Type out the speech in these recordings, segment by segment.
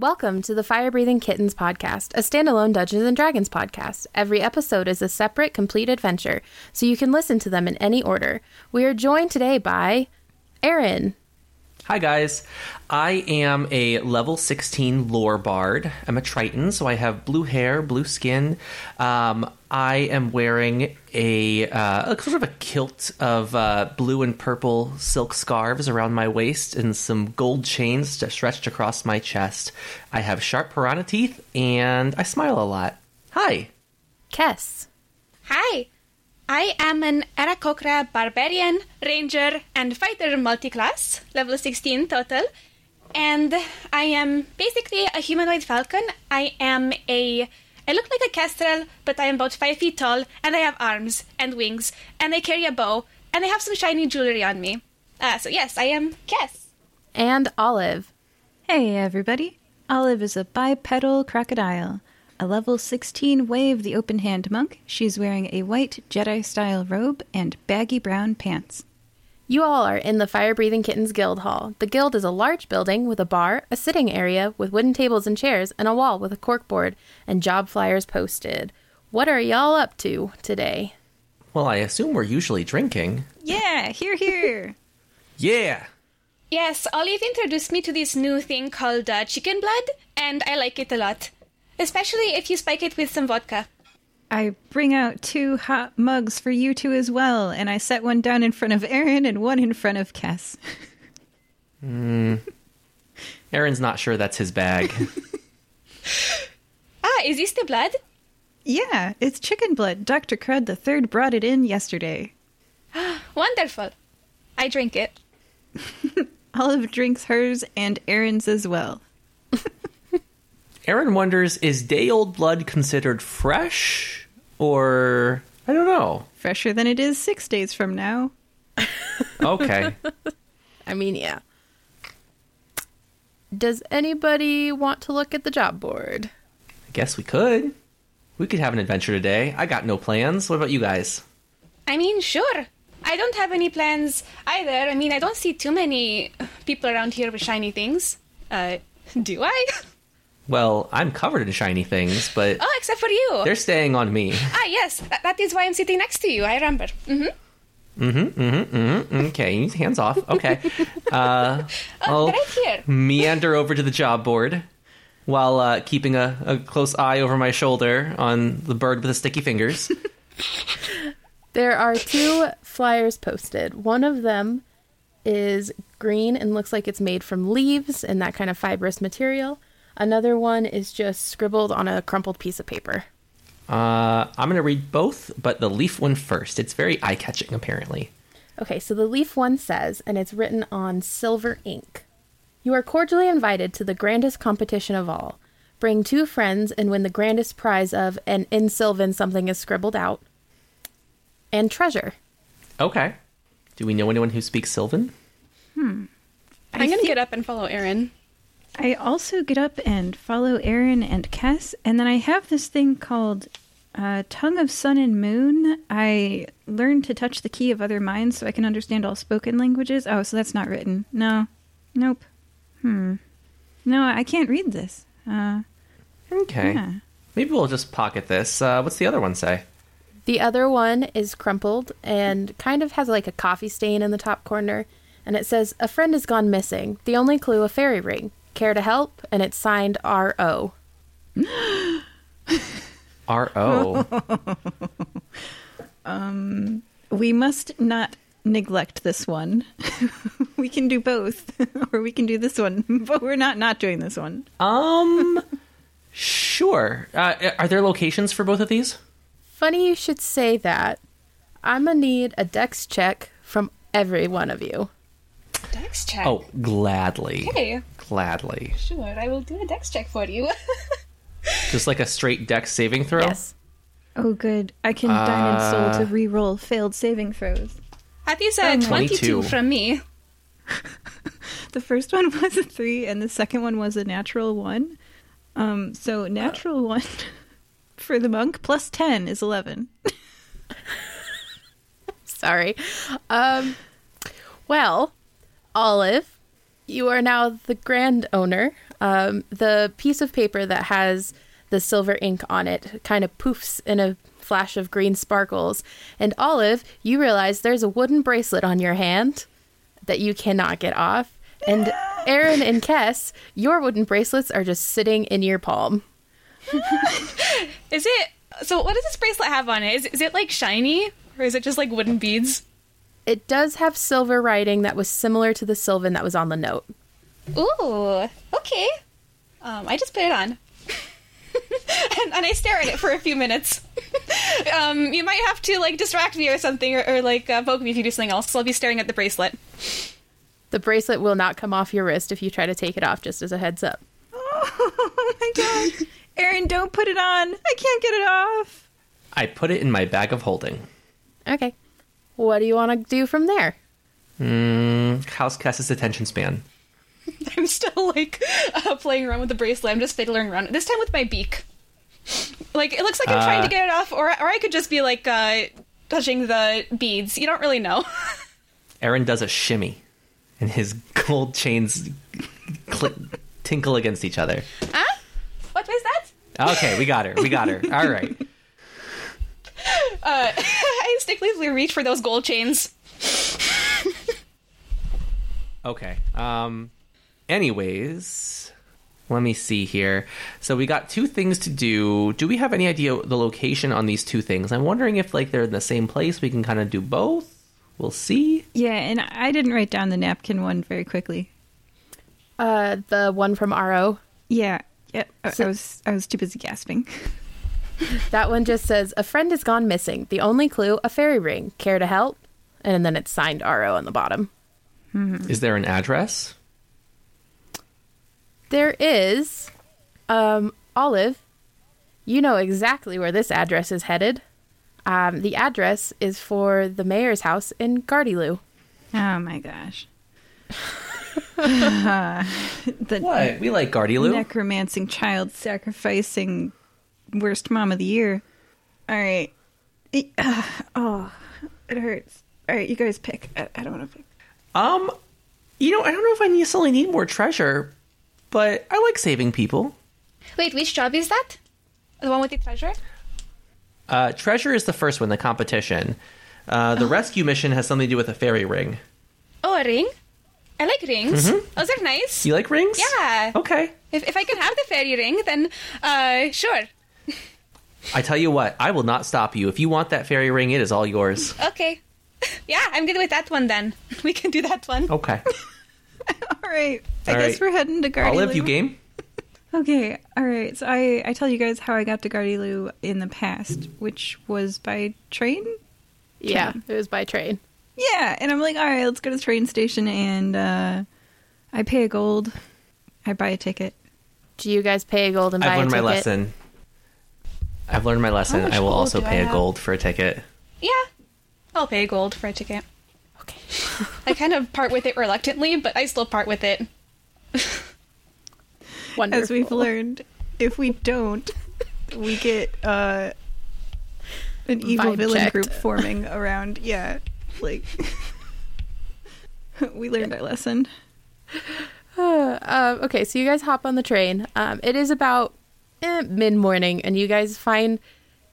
Welcome to the Fire Breathing Kittens podcast, a standalone Dungeons and Dragons podcast. Every episode is a separate, complete adventure, so you can listen to them in any order. We are joined today by Aaron. Hi, guys. I am a level 16 lore bard. I'm a Triton, so I have blue hair, blue skin. Um, I am wearing a, uh, a sort of a kilt of uh, blue and purple silk scarves around my waist and some gold chains stretched across my chest. I have sharp piranha teeth and I smile a lot. Hi. Kess. Hi, I am an Aarakocra barbarian, ranger, and fighter multiclass, level 16 total. And I am basically a humanoid falcon. I am a. I look like a kestrel, but I am about 5 feet tall, and I have arms and wings, and I carry a bow, and I have some shiny jewelry on me. Uh, so, yes, I am Kess. And Olive. Hey everybody! Olive is a bipedal crocodile, a level 16 Way of the Open Hand monk. She's wearing a white Jedi style robe and baggy brown pants. You all are in the Fire Breathing Kittens Guild Hall. The guild is a large building with a bar, a sitting area with wooden tables and chairs, and a wall with a corkboard and job flyers posted. What are y'all up to today? Well, I assume we're usually drinking. Yeah, here, here! Yeah. Yes, Olive introduced me to this new thing called uh, chicken blood, and I like it a lot. Especially if you spike it with some vodka. I bring out two hot mugs for you two as well, and I set one down in front of Aaron and one in front of Kess. Aaron's not sure that's his bag. Ah, is this the blood? yeah, it's chicken blood. Dr. Crud the Third brought it in yesterday. Wonderful. I drink it. Olive drinks hers and Aaron's as well. Aaron wonders is day old blood considered fresh? Or. I don't know. Fresher than it is six days from now. Okay. I mean, yeah. Does anybody want to look at the job board? I guess we could. We could have an adventure today. I got no plans. What about you guys? I mean, sure. I don't have any plans either. I mean, I don't see too many people around here with shiny things. Uh, do I? Well, I'm covered in shiny things, but Oh, except for you. they're staying on me. Ah, yes. That, that is why I'm sitting next to you. I remember. hmm Mm-hmm, mm-hmm, mm-hmm. Okay, hands off. Okay. Uh, I'll right here. meander over to the job board while uh, keeping a, a close eye over my shoulder on the bird with the sticky fingers. There are two flyers posted. One of them is green and looks like it's made from leaves and that kind of fibrous material. Another one is just scribbled on a crumpled piece of paper. Uh, I'm going to read both, but the leaf one first. It's very eye catching, apparently. Okay, so the leaf one says, and it's written on silver ink You are cordially invited to the grandest competition of all. Bring two friends and win the grandest prize of, and in Sylvan something is scribbled out, and treasure. Okay. Do we know anyone who speaks Sylvan? Hmm. I'm going to get up and follow Aaron. I also get up and follow Aaron and Kess, and then I have this thing called uh, Tongue of Sun and Moon. I learned to touch the key of other minds so I can understand all spoken languages. Oh, so that's not written. No. Nope. Hmm. No, I can't read this. Uh, Okay. yeah. Maybe we'll just pocket this. Uh, what's the other one say? The other one is crumpled and kind of has like a coffee stain in the top corner, and it says, A friend has gone missing. The only clue a fairy ring. Care to help? And it's signed R.O. R O. We must not neglect this one. we can do both, or we can do this one, but we're not not doing this one. um, sure. Uh, are there locations for both of these? Funny you should say that. I'm gonna need a dex check from every one of you. Dex check. Oh, gladly. Okay, Gladly. sure. I will do a dex check for you. Just like a straight dex saving throw? Yes. Oh, good. I can dine in soul to re-roll failed saving throws. that is a 22 22. from me. The first one was a three, and the second one was a natural one. Um, so natural one for the monk plus ten is eleven. Sorry. Um, well, Olive, you are now the grand owner um, the piece of paper that has the silver ink on it kind of poofs in a flash of green sparkles. And Olive, you realize there's a wooden bracelet on your hand that you cannot get off. And Aaron and Kess, your wooden bracelets are just sitting in your palm. Is it? So, what does this bracelet have on it? Is, is it like shiny, or is it just like wooden beads? It does have silver writing that was similar to the Sylvan that was on the note. Ooh, okay. Um, I just put it on. and, and I stare at it for a few minutes. um, you might have to like distract me or something, or, or like uh, poke me if you do something else. So I'll be staring at the bracelet. The bracelet will not come off your wrist if you try to take it off, just as a heads up. Oh my god. Aaron, don't put it on. I can't get it off. I put it in my bag of holding. Okay. What do you want to do from there? Mm, how's Kess's attention span? I'm still like uh, playing around with the bracelet. I'm just fiddling around. This time with my beak. Like it looks like I'm trying to Uh. get it off, or or I could just be like uh, touching the beads. You don't really know. Aaron does a shimmy, and his gold chains cl- tinkle against each other. huh? What was that? Okay, we got her. We got her. All right. Uh, I instinctively reach for those gold chains. Okay. Um. Anyways, let me see here. So we got two things to do. Do we have any idea the location on these two things? I'm wondering if like they're in the same place. We can kind of do both. We'll see. Yeah, and I didn't write down the napkin one very quickly. Uh, the one from RO. Yeah, Yep. So- I was I was too busy gasping. That one just says, A friend has gone missing. The only clue, a fairy ring. Care to help? And then it's signed RO on the bottom. Is there an address? There is, um, Olive, you know exactly where this address is headed. Um, the address is for the mayor's house in Gardyloo. Oh my gosh. the What? We like Gardyloo. necromancing child sacrificing worst mom of the year. All right. It- uh, oh, it hurts. All right, you guys pick. I, I don't want to pick. Um, you know, I don't know if I necessarily need more treasure, but I like saving people. Wait, which job is that? The one with the treasure? Uh, treasure is the first one, the competition. Uh, the rescue mission has something to do with a fairy ring. Oh, a ring. I like rings. Those are nice. You like rings? Yeah. Okay. If, if I can have the fairy ring, then uh, sure. I tell you what, I will not stop you. If you want that fairy ring, it is all yours. Okay. Yeah, I'm good with that one then. We can do that one. Okay. All right. I All guess right. we're heading to Gardyloo. Olive, you game? Okay, all right. So I I tell you guys how I got to Gardyloo in the past, which was by train. Yeah, it was by train. Yeah, and I'm like, all right, let's go to the train station, and uh, I pay a gold. I buy a ticket. Do you guys pay a gold and buy I've learned a my ticket? lesson. I've learned my lesson. I will also pay a have? gold for a ticket. Yeah. I'll pay gold for a ticket. Okay. I kind of part with it reluctantly, but I still part with it. Wonderful. As we've learned, if we don't, we get uh, an evil Vibe villain checked. group forming around. Yeah, like we learned our lesson. Uh, okay, so you guys hop on the train. Um, it is about eh, mid morning, and you guys find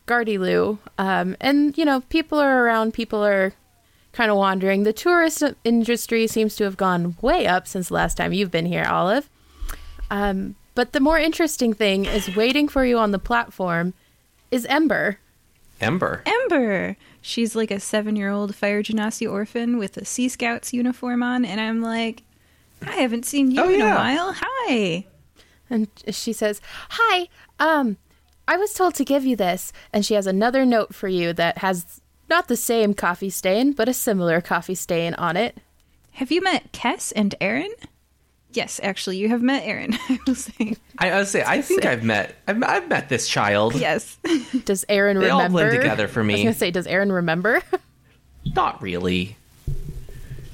Gardyloo. Um, and you know, people are around. People are kind of wandering. The tourist industry seems to have gone way up since the last time you've been here, Olive. Um, but the more interesting thing is waiting for you on the platform is Ember. Ember. Ember. She's like a seven-year-old fire genasi orphan with a Sea Scouts uniform on, and I'm like, I haven't seen you Oh, in yeah. a while. Hi. And she says, "Hi, um, I was told to give you this." And she has another note for you that has not the same coffee stain, but a similar coffee stain on it. Have you met Kess and Aaron? Yes, actually, you have met Aaron. I will say I, I would say I think I've met I've, I've met this child. yes. Does Aaron They all remember? blend together for me. I was gonna say, does Aaron remember? Not really.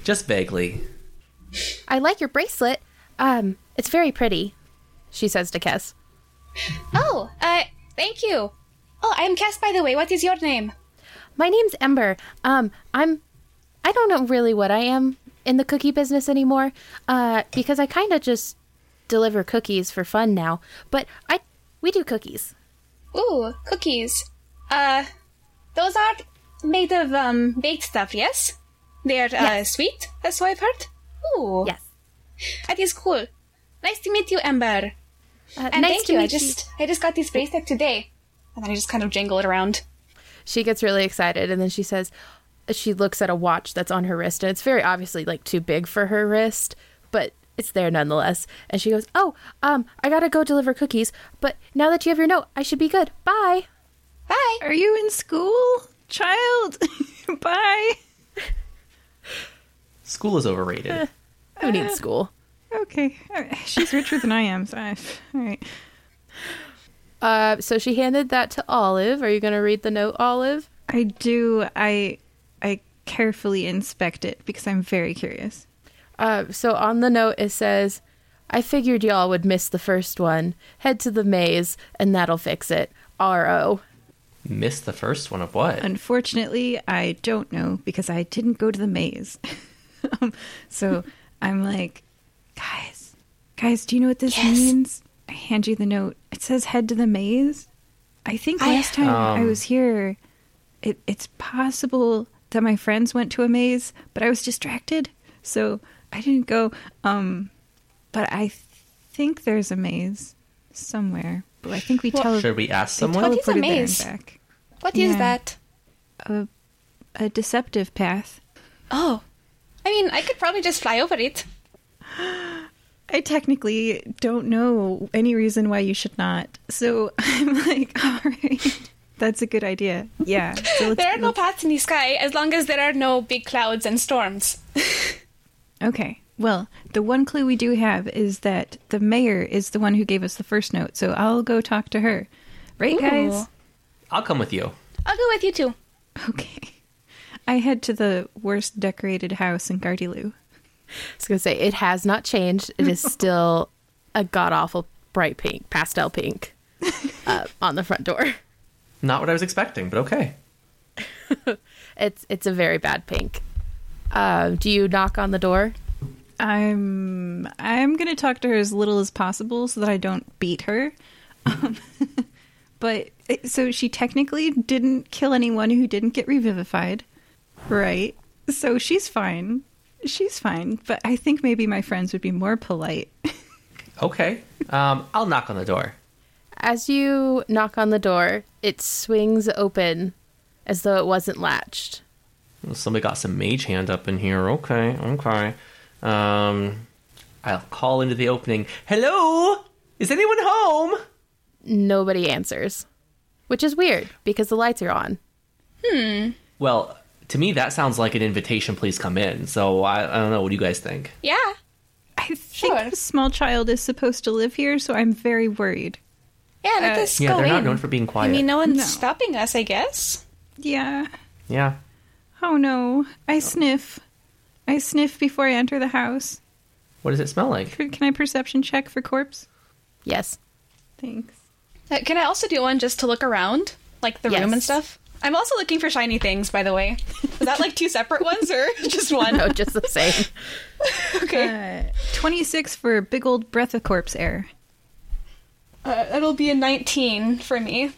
Just vaguely. I like your bracelet. Um, it's very pretty. She says to Kess. Oh, uh, thank you. Oh, I'm Cass, by the way. What is your name? My name's Ember. Um, I'm. I don't know really what I am in the cookie business anymore. Uh, because I kind of just deliver cookies for fun now, but I we do cookies. Ooh, cookies. Uh, those are made of um baked stuff, yes? They're uh, sweet, that's what I've heard. Ooh, Yes. that is cool. Nice to meet you, Ember. Uh, And nice thank to you. I meet just I just got these bracelet today, and then I just kind of jingle it around. She gets really excited and then she says she looks at a watch that's on her wrist and it's very obviously like too big for her wrist, but it's there nonetheless. And she goes, "Oh, um, I gotta go deliver cookies, but now that you have your note, I should be good. Bye." Bye. Are you in school, child? Bye. School is overrated. Who needs school? Okay, All right. she's richer than I am. So I, all right. Uh, so she handed that to Olive. Are you gonna read the note, Olive? I do. I I carefully inspect it because I'm very curious. Uh, so on the note it says, "I figured y'all would miss the first one. Head to the maze, and that'll fix it." R.O. Missed the first one of what? Unfortunately, I don't know because I didn't go to the maze. um, so I'm like, guys, guys, do you know what this Yes. means? I hand you the note. It says head to the maze. I think I- last time I Um. was here, it, it's possible that my friends went to a maze, but I was distracted, so I didn't go. Um, but I think there's a maze somewhere. But I think we tele- Should we ask someone? What is a teleported maze? back. What is Yeah. that? A, a deceptive path. Oh, I mean, I could probably just fly over it. I technically don't know any reason why you should not. So I'm like, all right, that's a good idea. Yeah. So There are no paths in the sky as long as there are no big clouds and storms. okay. Well, the one clue we do have is that the mayor is the one who gave us the first note. So I'll go talk to her. Right, guys? I'll come with you. I'll go with you too. Okay. I head to the worst decorated house in Gardyloo. I was gonna say it has not changed. It is still a god awful bright pink, pastel pink, uh, on the front door. Not what I was expecting, but okay. It's it's a very bad pink. Uh, do you knock on the door? I'm I'm gonna talk to her as little as possible so that I don't beat her. Um, but so she technically didn't kill anyone who didn't get revivified, right? So she's fine. She's fine. But I think maybe my friends would be more polite. Okay. Um, I'll knock on the door. As you knock on the door, it swings open as though it wasn't latched. Somebody got some mage hand up in here. Okay, okay. Um, I'll call into the opening. Hello? Is anyone home? Nobody answers, which is weird because the lights are on. Hmm. Well, to me, that sounds like an invitation. Please come in. So I, I don't know. What do you guys think? Yeah. I think Sure. the small child is supposed to live here, so I'm very worried. Yeah, let Uh, us Yeah, go they're not known for being quiet I mean, no one's No. stopping us, I guess. Yeah. yeah. Oh no. I sniff. I sniff before I enter the house. What does it smell like? Can I perception check for corpse? Yes. Thanks. Uh, can I also do one just to look around, like the room and stuff? I'm also looking for shiny things, by the way. Is that like two separate ones or just one? No, just the same. Okay, Uh, 26 for big old breath of corpse air. uh, that'll be a 19 for me.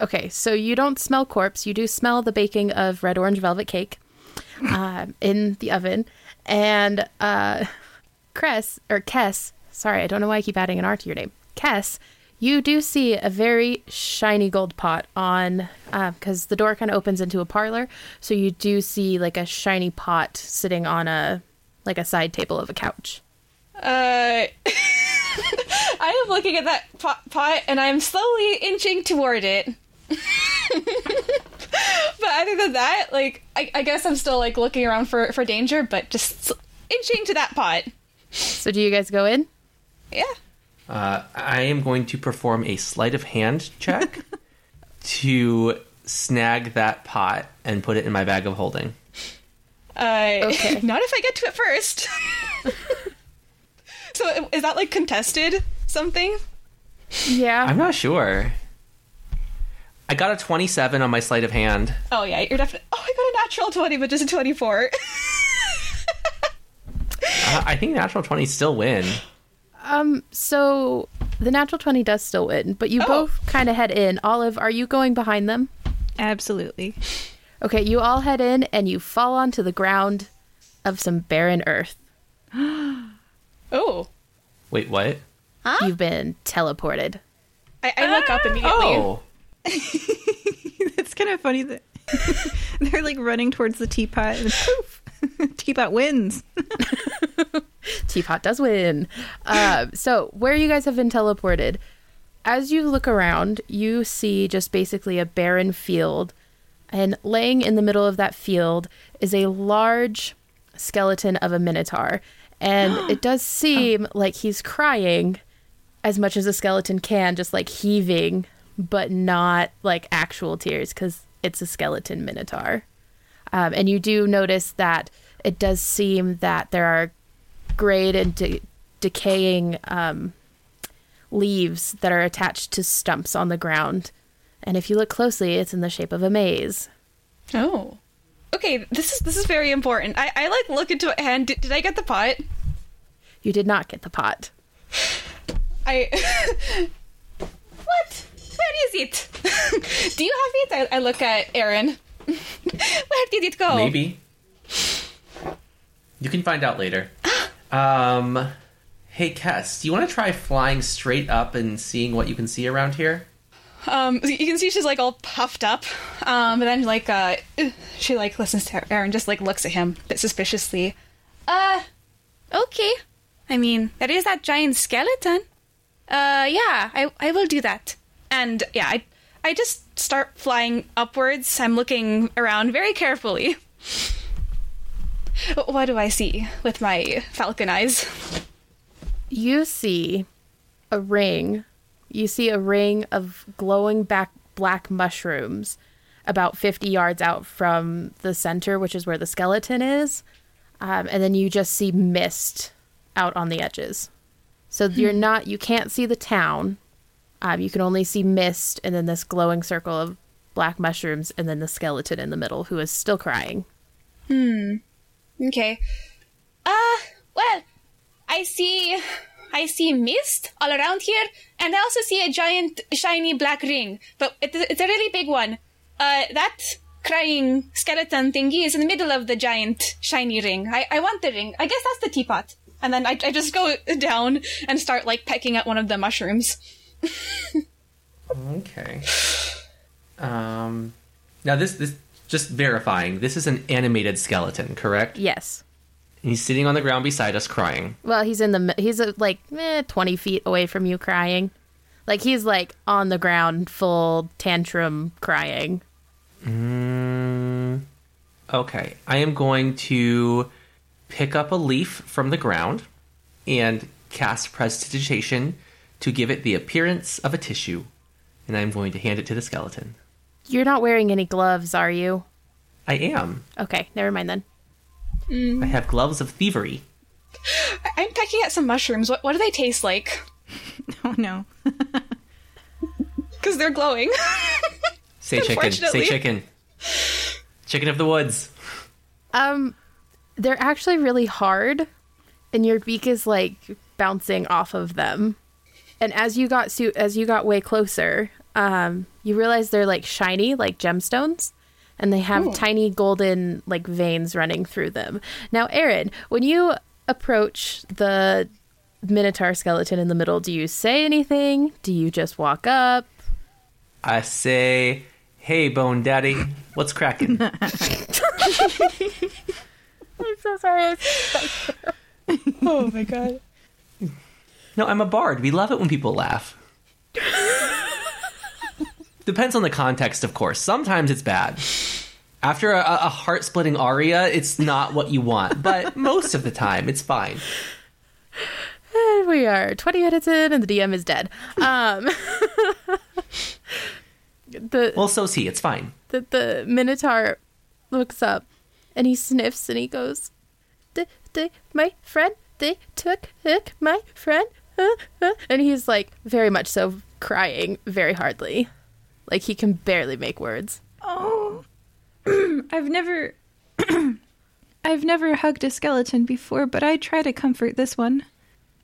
Okay, so you don't smell corpse. You do smell the baking of red orange velvet cake um, in the oven. And uh, Cress, or Kess, sorry, I don't know why I keep adding an R to your name. Kess, you do see a very shiny gold pot on, because the door kind of opens into a parlor. So you do see like a shiny pot sitting on a, like a side table of a couch. Uh, I am looking at that pot, pot and I'm slowly inching toward it. but other than that, like, I, I guess I'm still like looking around for, for danger, but just inching to that pot. So do you guys go in? Yeah. Uh, I am going to perform a sleight of hand check to snag that pot and put it in my bag of holding. Uh, Okay. not if I get to it first. so is that like contested something? Yeah. I'm not sure. I got a 27 on my sleight of hand. Oh yeah, you're definitely. Oh, I got a natural twenty, but just a twenty-four. Uh, I think natural 20s still win. Um, so the natural 20 does still win, but you Oh. both kind of head in. Olive, are you going behind them? Absolutely. Okay, you all head in and you fall onto the ground of some barren earth. Oh. Wait, what? You've been teleported. I, I look up immediately. Oh, it's kind of funny that they're like running towards the teapot and poof, teapot wins. Teapot does win. Uh, so, where you guys have been teleported, as you look around, you see just basically a barren field. And laying in the middle of that field is a large skeleton of a minotaur. And it does seem like he's crying as much as a skeleton can, just like heaving, but not like actual tears because it's a skeleton minotaur. Um, and you do notice that it does seem that there are grayed and de- decaying um, leaves that are attached to stumps on the ground. And if you look closely, it's in the shape of a maze. Oh. Okay, this is this is very important. I, I like look into it and did, did I get the pot? You did not get the pot. I What? Where is it? Do you have it? I, I look at Aaron. Where did it go? maybe. You can find out later. um, hey, Kess, do you want to try flying straight up and seeing what you can see around here? Um, you can see she's like all puffed up. Um, but then like uh, she like listens to Aaron, just like looks at him a bit suspiciously. Uh, okay. I mean, there is that giant skeleton. Uh, yeah, I I will do that. And yeah, I I just start flying upwards. I'm looking around very carefully. What do I see with my falcon eyes? You see a ring. You see a ring of glowing back black mushrooms about 50 yards out from the center, which is where the skeleton is. Um, and then you just see mist out on the edges. So you're not, you can't see the town. Um, you can only see mist and then this glowing circle of black mushrooms and then the skeleton in the middle who is still crying. Hmm. Okay. Uh, well, I see I see mist all around here and I also see a giant shiny black ring, but it, it's a really big one. Uh that crying skeleton thingy is in the middle of the giant shiny ring. I, I want the ring. I guess that's the teapot. And then I, I just go down and start like pecking at one of the mushrooms. Okay. Um, now this this just verifying. This is an animated skeleton, correct? Yes. And he's sitting on the ground beside us, crying. Well, he's in the he's uh, like eh, twenty feet away from you, crying. Like he's like on the ground, full tantrum, crying. Mm, okay, I am going to pick up a leaf from the ground and cast prestidigitation to give it the appearance of a tissue, and I'm going to hand it to the skeleton. You're not wearing any gloves, are you? I am. Okay, never mind then. I have gloves of thievery. I- I'm pecking at some mushrooms. What, what do they taste like? Oh no. Because they're glowing. Say chicken. Say chicken. Chicken of the woods. Um, they're actually really hard, and your beak is like bouncing off of them. And as you got su- as you got way closer, um, you realize they're like shiny, like gemstones, and they have tiny golden like veins running through them. Now, Aaron, when you approach the minotaur skeleton in the middle, do you say anything? Do you just walk up? I say, hey, Bone Daddy, what's cracking? I'm so sorry. oh my god. No, I'm a bard. We love it when people laugh. Depends on the context, of course. Sometimes it's bad. After a, a heart splitting aria, it's not what you want, but most of the time, it's fine. And we are 20 minutes in, and the DM is dead. Um, the, Well, so's he. It's fine. the the Minotaur looks up, and he sniffs, and he goes, "They, they, my friend, they took, took my friend," uh, uh," and he's like very much so crying very hardly, like he can barely make words. Oh. I've never I've never hugged a skeleton before, but I try to comfort this one.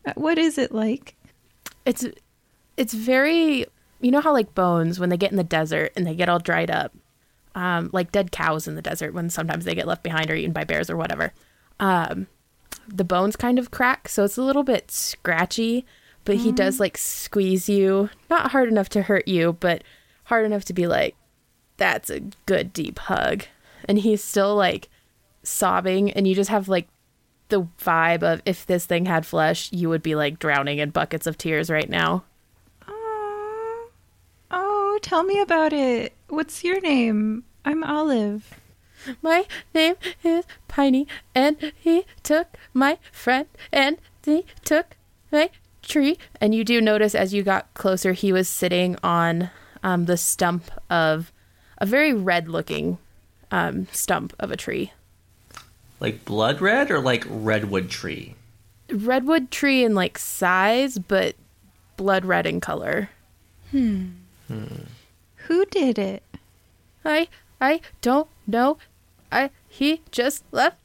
Uh, What is it like? It's it's very you know how like bones when they get in the desert and they get all dried up, um, like dead cows in the desert when sometimes they get left behind or eaten by bears or whatever. Um, the bones kind of crack, so it's a little bit scratchy. But he does mm. like squeeze you, not hard enough to hurt you, but hard enough to be like, "That's a good deep hug." And he's still like sobbing, and you just have like the vibe of if this thing had flesh, you would be like drowning in buckets of tears right now. Oh, oh, tell me about it. What's your name? I'm Olive. My name is Piney, and he took my friend, and he took my tree. And you do notice as you got closer, he was sitting on um, the stump of a very red looking um, stump of a tree. Like blood red or like redwood tree? Redwood tree in like size, but blood red in color. Hmm. Who did it? I I don't know. I he just left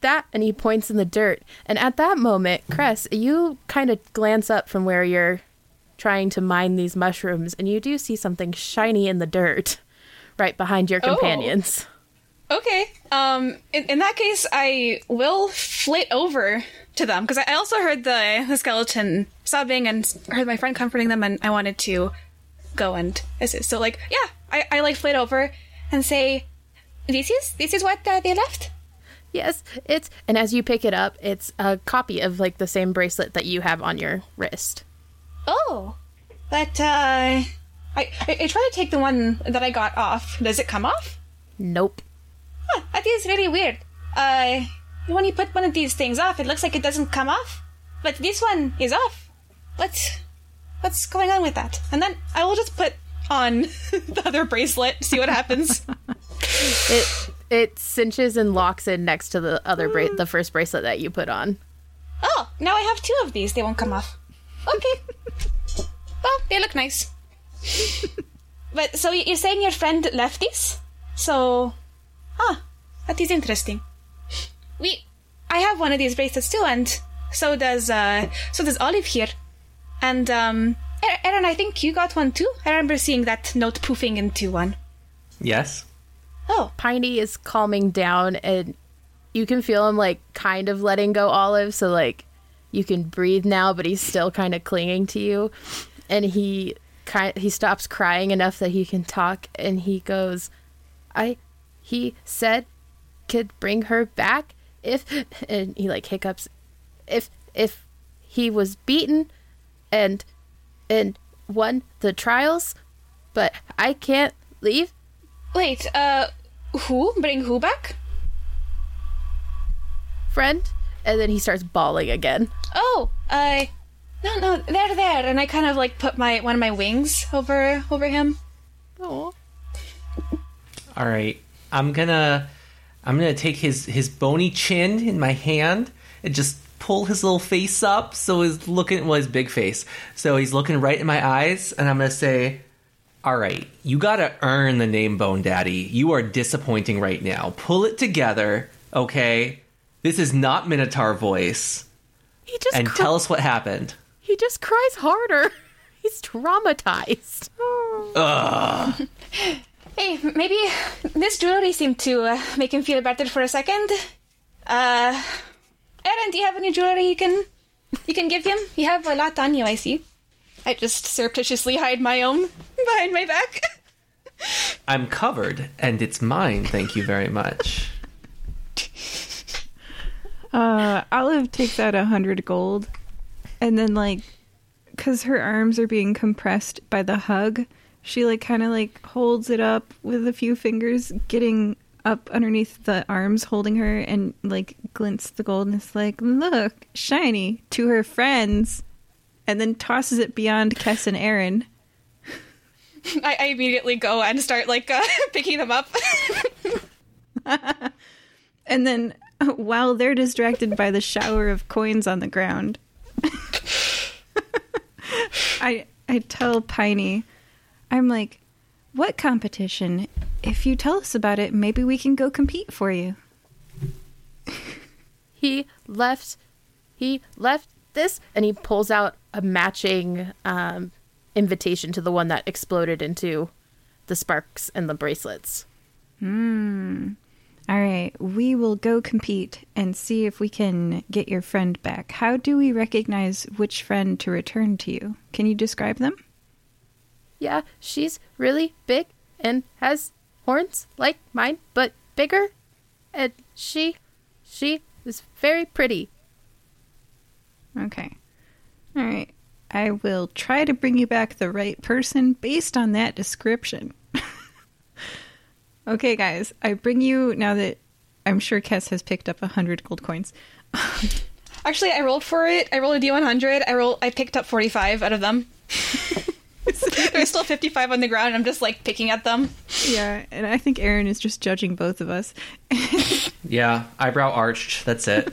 that and he points in the dirt. And at that moment, Cress, you kind of glance up from where you're trying to mine these mushrooms and you do see something shiny in the dirt right behind your Oh. companions. Okay. Um. In, in that case, I will flit over to them because I I also heard the the skeleton sobbing and heard my friend comforting them, and I wanted to go and assist. So, like, yeah, I, I like flit over and say, "This is this is what uh, they left." Yes, it's and as you pick it up, it's a copy of like the same bracelet that you have on your wrist. Oh, but uh, I, I I try to take the one that I got off. Does it come off? Nope. Huh, that is really weird. Uh, when you put one of these things off, it looks like it doesn't come off, but this one is off. What? What's going on with that? And then I will just put on the other bracelet, see what happens. It it cinches and locks in next to the other bra- the first bracelet that you put on. oh, now I have two of these. They won't come off. Okay. well, they look nice. but so you're saying your friend left these? So, huh? That is interesting. We, I have one of these bracelets too, and so does uh, so does Olive here. And um, Er- Aaron, I think you got one too. I remember seeing that note poofing into one. Yes. Oh, Piney is calming down and you can feel him like kind of letting go Olive so like you can breathe now but he's still kind of clinging to you. And he kind he stops crying enough that he can talk and he goes I he said could bring her back if and he like hiccups if if he was beaten and and won the trials but I can't leave wait. Uh, who bring who back? friend and then he starts bawling again Oh, I. no, no, they're there. And I kind of like put my one of my wings over over him. oh All right. I'm gonna I'm gonna take his his bony chin in my hand and just pull his little face up so he's looking well his big face. So he's looking right in my eyes and I'm gonna say, All right, you gotta earn the name Bone Daddy. You are disappointing right now. Pull it together, okay? This is not Minotaur voice. he just And cr- tell us what happened. he just cries harder he's traumatized Ugh. Hey, maybe this jewelry seemed to uh, make him feel better for a second. Uh, Aaron, do you have any jewelry you can you can give him? You have a lot on you, I see. I just surreptitiously hide my own behind my back. I'm covered and it's mine, thank you very much. Uh, Olive takes out a hundred gold, and then like, cause her arms are being compressed by the hug, she like kind of like holds it up with a few fingers, getting up underneath the arms holding her, and like glints the gold, and it's like, look, shiny to her friends, and then tosses it beyond Kess and Aaron. I, I immediately go and start like uh, picking them up. And then while they're distracted by the shower of coins on the ground, I I tell Piney, I'm like, what competition? If you tell us about it, maybe we can go compete for you. he left he left this? And he pulls out a matching um, invitation to the one that exploded into the sparks and the bracelets. All right, we will go compete and see if we can get your friend back. How do we recognize which friend to return to you? Can you describe them? Yeah, she's really big and has horns like mine, but bigger. And she, she is very pretty. Okay. All right. I will try to bring you back the right person based on that description. okay, guys, I bring you now that I'm sure Kess has picked up a hundred gold coins. Actually, I rolled for it. I rolled a d100. I rolled. I picked up 45 out of them. There's still 55 on the ground. and I'm just like picking at them. Yeah, and I think Aaron is just judging both of us. Yeah, eyebrow arched. That's it.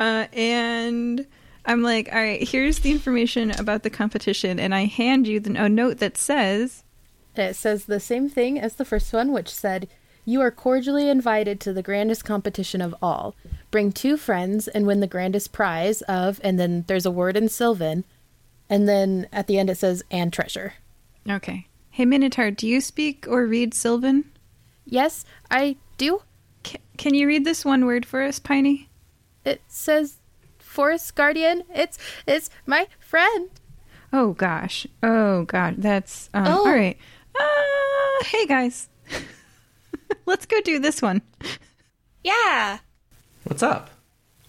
Uh, and I'm like, all right, here's the information about the competition, and I hand you the, a note that says, It says the same thing as the first one, which said, You are cordially invited to the grandest competition of all. Bring two friends and win the grandest prize of, and then there's a word in Sylvan. And then at the end it says, and treasure. okay. Hey, Minotaur, do you speak or read Sylvan? Yes, I do. C- can you read this one word for us, Piney? It says, Forest Guardian. It's it's my friend. Oh gosh. Oh god. That's um, Oh. all right. Uh, hey guys, let's go do this one. Yeah. What's up?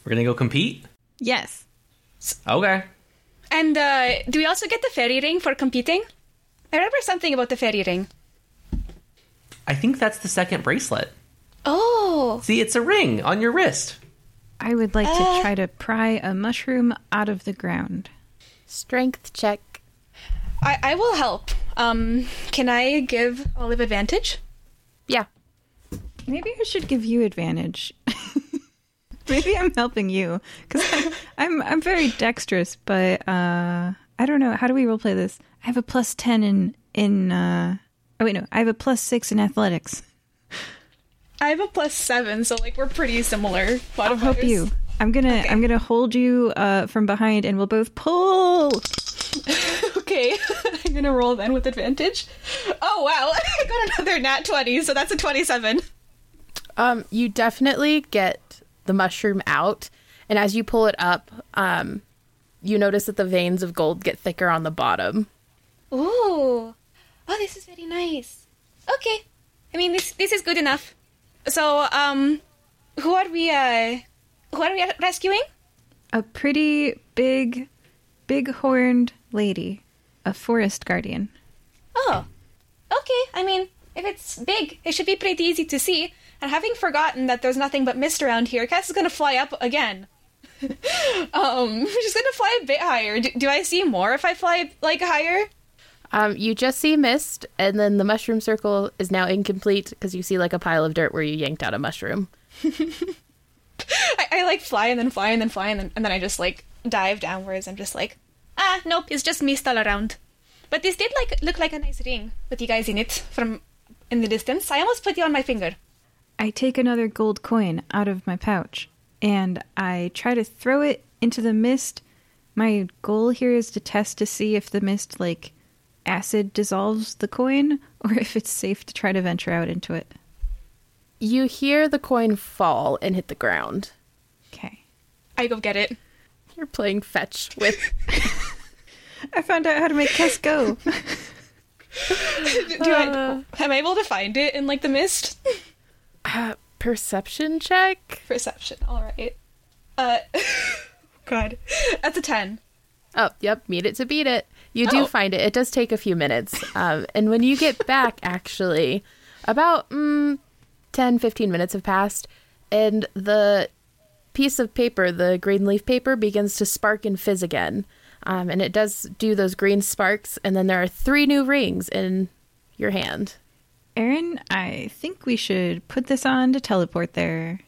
We're gonna go compete? Yes. Okay. And uh, do we also get the fairy ring for competing? I remember something about the fairy ring. I think that's the second bracelet. Oh. See, it's a ring on your wrist. I would like Uh. to try to pry a mushroom out of the ground. Strength check. I, I will help. Um, can I give Olive advantage? Yeah. Maybe I should give you advantage. Maybe I'm helping you because I'm, I'm I'm very dexterous, but uh, I don't know. How do we roleplay this? I have a plus ten in in. Uh, oh wait, no, I have a plus six in athletics. I have a plus seven, so like we're pretty similar. I'll help you. I'm gonna I'm gonna hold you uh, from behind, and we'll both pull. Okay, I'm gonna roll then with advantage. Oh wow, I got another nat 20, so that's a 27. Um, you definitely get the mushroom out, and as you pull it up, um, you notice that the veins of gold get thicker on the bottom. Ooh. Oh, this is very nice. Okay. I mean, this this is good enough. So, um, who are we, uh, who are we rescuing? A pretty big, big horned lady, a forest guardian. Oh. Okay, I mean, if it's big, it should be pretty easy to see. And having forgotten that there's nothing but mist around here, Cass is gonna fly up again. um, she's gonna fly a bit higher. Do, do I see more if I fly, like, higher? Um, you just see mist, and then the mushroom circle is now incomplete because you see like a pile of dirt where you yanked out a mushroom. I, I like fly and then fly and then fly and then, and then I just like dive downwards. I'm just like, ah, nope, it's just mist all around. But this did like look like a nice ring with you guys in it from in the distance. I almost put you on my finger. I take another gold coin out of my pouch and I try to throw it into the mist. My goal here is to test to see if the mist, like, acid dissolves the coin or if it's safe to try to venture out into it. You hear the coin fall and hit the ground. Okay. I go get it. You're playing fetch with. I found out how to make Kess go. Do I am I able to find it in like the mist? Uh, perception check? Perception. All right. Uh, God, that's a ten. Oh, yep, meet it to beat it. You do Oh. find it. It does take a few minutes. Um, and when you get back, actually, about mm, 10, 15 minutes have passed, and the piece of paper, the green leaf paper, begins to spark and fizz again. Um, and it does do those green sparks, and then there are three new rings in your hand. Aaron, I think we should put this on to teleport there.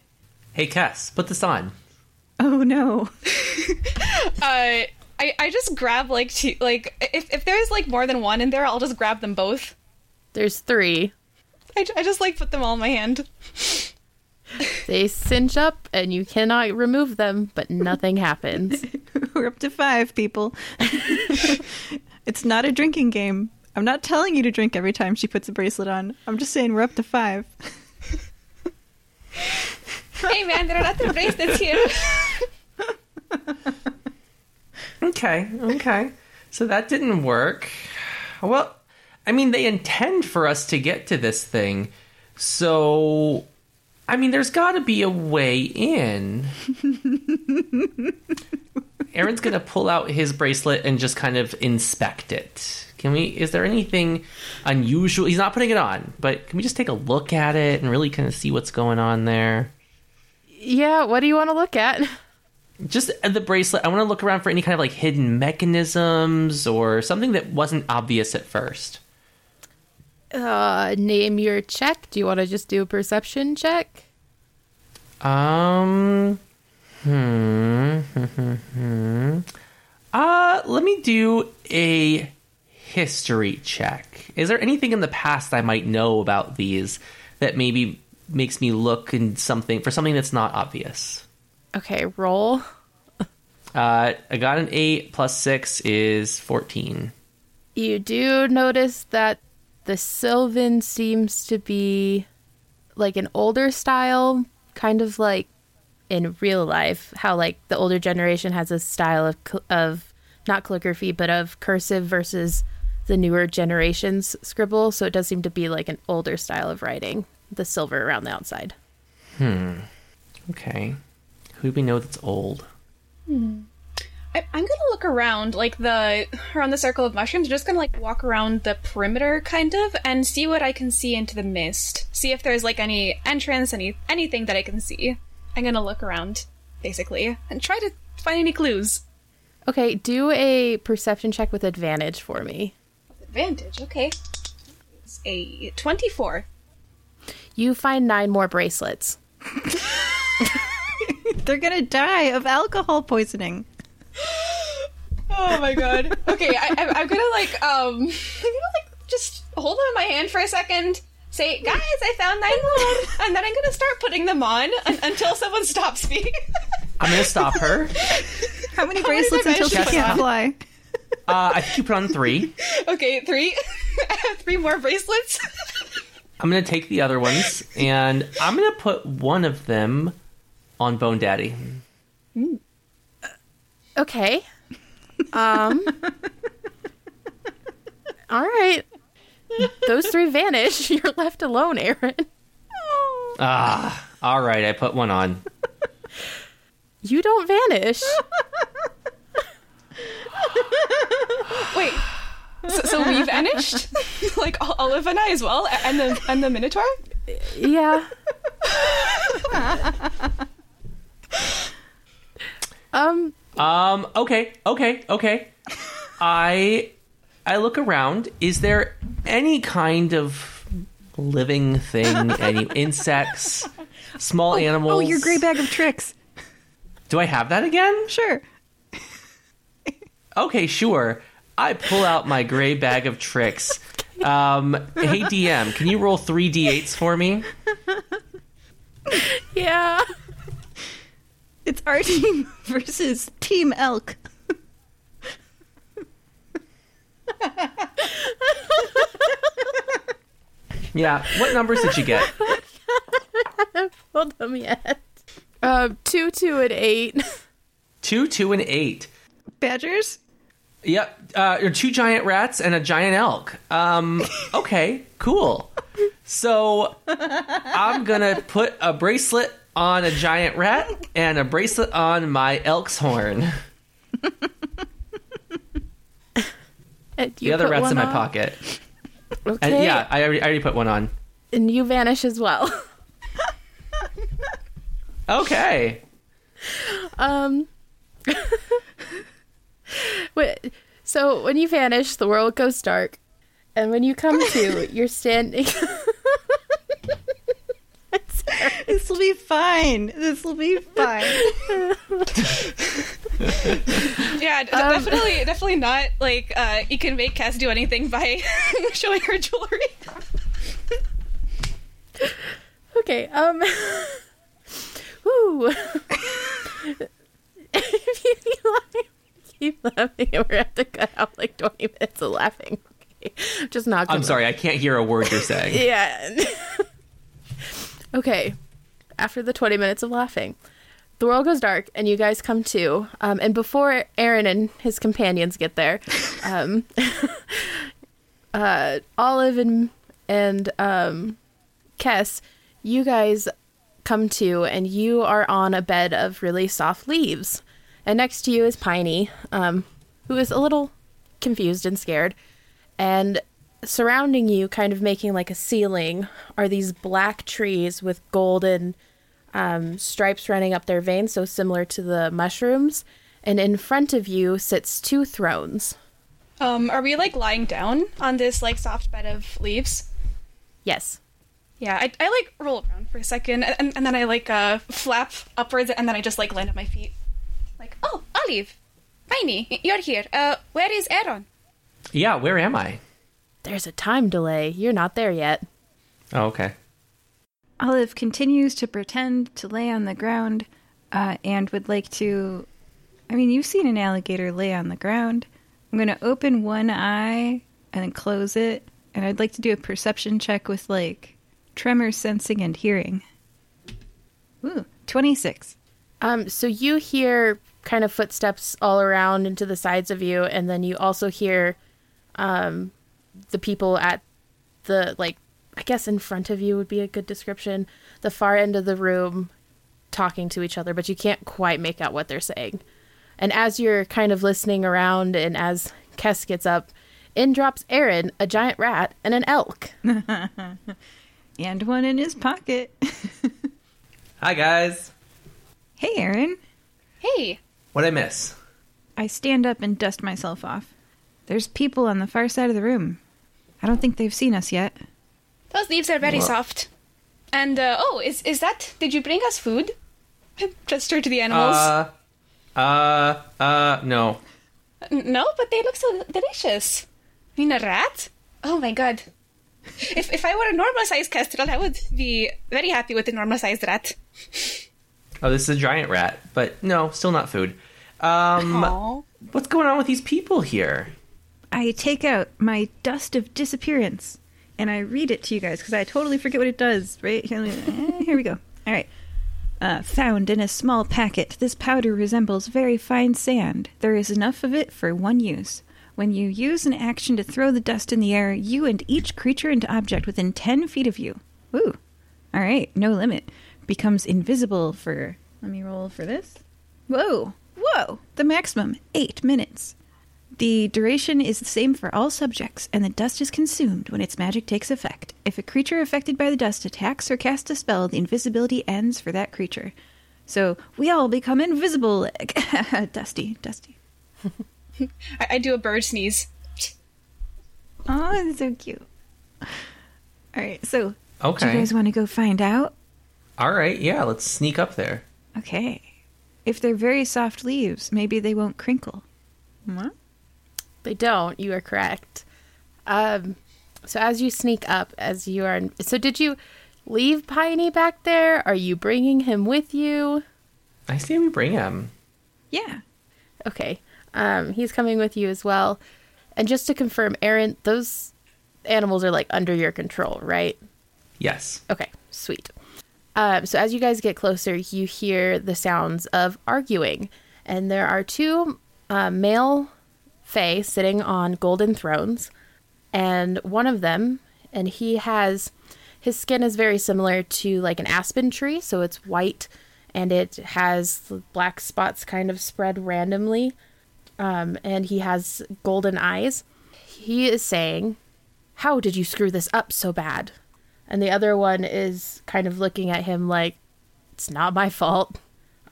Hey, Cass, put this on. Oh no. Uh, I I just grab like two like if if there's like more than one in there, I'll just grab them both. There's three. I, I just like put them all in my hand. They cinch up and you cannot remove them, but nothing happens. We're up to five people. it's not a drinking game. I'm not telling you to drink every time she puts a bracelet on. I'm just saying we're up to five. hey man, there are other bracelets here. Okay, okay. So that didn't work. Well, I mean, they intend for us to get to this thing. So, I mean, there's got to be a way in. Aaron's going to pull out his bracelet and just kind of inspect it. Can we, is there anything unusual? He's not putting it on, but can we just take a look at it and really kind of see what's going on there? Yeah, what do you want to look at? just the bracelet i want to look around for any kind of like hidden mechanisms or something that wasn't obvious at first Uh, name your check. Do you want to just do a perception check? um hmm, hmm, hmm. uh let me do a history check is there anything in the past i might know about these that maybe makes me look in something for something that's not obvious Okay, roll. uh i got an 8 plus 6 is 14 You do notice that the Sylvan seems to be like an older style, kind of like in real life, how like the older generation has a style of of not calligraphy, but of cursive versus the newer generation's scribble. So it does seem to be like an older style of writing. The silver around the outside. Hmm. Okay who do we know that's old hmm. I, I'm gonna look around, like the around the circle of mushrooms. Just gonna like walk around the perimeter, kind of, and see what I can see into the mist. See if there's like any entrance, any anything that I can see. I'm gonna look around, basically, and try to find any clues. Okay, do a perception check with advantage for me. Advantage, okay. It's a twenty-four. You find nine more bracelets. They're gonna die of alcohol poisoning. Oh my god. Okay, I, I, I'm gonna like um, I'm gonna like just hold on my hand for a second. Say, guys, I found nine more, and then I'm gonna start putting them on un- until someone stops me. i'm gonna stop her How many How bracelets did I until she manage can't on? fly? uh i think you put on three okay, three. I have three more bracelets. I'm gonna take the other ones and I'm gonna put one of them on Bone Daddy. Okay. Um. all right. Those three vanish. You're left alone, Aaron. Ah, all right. I put one on. You don't vanish. Wait. So, so we vanished, like Ol- Olive and I as well, and the and the Minotaur. Yeah. um. Um. Okay. Okay. Okay. I I look around. Is there any kind of living thing? Any insects? Small animals? Oh, your gray bag of tricks. Do I have that again? Sure. Okay, sure. I pull out my gray bag of tricks. Um, hey DM, can you roll three d8s for me? Yeah. It's our team versus Team Elk. Yeah. What numbers did you get? Hold them yet. Uh, two, two, and eight. Two, two, and eight. Badgers? Yep. Uh, or two giant rats and a giant elk. Um, okay, cool. So I'm gonna put a bracelet on a giant rat and a bracelet on my elk's horn. The other rat's in my on. pocket. Okay. And yeah, I already, I already put one on. And you vanish as well. Okay. Um. Wait, so when you vanish, the world goes dark, and when you come to, you're standing. This will be fine. This will be fine. Yeah, d- definitely, definitely not. Like, uh, you can make Cass do anything by showing her jewelry. okay. Um. Woo! if you keep laughing, keep laughing, we're gonna have to cut out like 20 minutes of laughing. Okay. Just not I'm gonna- sorry, I can't hear a word you're saying. Yeah. okay. After the 20 minutes of laughing, the world goes dark and you guys come to. Um, and before Aaron and his companions get there, um, uh, Olive and, and um, Kess, you guys come to and you are on a bed of really soft leaves. And next to you is Piney, um, who is a little confused and scared. And surrounding you, kind of making like a ceiling, are these black trees with golden um, stripes running up their veins, so similar to the mushrooms. And in front of you sits two thrones. Um, are we like lying down on this like soft bed of leaves? Yes. Yeah, I, I like roll around for a second, and, and then I like uh flap upwards, and then I just like land on my feet. Like, oh, Olive, Piney, you're here. Uh, where is Aaron? Yeah, where am I? There's a time delay. You're not there yet. Oh, okay. Olive continues to pretend to lay on the ground uh, and would like to. I mean, you've seen an alligator lay on the ground. I'm going to open one eye and then close it. And I'd like to do a perception check with like tremor sensing and hearing. Ooh, 26. Um, so you hear kind of footsteps all around into the sides of you, and then you also hear um, the people at the like I guess in front of you would be a good description. The far end of the room talking to each other, but you can't quite make out what they're saying. And as you're kind of listening around, and as Kess gets up, in drops Aaron, a giant rat, and an elk. And one in his pocket. Hi, guys. hey, Aaron. Hey, What'd I miss? I stand up and dust myself off. There's people on the far side of the room. I don't think they've seen us yet. those leaves are very Wha- soft. And uh, oh, is is that? Did you bring us food? I gesture to the animals. Uh, uh, uh, no. No, but they look so delicious. I mean, a rat? Oh my god. If if I were a normal sized kestrel, I would be very happy with a normal sized rat. Oh, this is a giant rat, but no, still not food. Um, Aw. what's going on with these people here? I take out my dust of disappearance and I read it to you guys because I totally forget what it does. Right here, eh, we go. All right. Uh, found in a small packet, this powder resembles very fine sand. There is enough of it for one use. When you use an action to throw the dust in the air, you and each creature and object within 10 feet of you. Ooh. All right, no limit. Becomes invisible for. Let me roll for this. Whoa. Whoa. The maximum, eight minutes. The duration is the same for all subjects, and the dust is consumed when its magic takes effect. If a creature affected by the dust attacks or casts a spell, the invisibility ends for that creature. So we all become invisible. dusty, dusty. I, I do a bird sneeze. Oh, that's so cute. All right, so do Okay. you guys want to go find out? All right, yeah, let's sneak up there. Okay. If they're very soft leaves, maybe they won't crinkle. What? They don't. You are correct. Um, so as you sneak up, as you are, so did you leave Piney back there? Are you bringing him with you? I say we bring him. Yeah. Okay. Um, he's coming with you as well. And just to confirm, Aaron, those animals are like under your control, right? Yes. Okay, sweet. Um, so as you guys get closer, you hear the sounds of arguing, and there are two uh, male fae sitting on golden thrones, and one of them, and he has his skin is very similar to like an aspen tree, so it's white, and it has black spots kind of spread randomly, um, and he has golden eyes. He is saying, "How did you screw this up so bad?" and the other one is kind of looking at him like it's not my fault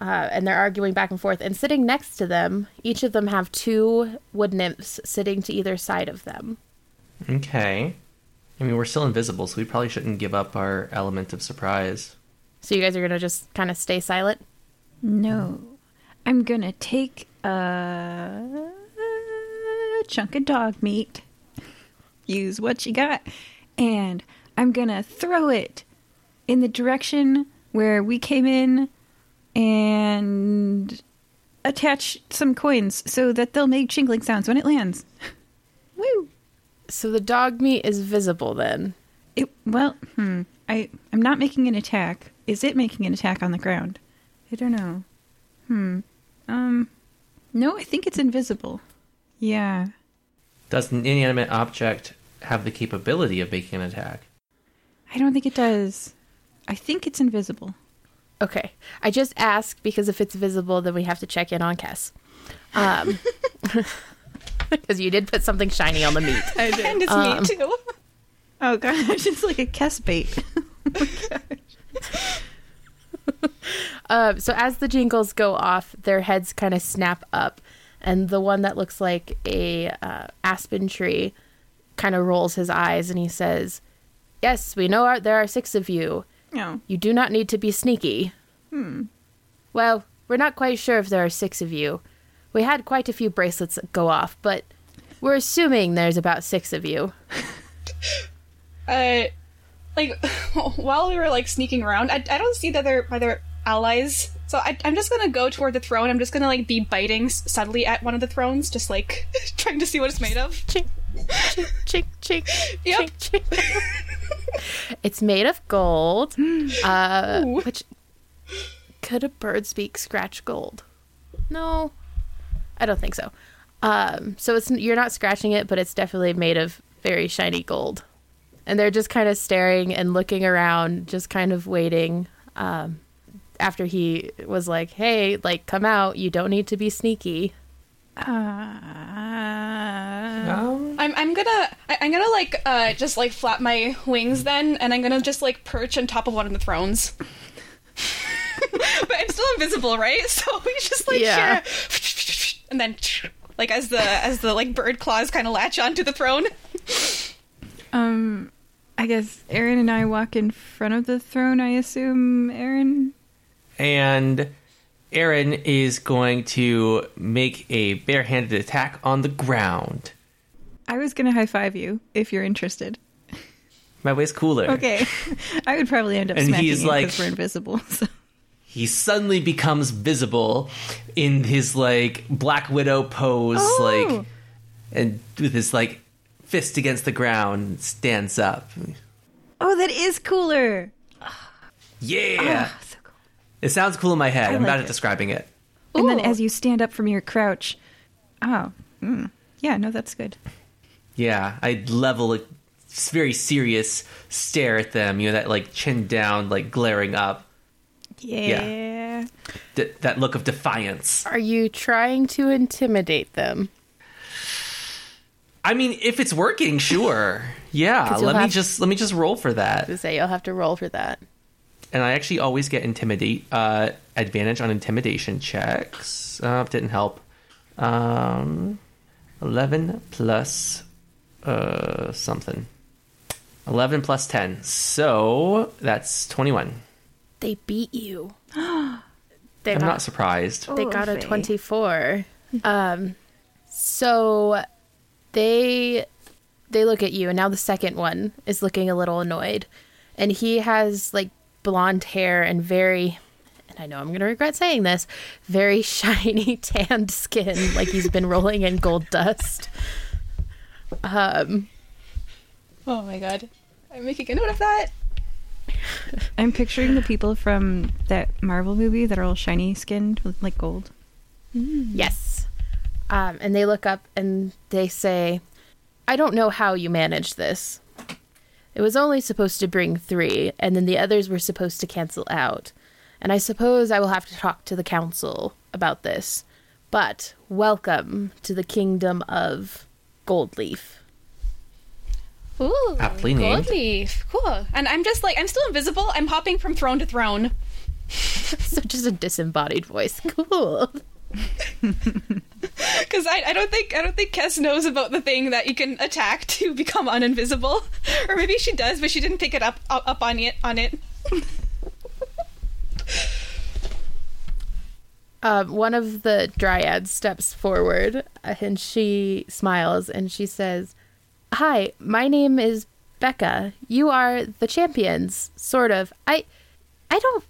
uh, and they're arguing back and forth and sitting next to them each of them have two wood nymphs sitting to either side of them Okay. I mean, we're still invisible, so we probably shouldn't give up our element of surprise. so you guys are gonna just kind of stay silent No. I'm gonna take a chunk of dog meat, use what you got, and I'm gonna throw it in the direction where we came in and attach some coins so that they'll make jingling sounds when it lands. Woo! So the dog meat is visible then. It, well, hmm. I I'm not making an attack. Is it making an attack on the ground? I don't know. Hmm. Um. No, I think it's invisible. Yeah. Does an inanimate object have the capability of making an attack? I don't think it does. I think it's invisible. Okay. I just asked because if it's visible, then we have to check in on Kess. Um, because you did put something shiny on the meat. I did. And it's Um, me too. Oh gosh, it's like a Kess bait. Uh, so as the jingles go off, their heads kind of snap up, and the one that looks like a uh, aspen tree kind of rolls his eyes and he says, "Yes, we know are, there are six of you. No. You do not need to be sneaky." Hmm. Well, we're not quite sure if there are six of you. We had quite a few bracelets go off, but we're assuming there's about six of you. Uh, like while we were like sneaking around, I, I don't see the other other allies. So I, I'm just gonna go toward the throne. I'm just gonna like be biting subtly at one of the thrones, just like trying to see what it's made of. Chink, chink, chink, chink, Yep. chink, chink. it's made of gold, uh, which could a bird's beak scratch gold? No, I don't think so. Um, so it's you're not scratching it, but it's definitely made of very shiny gold. And they're just kind of staring and looking around, just kind of waiting. Um, after he was like, "Hey, like, come out! You don't need to be sneaky." Uh, Um, I'm I'm gonna I, I'm gonna like uh just like flap my wings then, and I'm gonna just like perch on top of one of the thrones. but I'm still invisible, right? So we just like Yeah. share, and then like as the as the like bird claws kind of latch onto the throne. um, I guess Aaron and I walk in front of the throne. I assume Aaron. and Aaron is going to make a barehanded attack on the ground. I was gonna high five you if you're interested. My way's cooler. Okay, I would probably end up And smacking he's you like- because we're invisible. So. He suddenly becomes visible in his like Black Widow pose, Oh. like, and with his like fist against the ground, stands up. Oh, that is cooler. Yeah, Ah, cool. It sounds cool in my head. I I'm like bad it. at describing it. And then as you stand up from your crouch, oh, mm, yeah, no, that's good. Yeah, I level a very serious stare at them. You know that like chin down, like glaring up. Yeah. Th- that look of defiance. Are you trying to intimidate them? I mean, if it's working, sure. Yeah. let me have- just let me just roll for that. To say you'll have to roll for that. And I actually always get intimidate uh, advantage on intimidation checks. Uh, didn't help. Um, Eleven plus uh something. Eleven plus ten, so that's twenty-one. They beat you. they I'm got, not surprised. they got a 24. um so they they look at you and now the second one is looking a little annoyed. And he has like blonde hair and very and I know I'm going to regret saying this, very shiny tanned skin like he's been rolling in gold dust. Um Oh my god, I'm making a note of that. I'm picturing the people from that Marvel movie that are all shiny skinned with like gold. Yes. Um, and they look up and they say, I don't know how you managed this. It was only supposed to bring three, and then the others were supposed to cancel out. And I suppose I will have to talk to the council about this. But welcome to the kingdom of Goldleaf. Ooh, Aptly named. gold leaf, cool. And I'm just like I'm still invisible. I'm hopping from throne to throne. so just a disembodied voice. Cool. Because I, I don't think I don't think Kess knows about the thing that you can attack to become uninvisible, or maybe she does, but she didn't pick it up up, on it on it. Um, one of the dryads steps forward uh, and she smiles and she says, Hi, my name is Becca. You are the champions, sort of. I I don't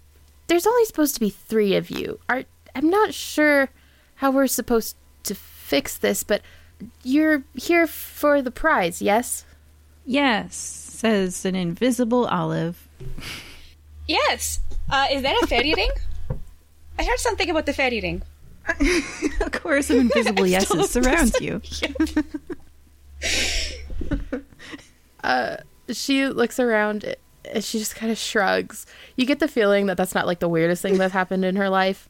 there's only supposed to be three of you. Are I'm not sure how we're supposed to fix this, but you're here for the prize, yes? Yes, says an invisible olive. Yes. Uh, is that a fairy ring? I heard something about the fairy ring. A chorus of invisible yeses surrounds you. She looks around and she just kind of shrugs. You get the feeling that that's not like the weirdest thing that's happened in her life.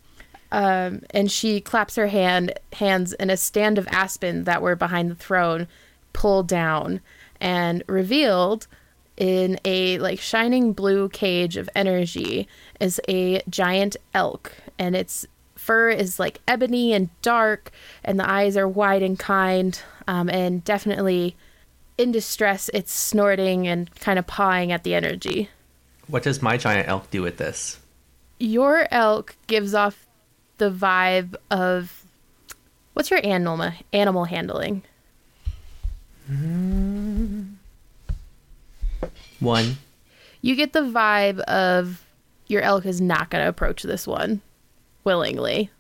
Um, and she claps her hand hands and a stand of aspen that were behind the throne pull down and revealed in a like shining blue cage of energy is a giant elk and its fur is like ebony and dark and the eyes are wide and kind um, and definitely in distress it's snorting and kind of pawing at the energy What does my giant elk do with this? your elk gives off the vibe of what's your animal animal handling One. you get the vibe of your elk is not going to approach this one willingly.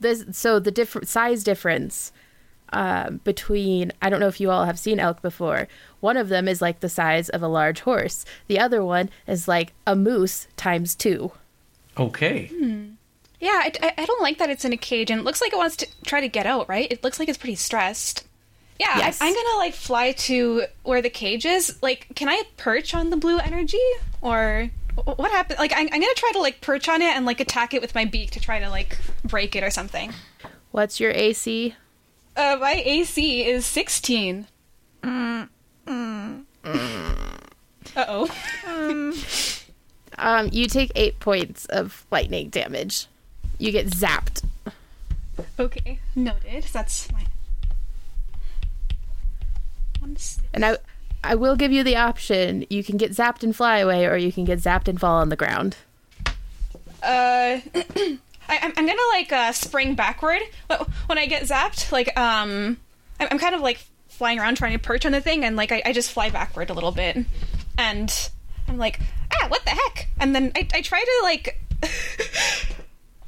This so the different size difference uh, between I don't know if you all have seen elk before. One of them is like the size of a large horse. The other one is like a moose times two. Okay. Yeah, I, I, don't like that it's in a cage and it looks like it wants to try to get out, right? It looks like it's pretty stressed. Yeah, Yes. I, I'm gonna like fly to where the cage is. Like, can I perch on the blue energy? Or what happened? Like, I'm, I'm gonna try to like perch on it and like attack it with my beak to try to like break it or something. What's your AC? Uh, my AC is 16. Mm. Mm. Uh oh. Um, you take eight points of lightning damage. You get zapped. Okay, noted. That's my. And I I will give you the option. You can get zapped and fly away, or you can get zapped and fall on the ground. Uh, I, I'm, I'm gonna like uh, spring backward Wh- when I get zapped. Like, um, I'm, I'm kind of like flying around trying to perch on the thing, and like I, I just fly backward a little bit, and I'm like, ah, what the heck? And then I, I try to like.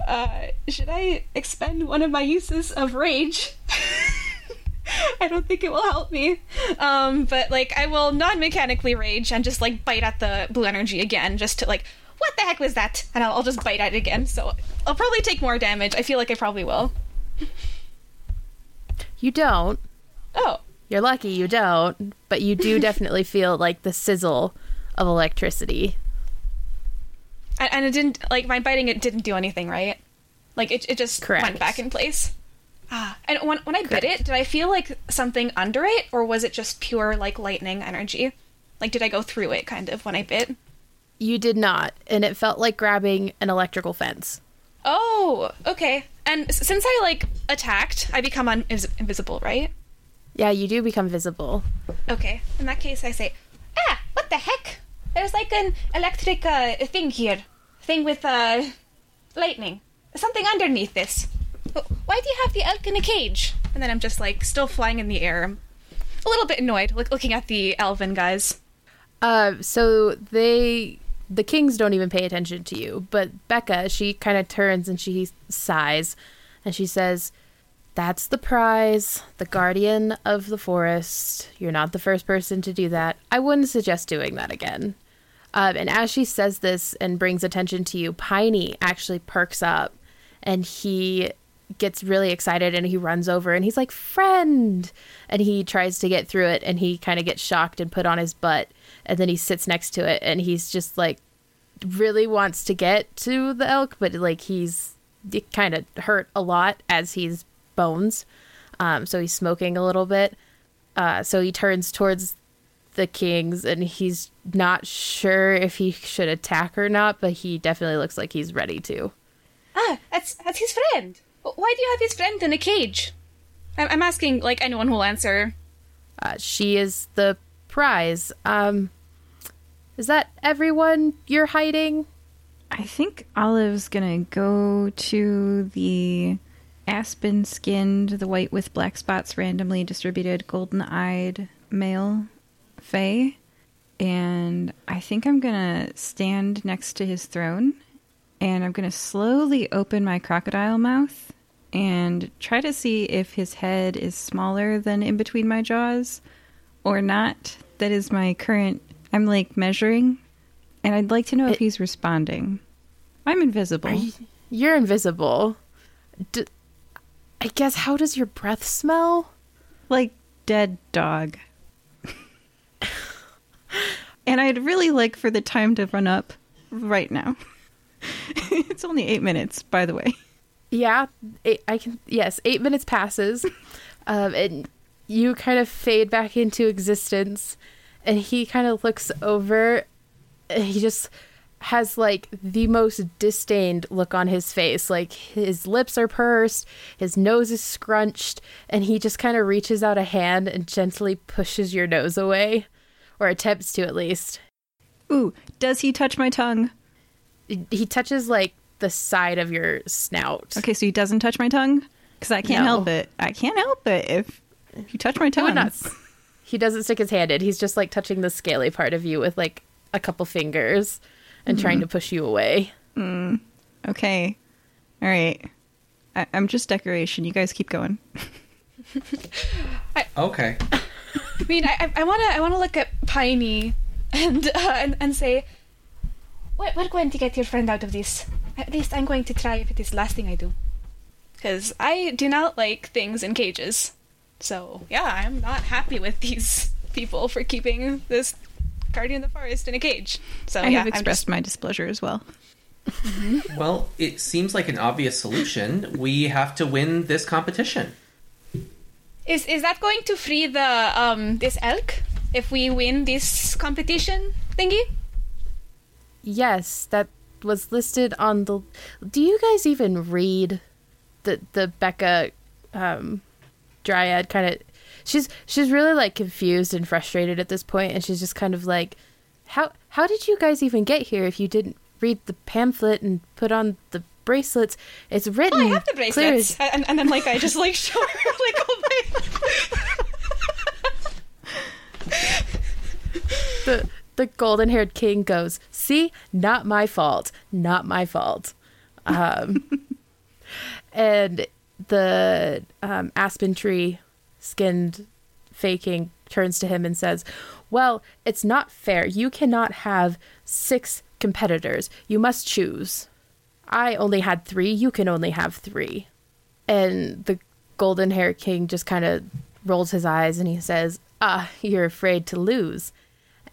uh, should I expend one of my uses of rage? I don't think it will help me. Um, but like I will non-mechanically rage and just like bite at the blue energy again, just to like, what the heck was that? And I'll, I'll just bite at it again. So I'll probably take more damage. I feel like I probably will. You don't. Oh, You're lucky you don't, but you do definitely feel like the sizzle of electricity. And, and it didn't like my biting it didn't do anything, right? Like it, it just Correct. went back in place. Ah, and when when I bit it, did I feel like something under it, or was it just pure like lightning energy? Like, did I go through it kind of when I bit? You did not, and it felt like grabbing an electrical fence. Oh, okay. And s- since I like attacked, I become un- invisible, right? Yeah, you do become visible. Okay. In that case, I say, ah, what the heck? There's like an electric uh, thing here, thing with uh, lightning. Something underneath this. Why do you have the elk in a cage? And then I'm just like still flying in the air. I'm a little bit annoyed, like looking at the elven guys. Uh, so they, the kings don't even pay attention to you, but Becca, she kind of turns and she sighs, and she says, "That's the prize, the guardian of the forest. You're not the first person to do that. I wouldn't suggest doing that again." Um, and as she says this and brings attention to you, Piney actually perks up, and he gets really excited and he runs over and he's like friend! And he tries to get through it and he kind of gets shocked and put on his butt. And then he sits next to it and he's just like really wants to get to the elk but like he's kind of hurt a lot as he's bones. Um, so he's smoking a little bit. Uh, so he turns towards the kings and he's not sure if he should attack or not but he definitely looks like he's ready to Ah, that's that's his friend. Why do you have his friend in a cage? I'm, I'm asking like anyone who'll answer. uh, she is the prize um, is that everyone you're hiding I think Olive's gonna go to the aspen skinned, the white with black spots randomly distributed, golden eyed male Fae. And I think I'm gonna stand next to his throne and I'm going to slowly open my crocodile mouth and try to see if his head is smaller than in between my jaws or not. That is my current. I'm like measuring, and I'd like to know if he's responding. I'm invisible. You, you're invisible. D- I guess, how does your breath smell? like dead dog. And I'd really like for the time to run up right now. it's only eight minutes, by the way. Yeah, eight, I can. Yes, eight minutes passes, um, and you kind of fade back into existence. And he kind of looks over. And he just has like the most disdained look on his face. Like his lips are pursed, his nose is scrunched, and he just kind of reaches out a hand and gently pushes your nose away, or attempts to at least. Ooh, does he touch my tongue? He touches like the side of your snout. Okay, so he doesn't touch my tongue? Because I can't No. help it. I can't help it if you touch my tongue. would not. He doesn't stick his hand in. He's just like touching the scaly part of you with like a couple fingers and trying hmm. to push you away. Hmm. Okay. All right. I- I'm just decoration. You guys keep going. Okay. I mean, I, I want to I want to look at Piney and, uh, and and say, "We're we're going to get your friend out of this. At least I'm going to try if it is the last thing I do, because I do not like things in cages. So yeah, I'm not happy with these people for keeping this guardian of the forest in a cage. So I yeah, have I'm expressed just- my displeasure as well. Well, it seems like an obvious solution. We have to win this competition. Is is that going to free the um this elk if we win this competition thingy? Yes, that was listed on the. Do you guys even read the the Becca um, Dryad kind of? She's she's really like confused and frustrated at this point, and she's just kind of like, how how did you guys even get here if you didn't read the pamphlet and put on the bracelets? It's written. Oh, I have the bracelets, as- and, and then like I just like show her like all my. the the golden haired king goes, "See, not my fault, not my fault." Um, and the um, aspen tree skinned fae king turns to him and says, "Well, it's not fair. You cannot have six competitors. You must choose. I only had three. You can only have three. And the golden hair king just kind of rolls his eyes and he says, Ah, you're afraid to lose.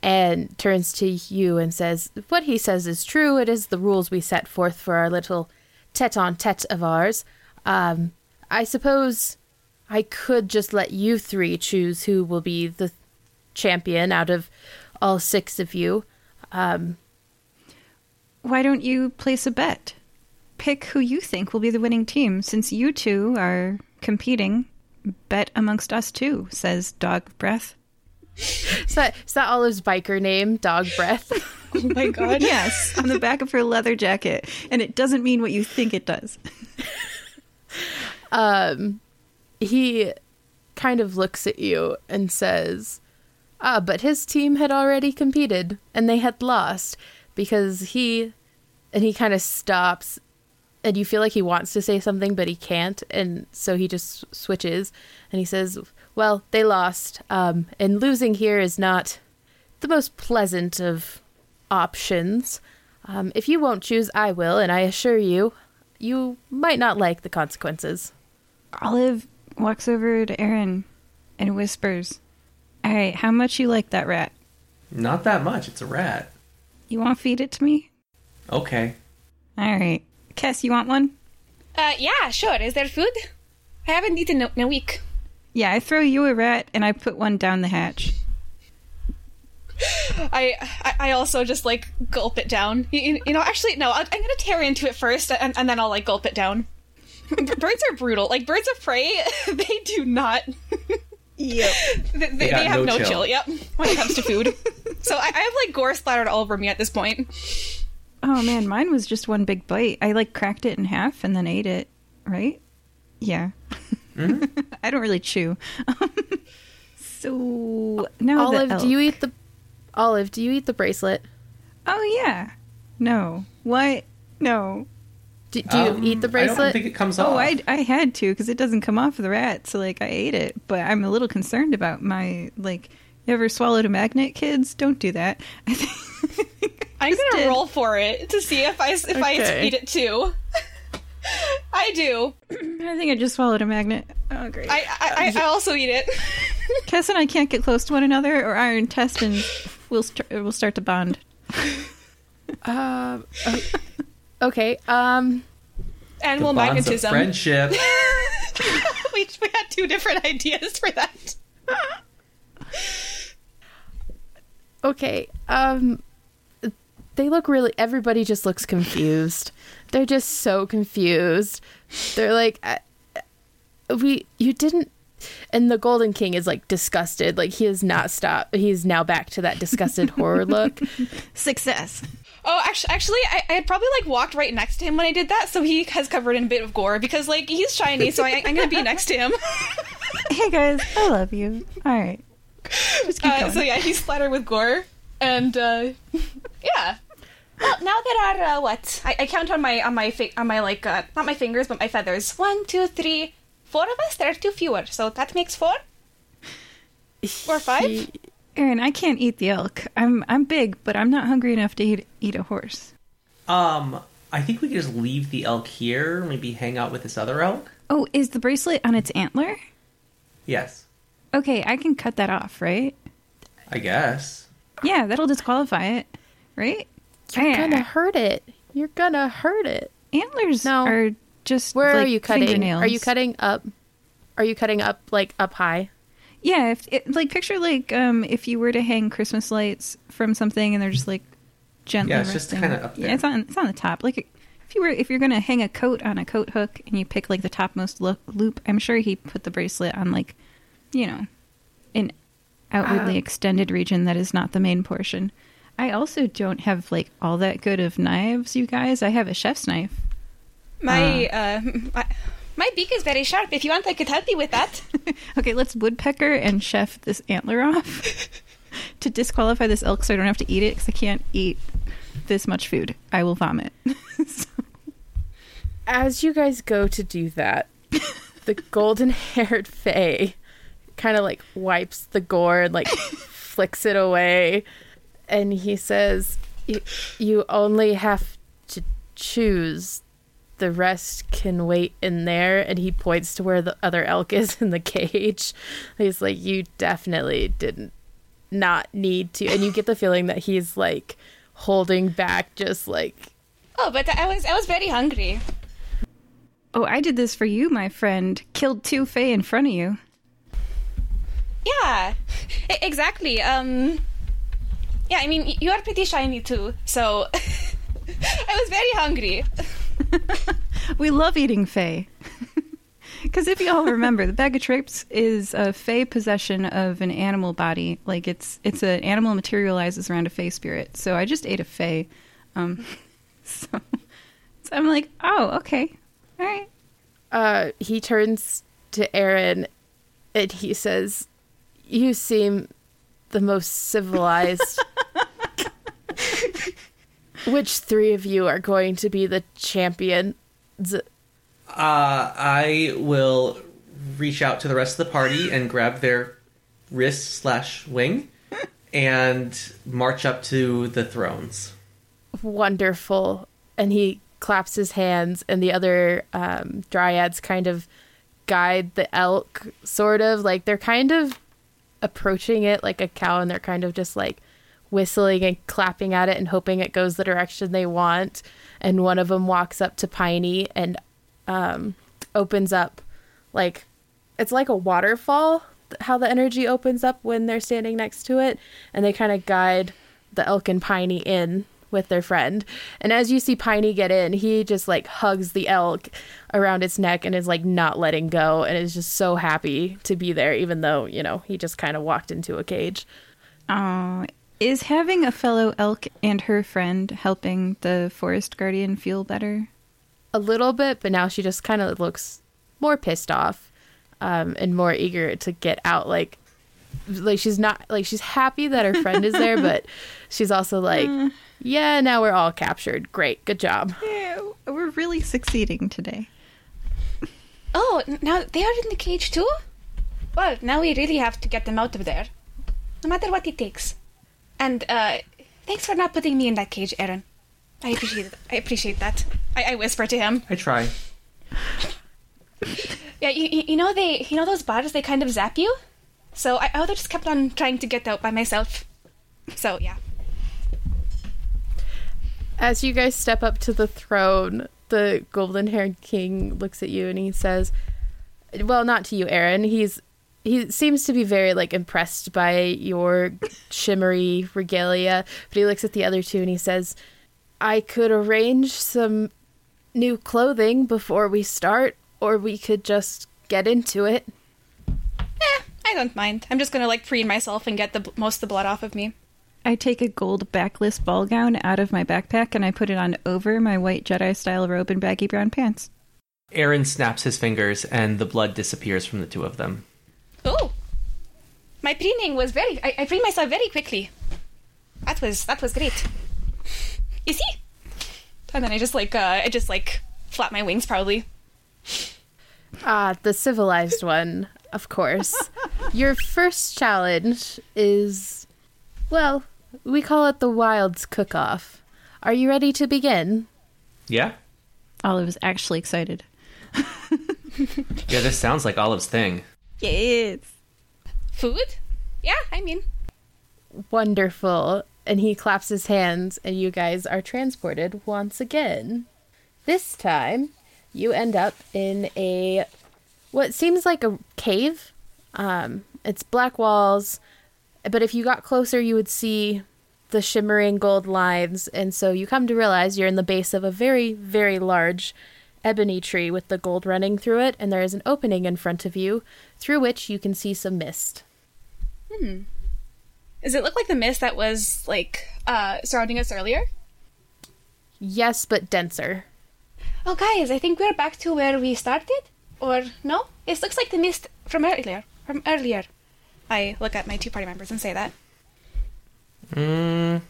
And turns to you and says, What he says is true. It is the rules we set forth for our little tete a tete of ours. Um, I suppose I could just let you three choose who will be the champion out of all six of you. Why don't you place a bet? Pick who you think will be the winning team since you two are competing. Bet amongst us two, says Dog Breath. Is that, is that Olive's biker name, Dog Breath? Oh my god! Yes, on the back of her leather jacket. And it doesn't mean what you think it does. um, he kind of looks at you and says, Ah, but his team had already competed and they had lost because he. And he kind of stops and you feel like he wants to say something, but he can't. And so he just switches and he says, Well, they lost. Um, and losing here is not the most pleasant of options. Um, if you won't choose, I will, and I assure you, you might not like the consequences. Olive walks over to Aaron and whispers, All right, how much you like that rat? Not that much. It's a rat. You want to feed it to me? Okay. All right. Kess, you want one? Uh, yeah, sure. Is there food? I haven't eaten in a week. Yeah, I throw you a rat and I put one down the hatch. I I- I also just like gulp it down. You, you know, actually, no. I- I'm gonna tear into it first, and, and then I'll like gulp it down. Birds are brutal. Like birds of prey, they do not. Yep. They, they, they have no no chill. chill. Yep. When it comes to food, so I, I have like gore splattered all over me at this point. Oh man, mine was just one big bite. I like cracked it in half and then ate it, right? Yeah. I don't really chew. so now the Olive, do you eat the Olive? Do you eat the bracelet? Oh yeah. No. What? No. Do, do you Um, eat the bracelet? I don't think it comes off. Oh, I, I had to because it doesn't come off of the rat, so like I ate it. But I'm a little concerned about my like. You ever swallowed a magnet, kids? Don't do that. I think I'm gonna did. roll for it to see if I if I Okay. eat it too. I do. I think I just swallowed a magnet. Oh, great. I I, I, I also eat it. Cass and I can't get close to one another, or our intestines will st- will start to bond. Um, o- okay. Um. Animal the bonds of magnetism. friendship. we, we had two different ideas for that. Okay. Um. They look really. Everybody just looks confused. They're just so confused. They're like, we. You didn't. And the Golden King is like disgusted. Like he has not stopped. He's now back to that disgusted horror look. Success. Oh, actually, actually, I, I had probably like walked right next to him when I did that, so he has covered in a bit of gore because like he's shiny, so I, I'm gonna be next to him. Hey guys, I love you. All right, just keep Uh, going. so yeah, he's splattered with gore, and uh, yeah. Well, now there are uh, what? I, I count on my on my fi- on my like uh, not my fingers but my feathers. One, two, three, four of us. There are two fewer, so that makes four. Or five? He- Aaron, I can't eat the elk. I'm I'm big, but I'm not hungry enough to eat eat a horse. um, I think we could just leave the elk here. Maybe hang out with this other elk. Oh, is the bracelet on its antler? Yes, Okay, I can cut that off, right? I guess. Yeah, that'll disqualify it, right? You're Yeah. gonna hurt it. You're gonna hurt it. Antlers No. are just Where are you cutting? fingernails. Are you cutting up? Are you cutting up like up high? Yeah, if it, like picture like um if you were to hang Christmas lights from something and they're just like gently Yeah, it's just kinda up Yeah, it's on it's on the top. Like if you were if you're gonna hang a coat on a coat hook and you pick like the topmost lo- loop, I'm sure he put the bracelet on like you know an outwardly Uh. extended region that is not the main portion. I also don't have like all that good of knives, you guys. I have a chef's knife. My uh, my, my beak is very sharp. If you want, I could help you with that. Okay, let's woodpecker and chef this antler off to disqualify this elk so I don't have to eat it because I can't eat this much food. I will vomit. So- As you guys go to do that, the golden-haired fae kind of like wipes the gore and like flicks it away, and he says, "You, you only have to choose." The rest can wait in there, and he points to where the other elk is in the cage. He's like, "You definitely didn't not need to," and you get the feeling that he's like holding back, just like Oh, but I was I was very hungry. oh, I did this for you, my friend. Killed two fae in front of you. Yeah, exactly. Um, yeah, I mean, you are pretty shiny too, so I was very hungry. We love eating fae. Because if you all remember, the bag of tricks is a fae possession of an animal body. Like it's it's an animal materializes around a fae spirit. So I just ate a fae. Um, so, so I'm like, oh, okay, all right. uh, he turns to Aaron and he says, You seem the most civilized. Which three of you are going to be the champions? Uh, I will reach out to the rest of the party and grab their wrist slash wing and march up to the thrones. Wonderful. And he claps his hands, and the other um, dryads kind of guide the elk, sort of. Like they're kind of approaching it like a cow, and they're kind of just like whistling and clapping at it and hoping it goes the direction they want. And one of them walks up to Piney and um, opens up like it's like a waterfall how the energy opens up when they're standing next to it and they kind of guide the elk and piney in with their friend and as you see piney get in he just like hugs the elk around its neck and is like not letting go and is just so happy to be there even though you know he just kind of walked into a cage Oh, is having a fellow elk and her friend helping the forest guardian feel better? a little bit, but now she just kind of looks more pissed off um, and more eager to get out. Like, like she's not like she's happy that her friend is there, but she's also like, yeah, now we're all captured. Great, good job. Yeah, We're really succeeding today. Oh, now they are in the cage too? Well, now we really have to get them out of there. No matter what it takes. And, uh, thanks for not putting me in that cage, Aaron. I appreciate it. I appreciate that. I, I whisper to him. I try. Yeah, you, you you know they you know those bars they kind of zap you. So I, I would have just kept on trying to get out by myself. So yeah. As you guys step up to the throne, the golden haired king looks at you and he says, Well, not to you, Aaron. He's he seems to be very like impressed by your shimmery regalia, but he looks at the other two and he says, I could arrange some new clothing before we start, or we could just get into it. Eh, I don't mind. I'm just gonna like preen myself and get the most of the blood off of me. I take a gold backless ball gown out of my backpack and I put it on over my white Jedi style robe and baggy brown pants. Aaron snaps his fingers, and the blood disappears from the two of them. Oh, my preening was very. I, I preened myself very quickly. That was that was great. You see? And then I just like uh I just like flap my wings proudly. Ah, the civilized one, of course. Your first challenge is, well, we call it the Wilds Cook Off. Are you ready to begin? Yeah? Olive is actually excited. Yeah, this sounds like Olive's thing. Yes. Food? Yeah, I mean. Wonderful. And he claps his hands, and you guys are transported once again. This time, you end up in a what seems like a cave. Um, it's black walls, but if you got closer, you would see the shimmering gold lines, and so you come to realize you're in the base of a very, very large ebony tree with the gold running through it, and there is an opening in front of you through which you can see some mist. Hmm. Does it look like the mist that was like uh surrounding us earlier? Yes, but denser. Oh guys, I think we're back to where we started? Or no? It looks like the mist from earlier. From earlier. I look at my two party members and say that. Mm,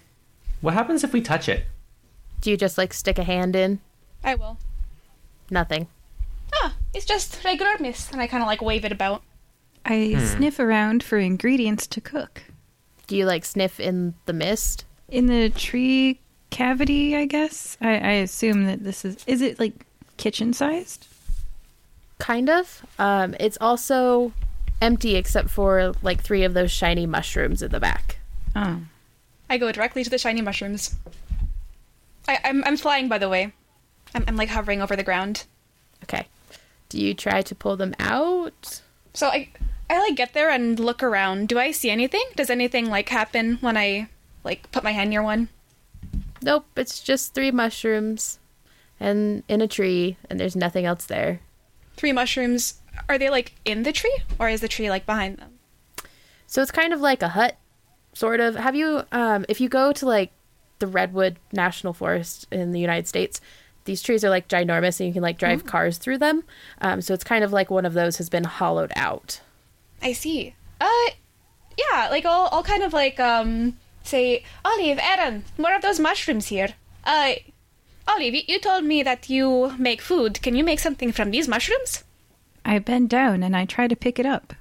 what happens if we touch it? Do you just like stick a hand in? I will. Nothing. Ah, it's just regular mist, and I kind of like wave it about. I sniff around for ingredients to cook. Do you like sniff in the mist? In the tree cavity, I guess. I, I assume that this is. Is it like kitchen sized? Kind of. Um, it's also empty except for like three of those shiny mushrooms at the back. Oh. I go directly to the shiny mushrooms. I, I'm I'm flying, by the way. I'm, I'm like hovering over the ground. Okay. Do you try to pull them out? So I I like get there and look around. Do I see anything? Does anything like happen when I like put my hand near one? Nope, it's just three mushrooms and in a tree, and there's nothing else there. Three mushrooms. Are they like in the tree, or is the tree like behind them? So it's kind of like a hut, sort of. Have you, um, if you go to like the Redwood National Forest in the United States, these trees are like ginormous and you can like drive cars through them. Um, so it's kind of like one of those has been hollowed out. I see. Uh, yeah. Like I'll I'll kind of like um say, Olive, Aaron, more of those mushrooms here. Uh, Olive, you- you told me that you make food. Can you make something from these mushrooms? I bend down and I try to pick it up.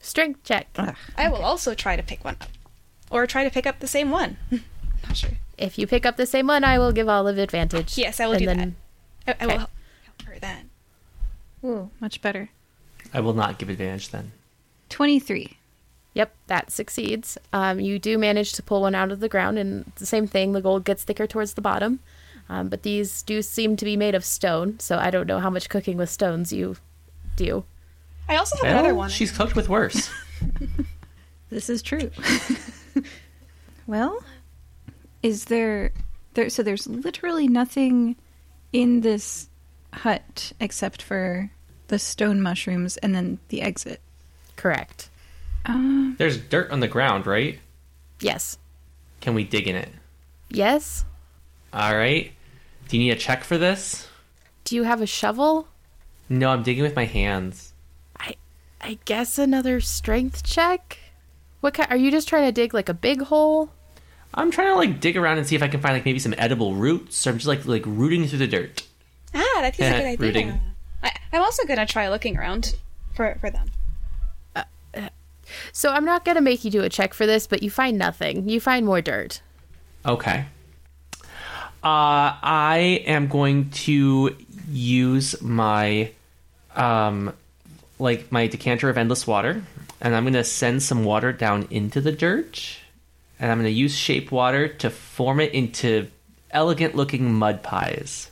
Strength check. Ugh. I will also try to pick one up, or try to pick up the same one. Not sure. If you pick up the same one, I will give Olive advantage. Yes, I will and do then, I, I will help, help her then. Ooh, much better. I will not give advantage then. 23. Yep, that succeeds. Um, you do manage to pull one out of the ground, and the same thing, the gold gets thicker towards the bottom. Um, but these do seem to be made of stone, so I don't know how much cooking with stones you do. I also have Well, another one. she's cooked with worse. This is true. well, is there there so there's literally nothing in this hut except for the stone mushrooms and then the exit. Correct. Uh, There's dirt on the ground, right? Yes. Can we dig in it? Yes? All right. Do you need a check for this? Do you have a shovel? No, I'm digging with my hands. I I guess another strength check? What kind, are you just trying to dig like a big hole? I'm trying to like dig around and see if I can find like maybe some edible roots. Or I'm just like like rooting through the dirt. Ah, that is a good idea. Rooting. I, I'm also gonna try looking around for for them. So I'm not going to make you do a check for this, but you find nothing. You find more dirt. Okay. Uh, I am going to use my, um, like my decanter of endless water, and I'm going to send some water down into the dirt, and I'm going to use shape water to form it into elegant looking mud pies.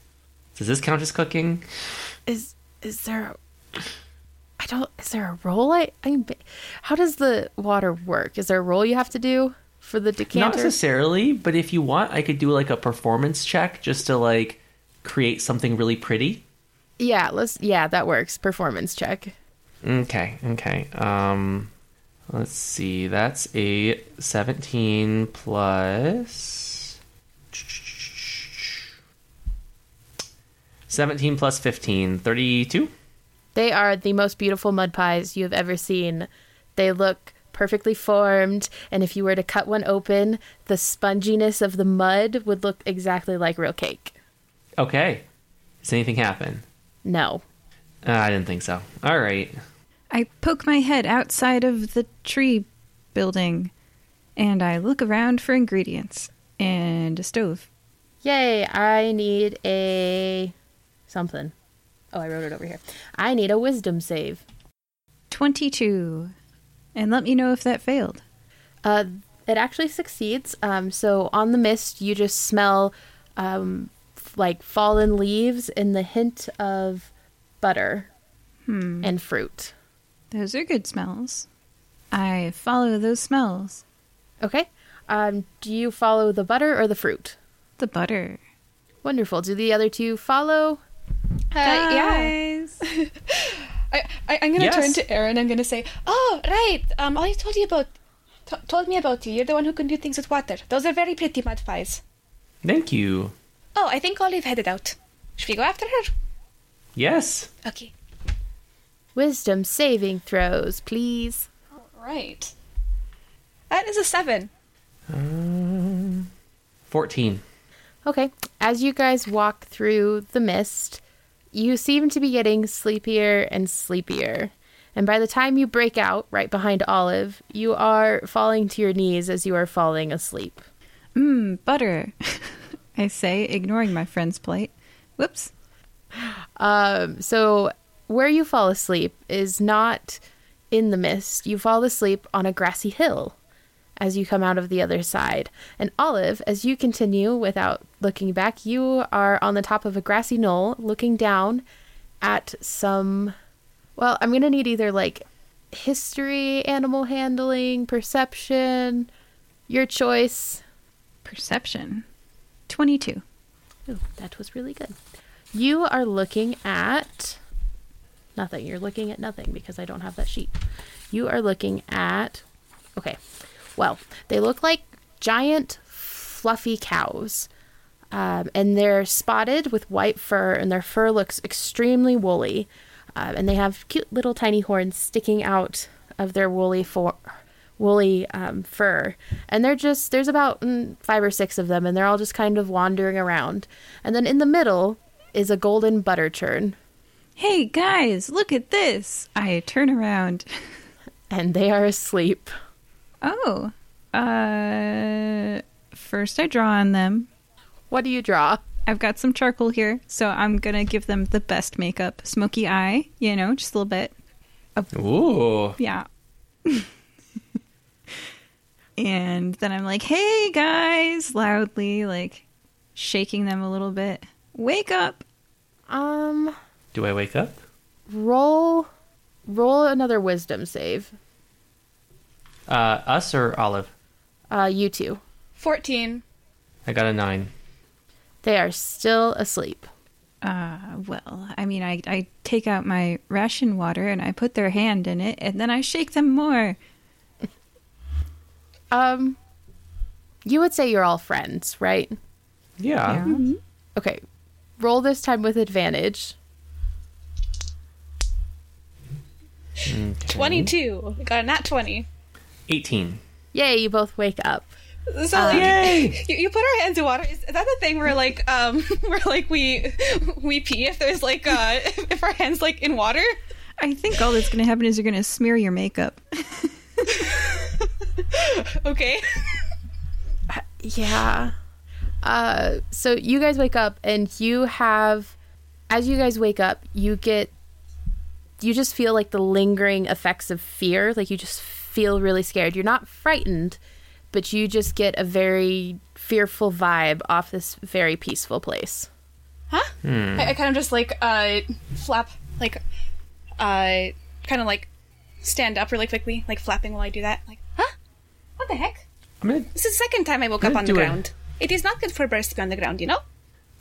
Does this count as cooking? Is is there a, I don't is there a roll I I how does the water work? Is there a roll you have to do for the Not necessarily, but if you want, I could do like a performance check just to like create something really pretty. yeah, let's yeah, that works. Performance check. Okay, okay. Um let's see. That's a 17 plus 17 plus 15, 32? They are the most beautiful mud pies you have ever seen. They look perfectly formed, and if you were to cut one open, the sponginess of the mud would look exactly like real cake. Okay. Does anything happen? No. Uh, I didn't think so. All right. I poke my head outside of the tree building and I look around for ingredients and a stove. Yay, I need a something. Oh, I wrote it over here. I need a wisdom save. 22. And let me know if that failed. Uh, it actually succeeds. Um, so on the mist, you just smell um, f- like fallen leaves and the hint of butter and fruit. Those are good smells. I follow those smells. Okay. Um, do you follow the butter or the fruit? The butter. Wonderful. Do the other two follow? Uh, yeah. Guys. I, I, I'm gonna Yes. turn to Aaron. I'm gonna say, "Oh, right. Um, I told you about, t- told me about you. You're the one who can do things with water. Those are very pretty mud pies. Thank you. Oh, I think Olive headed out. Should we go after her? Yes. Okay. Wisdom saving throws, please. All right. That is a seven. Um, 14. Okay. As you guys walk through the mist, you seem to be getting sleepier and sleepier. And by the time you break out right behind Olive, you are falling to your knees as you are falling asleep. Mmm, butter. I say, ignoring my friend's plight. Whoops. Um, so where you fall asleep is not in the mist. You fall asleep on a grassy hill as you come out of the other side. And Olive, as you continue without looking back, you are on the top of a grassy knoll looking down at some. Well, I'm going to need either like history, animal handling, perception, your choice. Perception. 22. Ooh, that was really good. You are looking at nothing. You're looking at nothing because I don't have that sheet. You are looking at. Okay. Well, they look like giant, fluffy cows. Um, and they're spotted with white fur, and their fur looks extremely woolly. Um, and they have cute little tiny horns sticking out of their woolly for- woolly um, fur. And they're just there's about mm, five or six of them, and they're all just kind of wandering around. And then in the middle is a golden butter churn, Hey guys, look at this. I turn around. and they are asleep. Oh. Uh first I draw on them. What do you draw? I've got some charcoal here, so I'm going to give them the best makeup. Smoky eye, you know, just a little bit. Ooh. Yeah. and then I'm like, "Hey guys," loudly like shaking them a little bit. Wake up. Um, Do I wake up? roll, roll another wisdom save. Uh, us or Olive? Uh, you two. 14. I got a 9. They are still asleep. Uh, well, I mean, I, I take out my ration water and I put their hand in it and then I shake them more. Um, you would say you're all friends, right? Yeah. Yeah. Okay. Roll this time with advantage. 22. I got a nat 20. 18. Yay, you both wake up. So like you, you put our hands in water. Is that the thing where like um where like we we pee if there's like uh if our hands like in water? I think all that's going to happen is you're going to smear your makeup. Okay. Yeah. Uh, so you guys wake up and you have, as you guys wake up, you get, you just feel like the lingering effects of fear. Like you just feel really scared. You're not frightened, but you just get a very fearful vibe off this very peaceful place. Huh? I, I kind of just like uh flap like uh kind of like stand up really quickly, like flapping while I do that. Like, huh? What the heck? I'm gonna This is the second time I woke I'm up on the do it. ground. It is not good for birds to be on the ground, you know?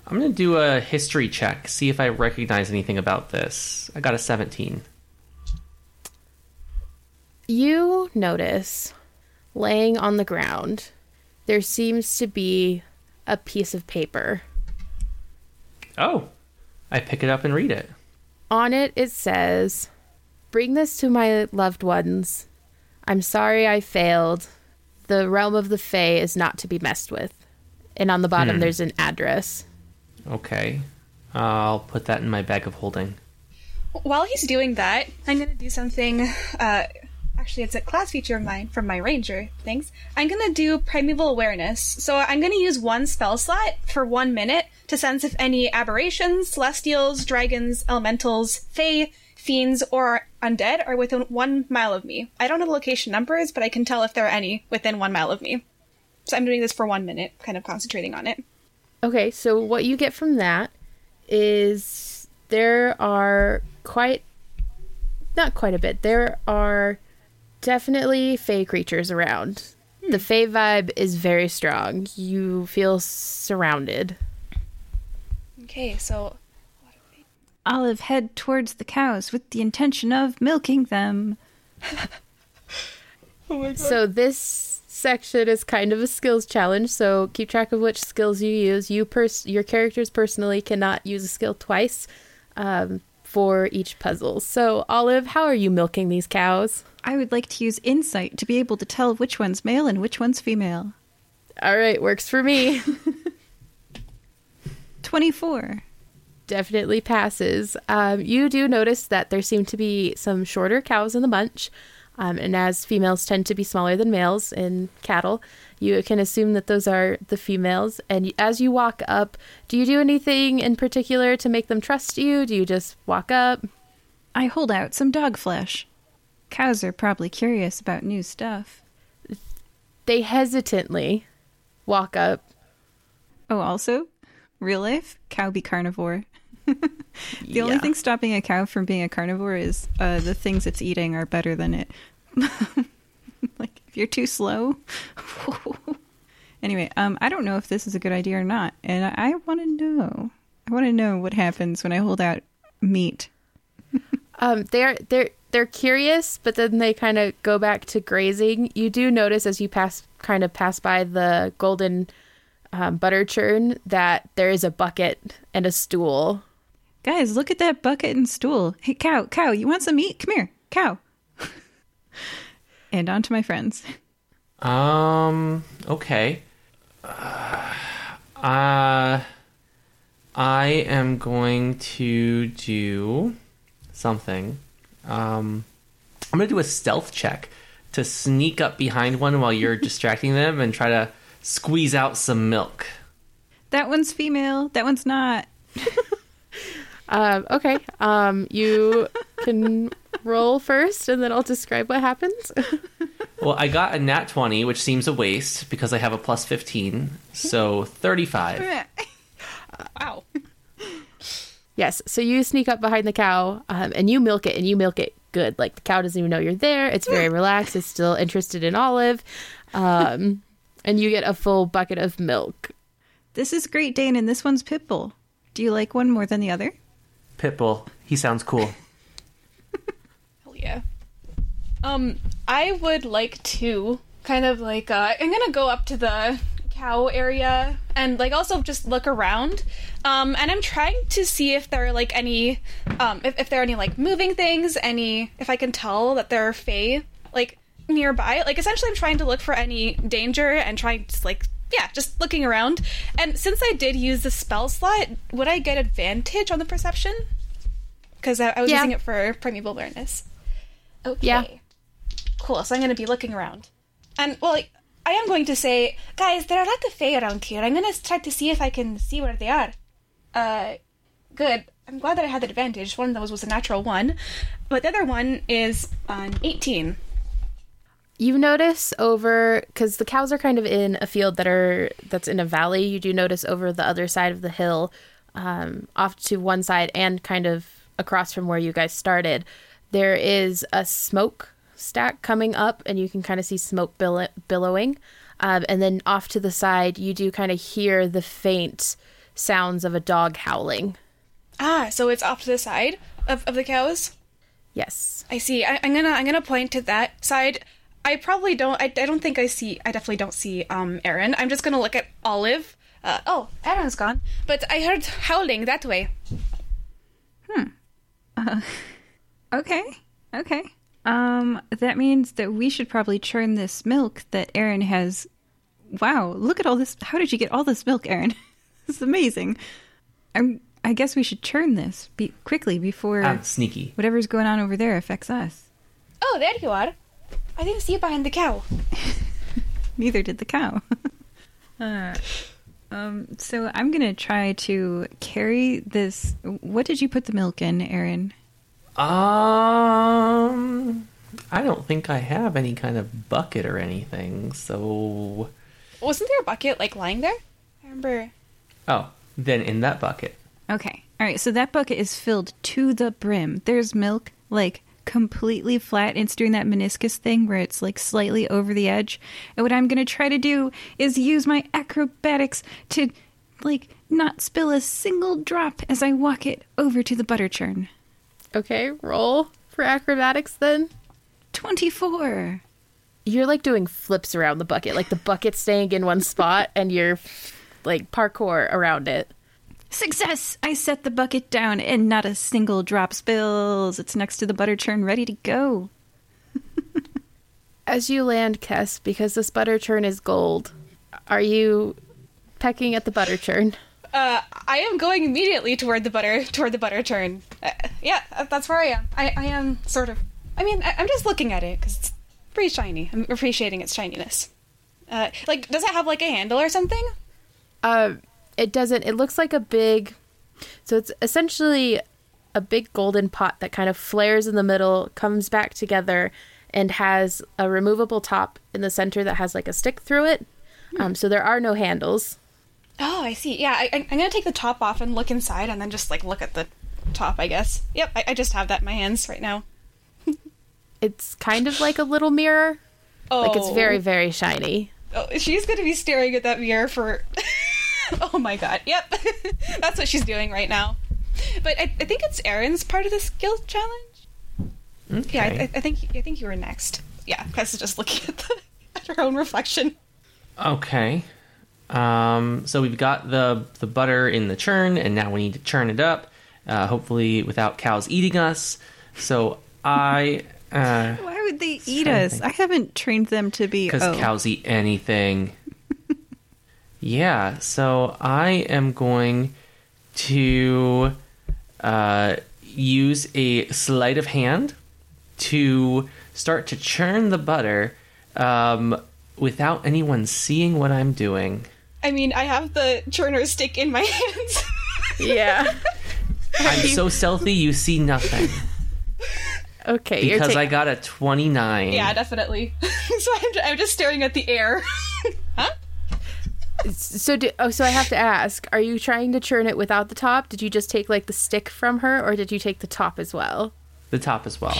I'm gonna do a history check, see if I recognize anything about this. I got a 17. You notice laying on the ground, there seems to be a piece of paper. Oh, I pick it up and read it. On it, it says, Bring this to my loved ones. I'm sorry I failed. The realm of the Fae is not to be messed with. And on the bottom, there's an address. Okay, I'll put that in my bag of holding. While he's doing that, I'm gonna do something. Uh, actually, it's a class feature of mine from my ranger things. I'm gonna do primeval awareness. So I'm gonna use one spell slot for one minute to sense if any aberrations, celestials, dragons, elementals, fae, fiends, or undead are within one mile of me. I don't know the location numbers, but I can tell if there are any within one mile of me. So I'm doing this for one minute, kind of concentrating on it. Okay, so what you get from that is there are quite, not quite a bit, there are definitely Fey creatures around. The Fey vibe is very strong. You feel surrounded. Okay, so Olive head towards the cows with the intention of milking them. So this section is kind of a skills challenge. So keep track of which skills you use. You pers- your characters personally cannot use a skill twice um, for each puzzle. So Olive, how are you milking these cows? I would like to use insight to be able to tell which one's male and which one's female. All right, works for me. 24. Definitely passes. Um, you do notice that there seem to be some shorter cows in the bunch. Um, and as females tend to be smaller than males in cattle, you can assume that those are the females. And as you walk up, do you do anything in particular to make them trust you? Do you just walk up? I hold out some dog flesh. Cows are probably curious about new stuff. They hesitantly walk up. Oh, also, real life, cow be carnivore. the only thing stopping a cow from being a carnivore is uh, the things it's eating are better than it. like, if you're too slow. anyway, um, I don't know if this is a good idea or not, and I, I want to know. I want to know what happens when I hold out meat. Um, they're they're they're curious, but then they kind of go back to grazing. You do notice as you pass, kind of pass by the golden um, butter churn, that there is a bucket and a stool. Guys, look at that bucket and stool. Hey, cow, cow, you want some meat? Come here, cow. and on to my friends. Um. Okay. Uh, uh, I am going to do something. Um, I'm gonna do a stealth check to sneak up behind one while you're distracting them and try to squeeze out some milk. That one's female. That one's not. Um, okay, um, you can roll first, and then I'll describe what happens. Well, I got a nat 20, which seems a waste because I have a plus 15, so 35. wow. Yes, so you sneak up behind the cow, um, and you milk it, and you milk it good. Like the cow doesn't even know you're there. It's very relaxed. It's still interested in Olive, um, and you get a full bucket of milk. This is Great Dane, and this one's Pitbull. Do you like one more than the other? Pitbull, he sounds cool. Hell yeah. Um, I would like to kind of like uh I'm gonna go up to the cow area and like also just look around. Um, and I'm trying to see if there are like any um if, if there are any like moving things, any if I can tell that there are fae. Like nearby. Like essentially, I'm trying to look for any danger and trying to like yeah, just looking around. And since I did use the spell slot, would I get advantage on the perception? Because I, I was Yeah. using it for primeval awareness. Okay. Yeah. Cool. So I'm going to be looking around, and well, like, I am going to say, guys, there are a lot of fae around here. I'm going to try to see if I can see where they are. Uh, good. I'm glad that I had the advantage. One of those was a natural one, but the other one is an 18. You notice over because the cows are kind of in a field that are that's in a valley. You do notice over the other side of the hill, um, off to one side and kind of across from where you guys started, there is a smoke stack coming up, and you can kind of see smoke bill- billowing. Um, and then off to the side, you do kind of hear the faint sounds of a dog howling. Ah, so it's off to the side of, of the cows. Yes. I see. I, I'm gonna I'm gonna point to that side. I probably don't. I, I don't think I see. I definitely don't see um Aaron. I'm just gonna look at Olive. Uh, oh, Aaron's gone. But I heard howling that way. Hmm. Okay. Okay. Um, that means that we should probably churn this milk that Aaron has. Wow, look at all this. How did you get all this milk, Aaron? this is amazing. I'm. I guess we should churn this be- quickly before I'm sneaky. whatever's going on over there affects us. Oh, there you are. I didn't see you behind the cow. Neither did the cow. uh, um, so I'm gonna try to carry this. What did you put the milk in, Aaron? Um, I don't think I have any kind of bucket or anything. So, Wasn't there a bucket like lying there? I remember. oh, then in that bucket. Okay. All right. So that bucket is filled to the brim. There's milk like completely flat. It's doing that meniscus thing where it's like slightly over the edge. And what I'm going to try to do is use my acrobatics to like not spill a single drop as I walk it over to the butter churn. Okay, roll for acrobatics then. 24. You're like doing flips around the bucket, like the bucket's staying in one spot and you're like parkour around it. Success! I set the bucket down and not a single drop spills. It's next to the butter churn ready to go. As you land, Kess, because this butter churn is gold, are you pecking at the butter churn? Uh, I am going immediately toward the butter toward the butter churn. Uh, yeah, uh, that's where I am. I, I am sort of. I mean, I, I'm just looking at it because it's pretty shiny. I'm appreciating its shininess. Uh, like, does it have like a handle or something? Uh, it doesn't. It looks like a big. So it's essentially a big golden pot that kind of flares in the middle, comes back together, and has a removable top in the center that has like a stick through it. Um, so there are no handles. Oh, I see. Yeah, I, I- I'm gonna take the top off and look inside, and then just like look at the top. I guess. Yep, I, I just have that in my hands right now. It's kind of like a little mirror. Oh, Like it's very, oh. very shiny. Oh, she's gonna be staring at that mirror for. oh my god. Yep, that's what she's doing right now. But I, I think it's Aaron's part of the skill challenge. Okay. Yeah, I, I I think I think you were next. Yeah, Kess is just looking at, the, at her own reflection. Okay. Um, so we've got the the butter in the churn, and now we need to churn it up, uh, hopefully without cows eating us. So I, uh, Why would they eat us? I haven't trained them to be. because oh. cows eat anything. yeah. So I am going to uh, use a sleight of hand to start to churn the butter um, without anyone seeing what I'm doing. I mean, I have the churner stick in my hands. Yeah. I'm so stealthy, you see nothing Okay. you're because ta- I got a 29. yeah, definitely. so I'm, I'm just staring at the air. huh? So do, oh, so I have to ask: Are you trying to churn it without the top? Did you just take like the stick from her, or did you take the top as well? the top as well.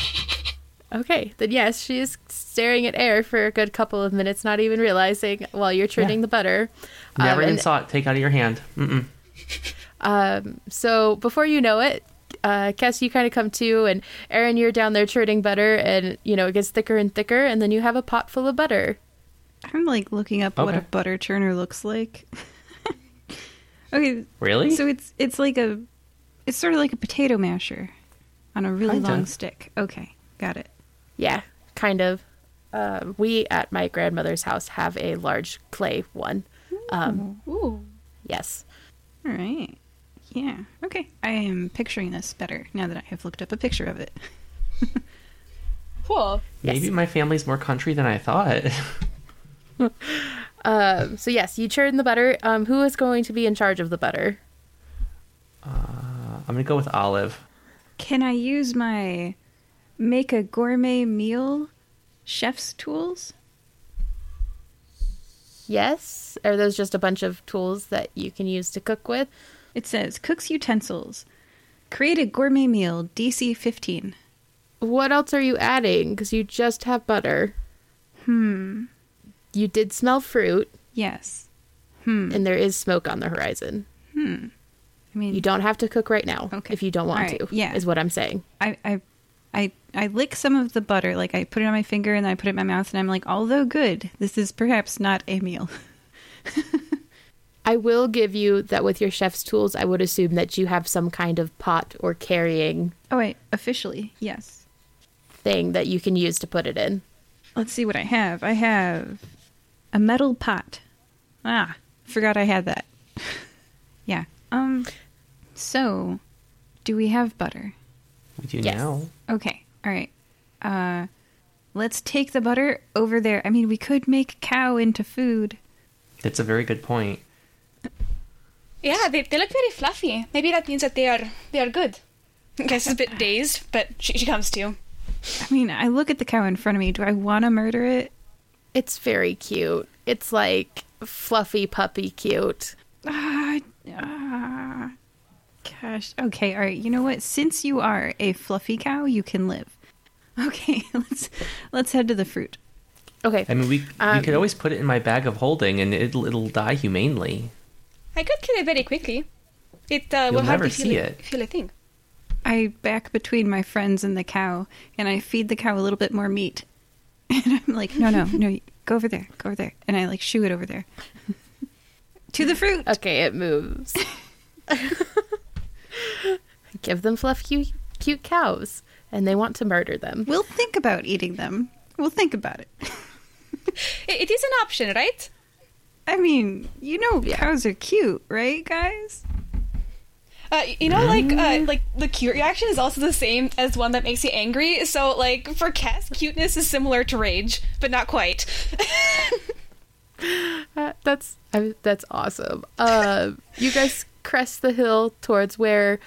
Okay, then yes, she is staring at air for a good couple of minutes, not even realizing while you're churning Yeah. the butter. Never Um, even and- saw it take out of your hand. Mm-mm. Um, so before you know it, uh, Cass, you kind of come to, and Aaron, you're down there churning butter, and you know it gets thicker and thicker, and then you have a pot full of butter. I'm like looking up what a butter churner looks like. okay, Really? so it's it's like a it's sort of like a potato masher on a really Kinda. long stick. Okay, got it. Yeah, kind of. Uh, we at my grandmother's house have a large clay one. Um, Ooh. yes. All right. Yeah. Okay. I am picturing this better now that I have looked up a picture of it. Cool. Maybe my family's more country than I thought. Um, so yes, you churn the butter. Um, who is going to be in charge of the butter? I'm gonna go with Olive. Can I use my make a gourmet meal chef's tools? Yes. Are those just a bunch of tools that you can use to cook with? It says cooks utensils. Create a gourmet meal DC 15. What else are you adding? Because you just have butter. Hmm. You did smell fruit, Yes. Hmm. and there is smoke on the horizon. Hmm. I mean, You don't have to cook right now Okay. if you don't want right, to. yeah. is what I'm saying. I, I, I, I lick some of the butter, like I put it on my finger and then I put it in my mouth, and I'm like, although good, this is perhaps not a meal. I will give you that with your chef's tools. I would assume that you have some kind of pot or carrying Oh wait, officially, yes. thing that you can use to put it in. Let's see what I have. I have a metal pot. Ah, forgot I had that. yeah. Um. So, do we have butter? We do Yes. now. Okay. All right. Uh, let's take the butter over there. I mean, we could make cow into food. That's a very good point. Yeah, they, they look very fluffy. Maybe that means that they are they are good. Guess is a bit dazed, but she, she comes to. I mean, I look at the cow in front of me. Do I want to murder it? It's very cute. It's like fluffy puppy cute. Ah, ah, gosh. Okay, all right. You know what? Since you are a fluffy cow, you can live. Okay, let's let's head to the fruit. Okay. I mean, we we Um, could always put it in my bag of holding, and it'll it'll die humanely. I could kill it very quickly. It uh, You'll will never hardly feel see a- it. Feel a thing. I back between my friends and the cow, and I feed the cow a little bit more meat. And I'm like, no, no, no, go over there, go over there, and I like shoo it over there to the fruit. Okay, it moves. Give them fluff cute, cute cows, and they want to murder them. We'll think about eating them. We'll think about it. It, it is an option, right? I mean, you know, Yeah. cows are cute, right, guys? Uh, you know, like uh, like the cute reaction is also the same as one that makes you angry. So, like for Cass, cuteness is similar to rage, but not quite. Uh, that's I, that's awesome. Uh, you guys crest the hill towards where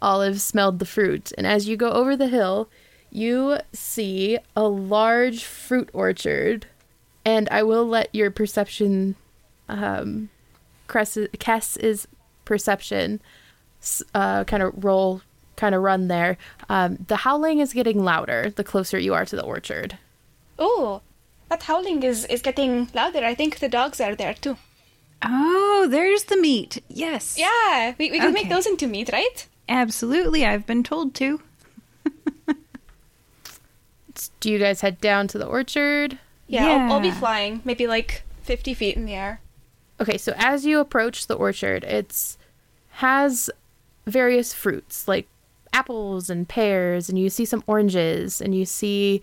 Olive smelled the fruit, and as you go over the hill, you see a large fruit orchard. And I will let your perception, um, Cress, Cass's perception, uh, kind of roll, kind of run there. Um, the howling is getting louder the closer you are to the orchard. oh, that howling is is getting louder. I think the dogs are there too. Oh, there's the meat. Yes. Yeah, we we can make those into meat, right? Absolutely. I've been told to. Do you guys head down to the orchard? Yeah, I'll, I'll be flying, maybe like fifty feet in the air. Okay, so as you approach the orchard, it's has various fruits like apples and pears, and you see some oranges, and you see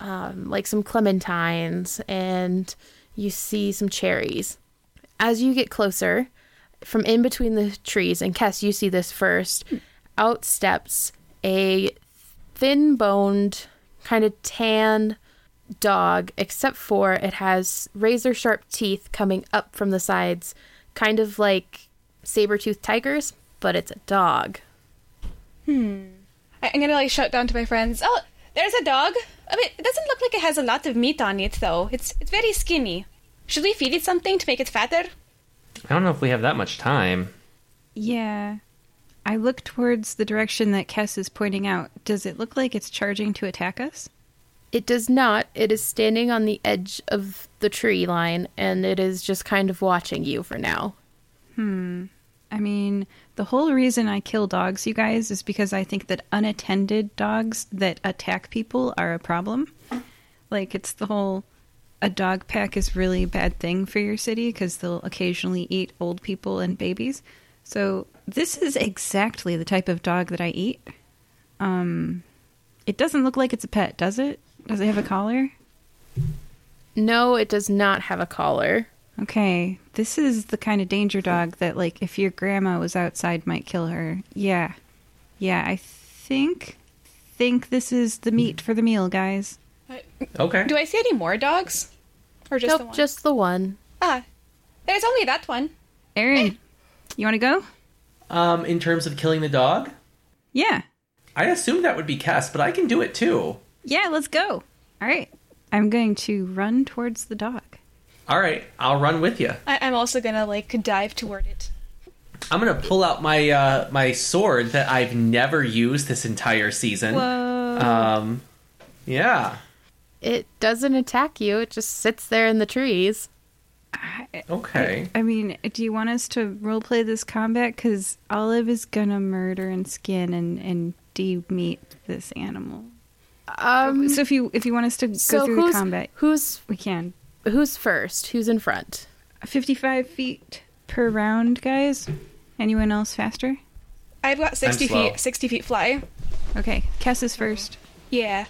um, like some clementines, and you see some cherries. As you get closer, from in between the trees, and Kess, you see this first, out steps a thin boned, kind of tan dog, except for it has razor sharp teeth coming up from the sides, kind of like saber toothed tigers, but it's a dog. Hmm. I, I'm gonna like shout down to my friends. Oh, there's a dog. I mean, it doesn't look like it has a lot of meat on it though. It's it's very skinny. Should we feed it something to make it fatter? I don't know if we have that much time. Yeah. I look towards the direction that Kess is pointing out. Does it look like it's charging to attack us? It does not. It is standing on the edge of the tree line and it is just kind of watching you for now. Hmm. I mean, the whole reason I kill dogs, you guys, is because I think that unattended dogs that attack people are a problem. Like, it's the whole a dog pack is really a bad thing for your city because they'll occasionally eat old people and babies. So, this is exactly the type of dog that I eat. Um, it doesn't look like it's a pet, does it? Does it have a collar? No, it does not have a collar. Okay, this is the kind of danger dog that, like, if your grandma was outside, might kill her. Yeah, yeah. I think think this is the meat for the meal, guys. Okay. Do I see any more dogs? Or just nope, the one? just the one. Ah, there's only that one. Aaron, you want to go? Um, in terms of killing the dog, Yeah, I assume that would be Cass, but I can do it too. yeah. Let's go. All right, I'm going to run towards the dog. All right, I'll run with you. I- I'm also gonna like dive toward it. I'm gonna pull out my uh, my sword that I've never used this entire season. Whoa! Um, yeah. It doesn't attack you, it just sits there in the trees. Okay. I mean, do you want us to roleplay this combat? Because Olive is gonna murder and skin and and de-meat this animal. Um, So if you if you want us to go so through the combat, who's we can. who's first? Who's in front? Fifty-five feet per round, guys. Anyone else faster? I've got 60 feet, 60 feet fly. Okay, Cass is first. Yeah.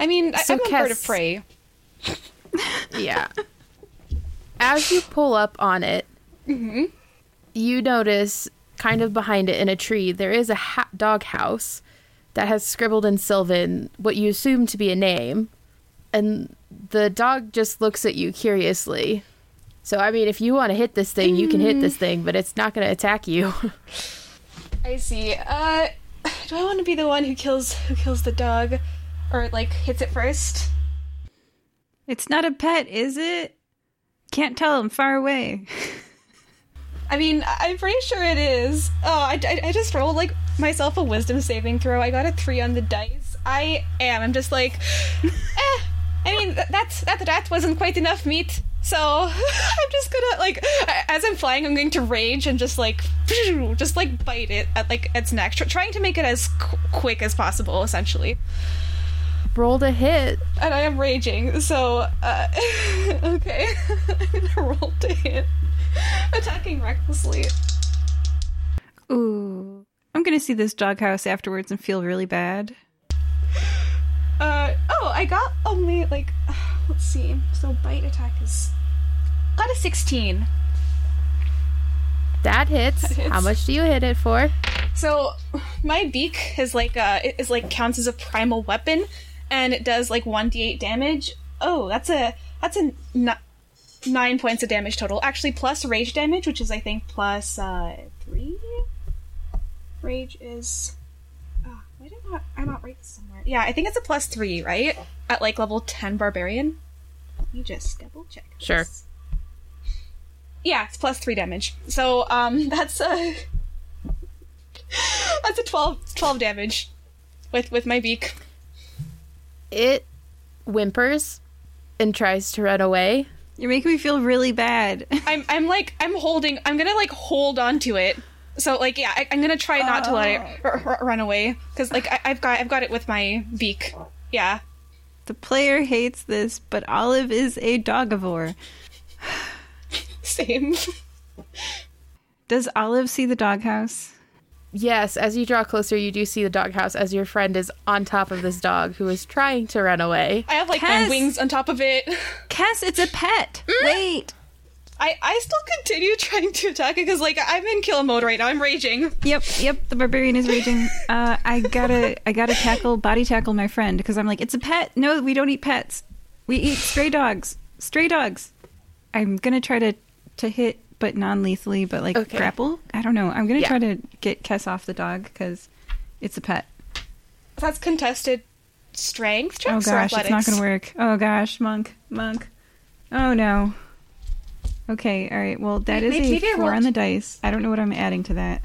I mean, I- So I'm a bird of prey. Yeah. As you pull up on it, you notice kind of behind it in a tree, there is a ha- dog house that has scribbled in Sylvan what you assume to be a name. And the dog just looks at you curiously. So, I mean, if you want to hit this thing, you can hit this thing, but it's not going to attack you. I see. Uh, do I want to be the one who kills who kills the dog, or like hits it first? It's not a pet, is it? Can't tell. I'm far away. I mean, I'm pretty sure it is. Oh, I, I, I just rolled like myself a wisdom saving throw. I got a three on the dice. I am. I'm just like, eh. I mean, th- that's that that wasn't quite enough meat. So I'm just gonna like, as I'm flying, I'm going to rage and just like, just like bite it at like its neck, tr- trying to make it as qu- quick as possible, essentially. Rolled a hit. And I am raging. So, uh, okay, I'm gonna roll to hit, attacking recklessly. Ooh. I'm gonna see this doghouse afterwards and feel really bad. Uh oh, I got only like let's see. So bite attack is got a 16. That hits. That hits. How much do you hit it for? So my beak is like uh is like counts as a primal weapon and it does like 1d8 damage. Oh, that's a that's a n- 9 points of damage total. Actually plus rage damage, which is I think plus uh 3. Rage is Ah, why did I not I not write this somewhere? Yeah, I think it's a plus 3, right? At like level 10 barbarian. Let me just double check. Sure. Yeah, it's plus 3 damage. So um that's a that's a 12, 12 damage with with my beak. It whimpers and tries to run away. You're making me feel really bad. I'm I'm like I'm holding. I'm gonna like hold on to it. So like yeah, I, I'm gonna try not to let it oh. r- r- run away because like I, I've got I've got it with my beak. Yeah. the player hates this, but Olive is a dogivore. Same. Does Olive see the doghouse? Yes, as you draw closer, you do see the doghouse as your friend is on top of this dog who is trying to run away. I have like Cass! my wings on top of it. Cass, it's a pet. Wait. I I still continue trying to attack it because like I'm in kill mode right now. I'm raging. Yep, yep. The barbarian is raging. Uh, I gotta, I gotta tackle, body tackle my friend because I'm like, it's a pet. No, we don't eat pets. We eat stray dogs. Stray dogs. I'm gonna try to, to hit, but non-lethally, but like Okay. grapple. I don't know. I'm gonna Yeah. try to get Kess off the dog because it's a pet. That's contested strength Oh checks or gosh, it's not gonna work. Oh gosh, monk, monk. Oh no. Okay, all right. Well, that is Maybe- a maybe I four rolled- on the dice. I don't know what I'm adding to that.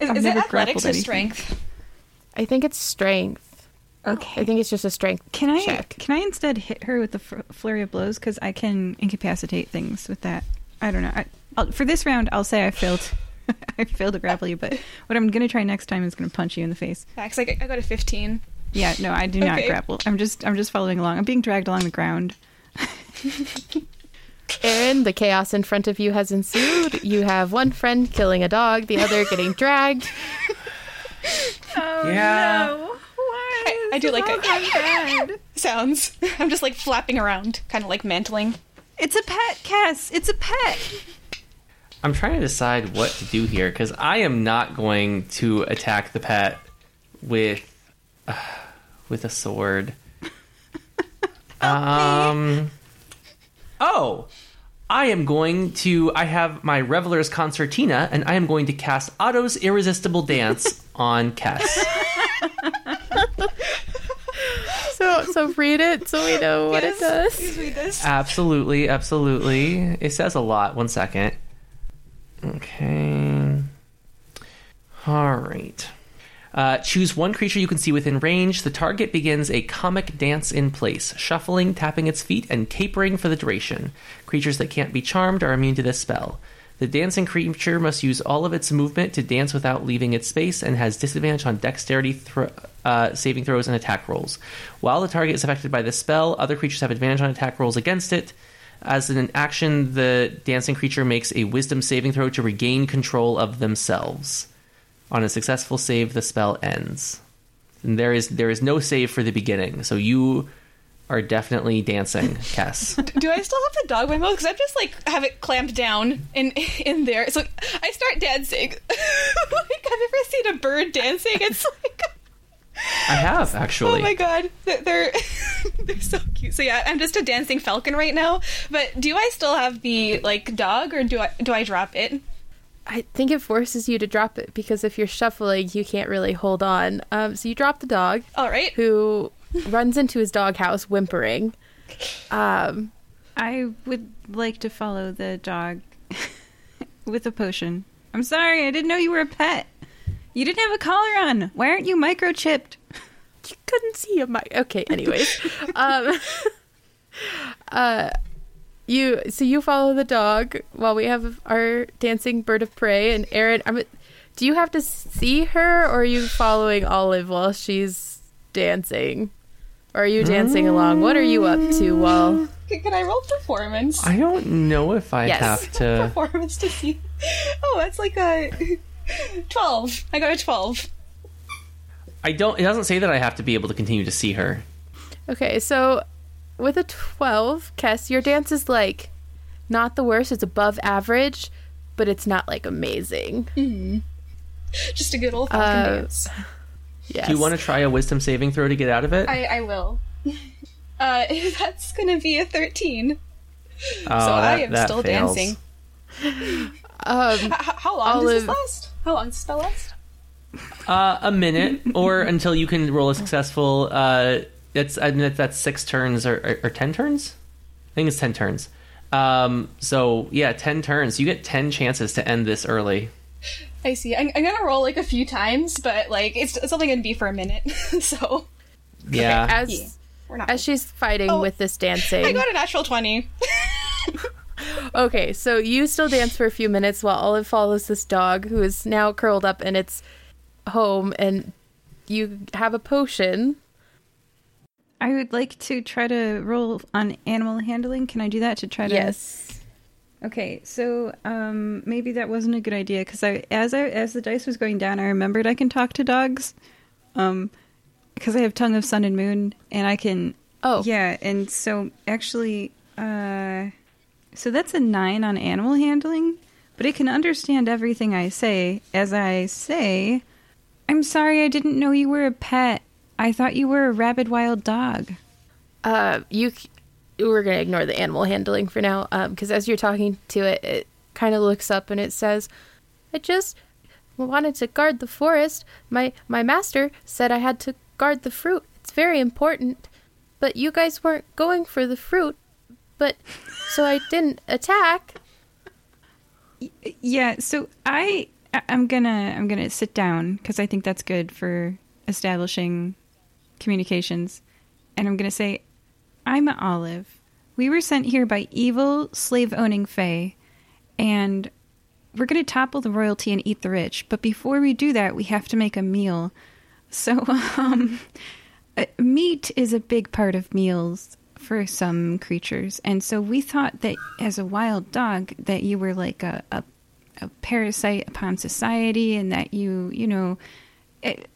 Is, I've is it athletics or anything. strength? I think it's strength. Okay. I think it's just a strength Can I check. can I instead hit her with the f- flurry of blows because I can incapacitate things with that? I don't know. I, I'll, for this round, I'll say I failed. I failed to grapple you, but what I'm gonna try next time is gonna punch you in the face. Yeah, 'cause, like I got a 15. Yeah, no, I do not Okay. grapple. I'm just I'm just following along. I'm being dragged along the ground. Aaron, the chaos in front of you has ensued. You have one friend killing a dog, the other getting dragged. Oh Yeah. no! Why? I, I do like a sounds. I'm just like flapping around, kind of like mantling. It's a pet, Cass. It's a pet. I'm trying to decide what to do here because I am not going to attack the pet with uh, with a sword. um. Oh, I am going to. I have my Reveler's Concertina, and I am going to cast Otto's Irresistible Dance on Kess. So so read it so we know what Yes. it does. Please read this. Absolutely, absolutely. It says a lot. One second. Okay. All right. Uh, choose one creature you can see within range. The target begins a comic dance in place, shuffling, tapping its feet, and capering for the duration. Creatures that can't be charmed are immune to this spell. The dancing creature must use all of its movement to dance without leaving its space and has disadvantage on dexterity thro- uh, saving throws and attack rolls. While the target is affected by the spell, other creatures have advantage on attack rolls against it. As an action, the dancing creature makes a wisdom saving throw to regain control of themselves. On a successful save, the spell ends. And there is there is no save for the beginning, so you are definitely dancing, Kess. Do I still have the dog wimble? Because I'm just like have it clamped down in in there. So I start dancing. like I've you ever seen a bird dancing? It's like I have actually. oh my god, they're they're, they're so cute. So yeah, I'm just a dancing falcon right now. But do I still have the like dog, or do I do I drop it? I think it forces you to drop it because if you're shuffling, you can't really hold on. Um, so you drop the dog, All right. who runs into his doghouse whimpering. Um, I would like to follow the dog with a potion. I'm sorry, I didn't know you were a pet. You didn't have a collar on. Why aren't you microchipped? you couldn't see him. Okay, anyways, um, uh, you so you follow the dog while we have our dancing bird of prey and Aaron. I'm. Do you have to see her, or are you following Olive while she's dancing? Or are you dancing along? What are you up to while? Can, can I roll performance? I don't know if I Yes. have to. performance to see. Oh, that's like a twelve. I got a twelve. I don't. It doesn't say that I have to be able to continue to see her. Okay, so with a 12, Kess, your dance is like not the worst. It's above average, but it's not like amazing. Just a good old falcon Uh, dance. Yes. Do you want to try a wisdom saving throw to get out of it? I, I will. Uh, that's gonna be a thirteen. oh, so I am that still fails. dancing. Um, H- how long does this last? How long does this spell last? Uh, a minute, or until you can roll a successful. Uh, it's I mean, that's six turns or, or, or ten turns. I think it's ten turns. Um, so yeah, ten turns. You get ten chances to end this early. I see. I'm, I'm gonna roll like a few times, but like it's, it's only gonna be for a minute. so Yeah. as Yeah. we're not. as she's fighting Oh, with this dancing. I got a natural twenty. Okay, so you still dance for a few minutes while Olive follows this dog who is now curled up in its home, and you have a potion. I would like to try to roll on animal handling. Can I do that to try to? Yes. Okay, so um, maybe that wasn't a good idea because I, as I, as the dice was going down, I remembered I can talk to dogs, um, because I have tongue of sun and moon, and I can. Oh. yeah, and so actually, uh, so that's a nine on animal handling, but it can understand everything I say. As I say, I'm sorry, I didn't know you were a pet. I thought you were a rabid wild dog. Uh, you. We're gonna ignore the animal handling for now, um, because as you're talking to it, it kind of looks up and it says, "I just wanted to guard the forest. My my master said I had to guard the fruit. It's very important. But you guys weren't going for the fruit, but so I didn't attack." Yeah, so I I'm gonna I'm gonna sit down because I think that's good for establishing communications, and I'm gonna say, I'm Olive. We were sent here by evil slave owning Fae, and we're gonna topple the royalty and eat the rich. But before we do that, we have to make a meal. So um, uh, meat is a big part of meals for some creatures, and so we thought that as a wild dog that you were like a, a, a parasite upon society, and that you you know it,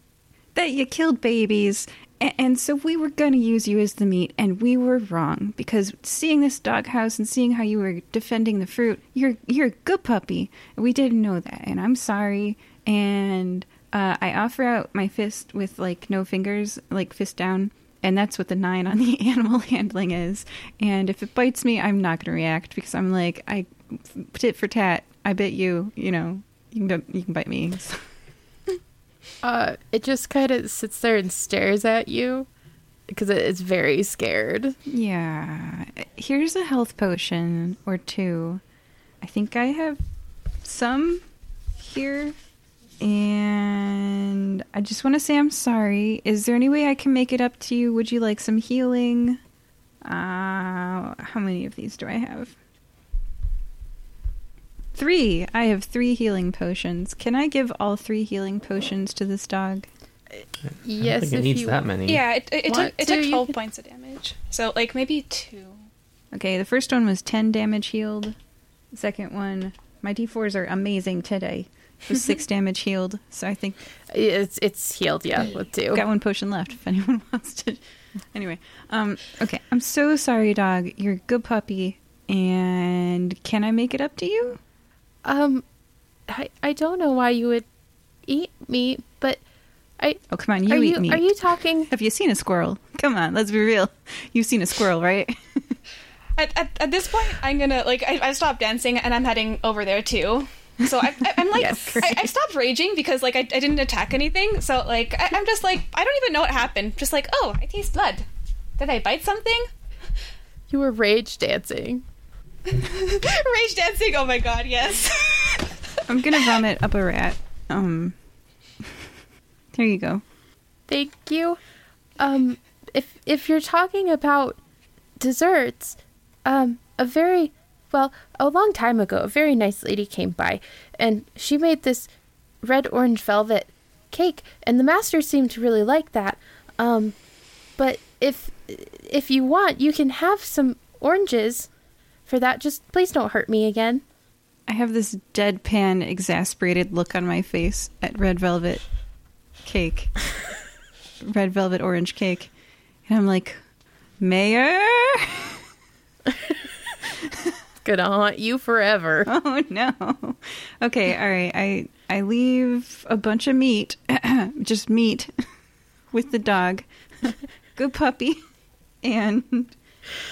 that you killed babies And so we were going to use you as the meat, and we were wrong because seeing this doghouse and seeing how you were defending the fruit, you're you're a good puppy. We didn't know that, and I'm sorry. And uh, I offer out my fist with like no fingers, like fist down, and that's what the nine on the animal handling is. And if it bites me, I'm not going to react because I'm like I tit for tat. I bit you. You know, you can you can bite me. Uh, it just kind of sits there and stares at you because it is very scared. Yeah. Here's a health potion or two. I think I have some here. And I just want to say I'm sorry. Is there any way I can make it up to you? Would you like some healing? Uh, how many of these do I have? Three. I have three healing potions. Can I give all three healing potions to this dog? Yes, I don't think it if needs you that many. Yeah, it, it, it took it took twelve points of damage. So like maybe two. Okay, the first one was 10 damage healed. The second one, my d4s are amazing today. Was 6 damage healed. So I think It's it's healed, yeah, with two. Got one potion left if anyone wants to. Anyway, um, okay. I'm so sorry, dog. You're a good puppy. And can I make it up to you? Um, I I don't know why you would eat meat, but I Oh, come on. You are eat you meat. are you talking? Have you seen a squirrel? Come on, let's be real. You've seen a squirrel, right? At, at, at this point, I'm gonna like I, I stopped dancing and I'm heading over there too. So I, I, I'm like Yes. I, I stopped raging because like I, I didn't attack anything. So like I, I'm just like I don't even know what happened. Just like oh I taste blood. Did I bite something? You were rage dancing. Rage dancing. Oh my god yes. I'm gonna vomit up a rat. Um, there you go. Thank you. Um, if if you're talking about desserts, um, a very well, a long time ago, a very nice lady came by, and she made this red orange velvet cake, and the master seemed to really like that. Um, but if if you want, you can have some oranges for that. Just please don't hurt me again. I have this deadpan, exasperated look on my face at red velvet cake, red velvet orange cake, and I'm like, Mayor. Gonna haunt you forever. Oh no. Okay, all right. I I leave a bunch of meat, just meat, with the dog. Good puppy, and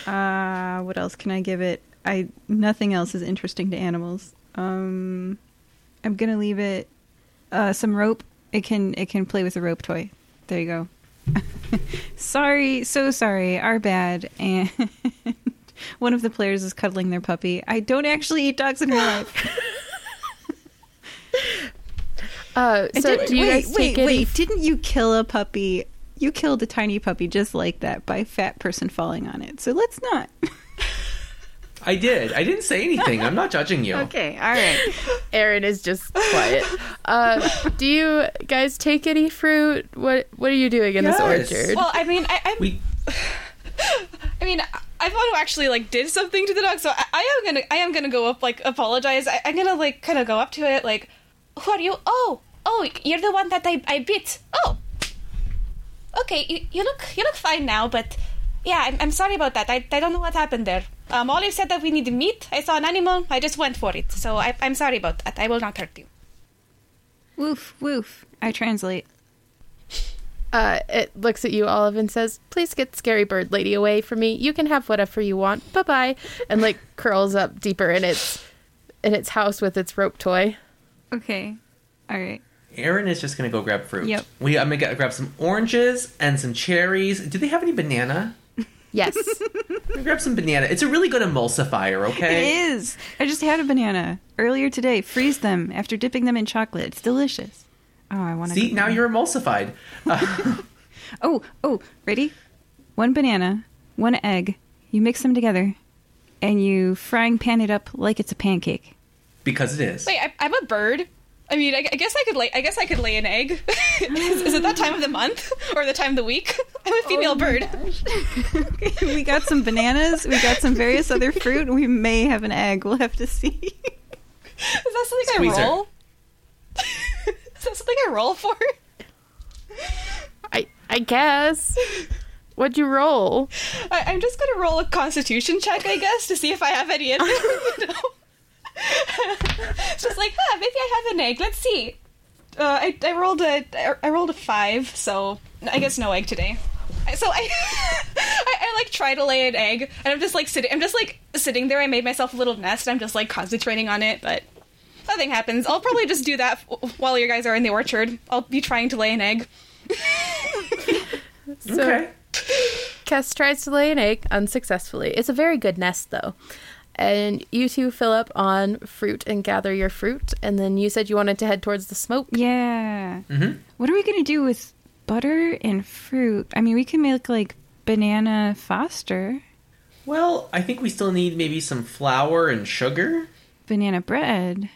uh, what else can I give it? I nothing else is interesting to animals. Um, I'm gonna leave it uh, some rope. It can it can play with a rope toy. There you go. sorry, so sorry. Our bad. And one of the players is cuddling their puppy. I don't actually eat dogs in real life. Uh, so didn't- do you wait, guys wait, take any wait! Didn't you kill a puppy? You killed a tiny puppy just like that by a fat person falling on it. So let's not. I did. I didn't say anything. I'm not judging you. Okay, all right. Aaron is just quiet. Uh, do you guys take any fruit? What What are you doing in Yes. this orchard? well I mean I I'm, We I mean I thought who actually like did something to the dog. So I, I am gonna I am gonna go up like apologize. I, I'm gonna like kind of go up to it like who are you? Oh oh you're the one that I I bit. Oh okay you, you look you look fine now but yeah I'm, I'm sorry about that I, I don't know what happened there um olive said that we need meat i saw an animal i just went for it so I, i'm sorry about that i will not hurt you woof, woof. I translate. uh, it looks at you, Olive, and says, "Please get Scary Bird Lady away from me. You can have whatever you want. Bye bye." And like curls up deeper in its in its house with its rope toy. Okay, all right. Aaron is just gonna go grab fruit. Yep. We I'm gonna get, grab some oranges and some cherries. Do they have any banana? Yes. I'm grab some banana. It's a really good emulsifier. Okay. It is. I just had a banana earlier today. Freeze them after dipping them in chocolate. It's delicious. Oh, I want to. See, now you're emulsified. Oh, oh, ready? One banana, one egg. You mix them together, and you frying pan it up like it's a pancake. Because it is. wait I, i'm a bird i mean I, I guess i could lay i guess i could lay an egg is, is it that time of the month or the time of the week i'm a oh female bird we got some bananas. We got some various other fruit, we may have an egg. We'll have to see. is that something Squeeze i roll is that something i roll for I I guess. What'd you roll? I, I'm just gonna roll a Constitution check, I guess, to see if I have any. In you know? It's just like, huh, maybe I have an egg. Let's see. Uh, I, I rolled a I rolled a five, so I guess no egg today. So I, I, I like try to lay an egg, and I'm just like sitting. I'm just like sitting there. I made myself a little nest. I'm just like concentrating on it, but nothing happens. I'll probably just do that f- while you guys are in the orchard. I'll be trying to lay an egg. So okay. Kess tries to lay an egg unsuccessfully. It's a very good nest, though. And you two fill up on fruit and gather your fruit. And then you said you wanted to head towards the smoke. Yeah. Mm-hmm. What are we going to do with butter and fruit? I mean, we can make like banana foster, Well, I think we still need maybe some flour and sugar. banana bread,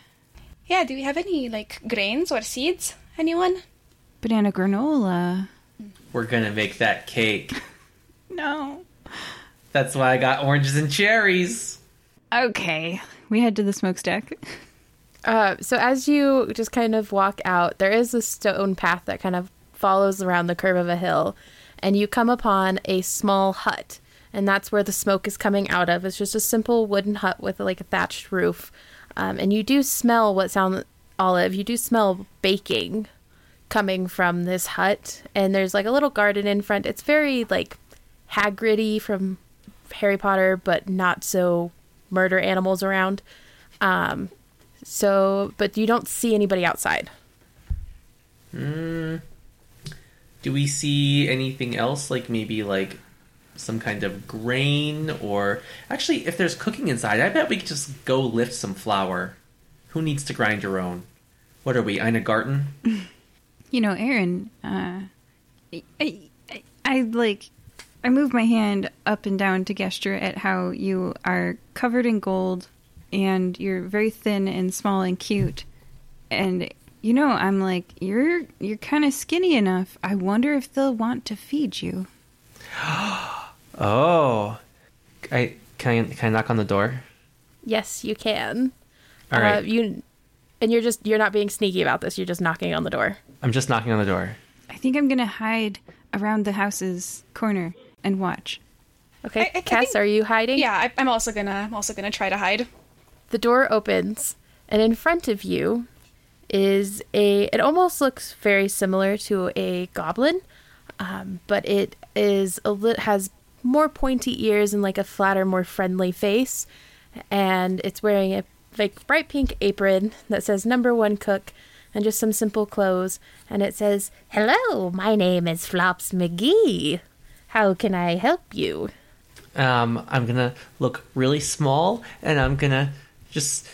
Yeah. Do we have any like grains or seeds? Anyone? banana granola. We're gonna make that cake. No. That's why I got oranges and cherries. Okay. We head to the smokestack. Uh, so as you just kind of walk out, there is a stone path that kind of follows around the curve of a hill, and you come upon a small hut, and that's where the smoke is coming out of. It's just a simple wooden hut with like a thatched roof, um, and you do smell what sound Olive. You do smell baking coming from this hut, and there's like a little garden in front. It's very like Hagridy from Harry Potter, but not so murder animals around. Um, so, but you don't see anybody outside. Mm. Do we see anything else, like maybe like some kind of grain, or actually, if there's cooking inside, I bet we could just go lift some flour. Who needs to grind your own? What are we, Ina Garten? You know, Aaron, uh, I, I, I like, I move my hand up and down to gesture at how you are covered in gold and you're very thin and small and cute. And, you know, I'm like, you're, you're kind of skinny enough. I wonder if they'll want to feed you. Oh, I can I can I knock on the door? Yes, you can. All Uh, you, and you're just you're not being sneaky about this. You're just knocking on the door. I'm just knocking on the door. I think I'm going to hide around the house's corner and watch. Okay, I- I Cass, think- are you hiding? Yeah, I, I'm also gonna I'm also gonna try to hide. The door opens, and in front of you is a. It almost looks very similar to a goblin, um, but it is a lit has more pointy ears and like a flatter, more friendly face, and it's wearing a like bright pink apron that says "Number One Cook." And just some simple clothes, and it says, "Hello, my name is Flops McGee. How can I help you?" Um, I'm gonna look really small, and I'm gonna just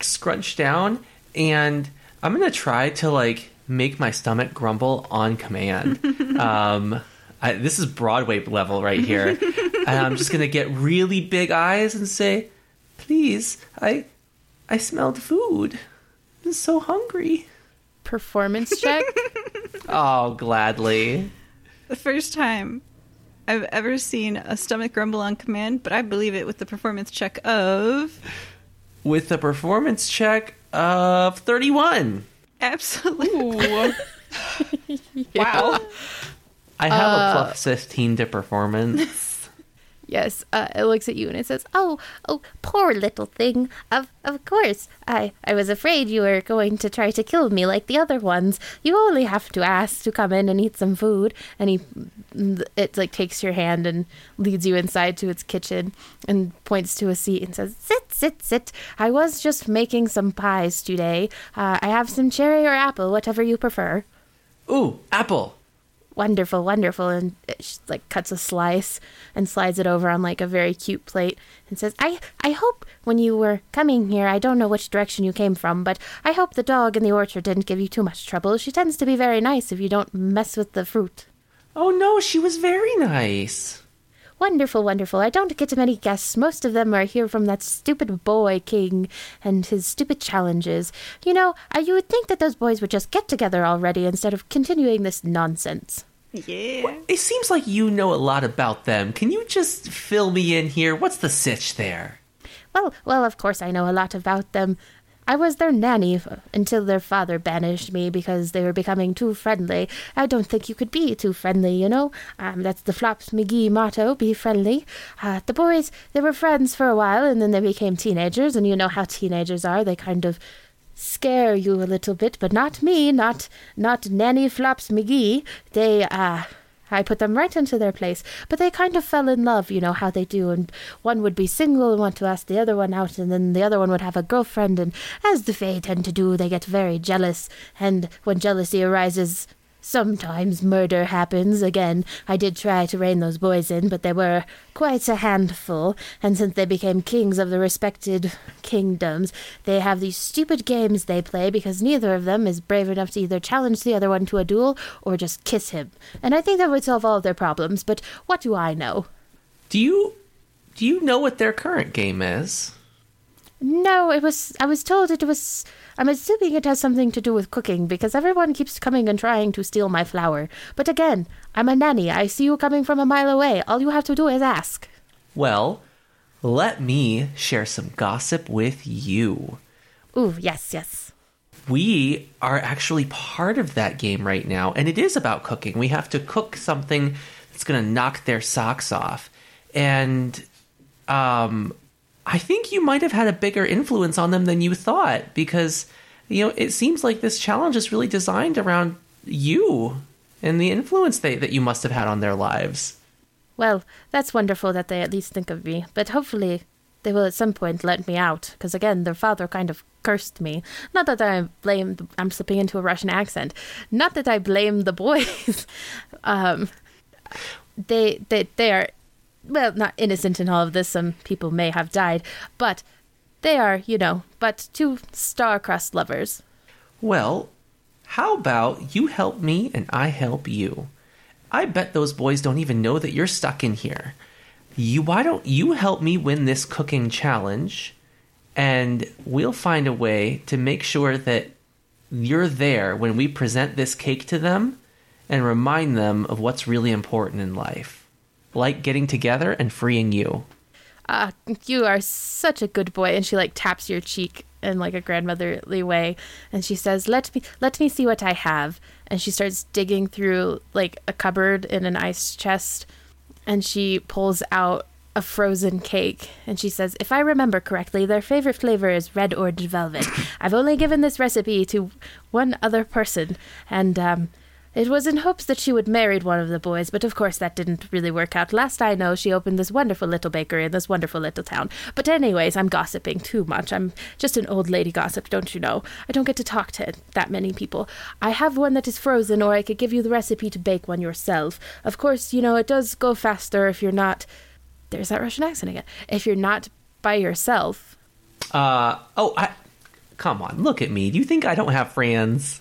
scrunch down, and I'm gonna try to like make my stomach grumble on command. um, I, this is Broadway level right here, and I'm just gonna get really big eyes and say, "Please, I, I smelled food. I'm so hungry." Performance check. Oh, gladly. The first time I've ever seen a stomach grumble on command, but I believe it with the performance check of With the performance check of 31. absolutely. Wow. I have a plus uh, 15 to performance. Yes, uh, it looks at you and it says, "Oh, oh, poor little thing. Of, of course, I, I was afraid you were going to try to kill me like the other ones. You only have to ask to come in and eat some food." And he, it like takes your hand and leads you inside to its kitchen and points to a seat and says, "Sit, sit, sit. I was just making some pies today. Uh, I have some cherry or apple, whatever you prefer." Ooh, apple. Wonderful, wonderful, and it sh- like cuts a slice and slides it over on like a very cute plate and says, "I I hope when you were coming here, I don't know which direction you came from, but I hope the dog in the orchard didn't give you too much trouble. She tends to be very nice if you don't mess with the fruit." Oh no, she was very nice. Wonderful, wonderful. I don't get many guests. Most of them are here from that stupid boy king and his stupid challenges. You know, uh, you would think that those boys would just get together already instead of continuing this nonsense. yeah. It seems like you know a lot about them. Can you just fill me in here? What's the sitch there? Well, well, of course I know a lot about them. I was their nanny until their father banished me because they were becoming too friendly. I don't think you could be too friendly, you know. Um, that's the Flops McGee motto: be friendly. Uh, the boys, they were friends for a while, and then they became teenagers, and you know how teenagers are. They kind of scare you a little bit, but not me, not not Nanny Flops McGee. They uh I put them right into their place, but they kind of fell in love, you know how they do, and one would be single and want to ask the other one out, and then the other one would have a girlfriend, and as the Fae tend to do, they get very jealous, and when jealousy arises, sometimes murder happens. Again, I did try to rein those boys in, but they were quite a handful, and since they became kings of the respected kingdoms, they have these stupid games they play because neither of them is brave enough to either challenge the other one to a duel or just kiss him. And I think that would solve all of their problems, but what do I know? Do you do you know what their current game is? No, it was. I was told it was. I'm assuming it has something to do with cooking because everyone keeps coming and trying to steal my flour. But again, I'm a nanny. I see you coming from a mile away. All you have to do is ask. Well, let me share some gossip with you. Ooh, yes, yes. We are actually part of that game right now, and it is about cooking. We have to cook something that's going to knock their socks off. And um, I think you might have had a bigger influence on them than you thought because, you know, it seems like this challenge is really designed around you and the influence they, that you must have had on their lives. Well, that's wonderful that they at least think of me, but hopefully they will at some point let me out, because again, their father kind of cursed me. Not that I blame, I'm slipping into a Russian accent. Not that I blame the boys. um, they, they, they are, well, not innocent in all of this. Some people may have died, but they are, you know, but two star-crossed lovers. Well, how about you help me and I help you? I bet those boys don't even know that you're stuck in here. You why don't you help me win this cooking challenge and we'll find a way to make sure that you're there when we present this cake to them and remind them of what's really important in life. Like getting together and freeing you. ah, you are such a good boy. And she like taps your cheek in like a grandmotherly way. And she says, let me, let me see what I have. And she starts digging through like a cupboard in an ice chest. And she pulls out a frozen cake. And she says, if I remember correctly, their favorite flavor is red orange velvet. I've only given this recipe to one other person. And, um, it was in hopes that she would marry one of the boys, but of course that didn't really work out. Last I know, she opened this wonderful little bakery in this wonderful little town. But, anyways, I'm gossiping too much. I'm just an old lady gossip, don't you know? I don't get to talk to that many people. I have one that is frozen, or I could give you the recipe to bake one yourself. Of course, you know, it does go faster if you're not. There's that Russian accent again. If you're not by yourself. Uh oh, I come on, look at me. Do you think I don't have friends?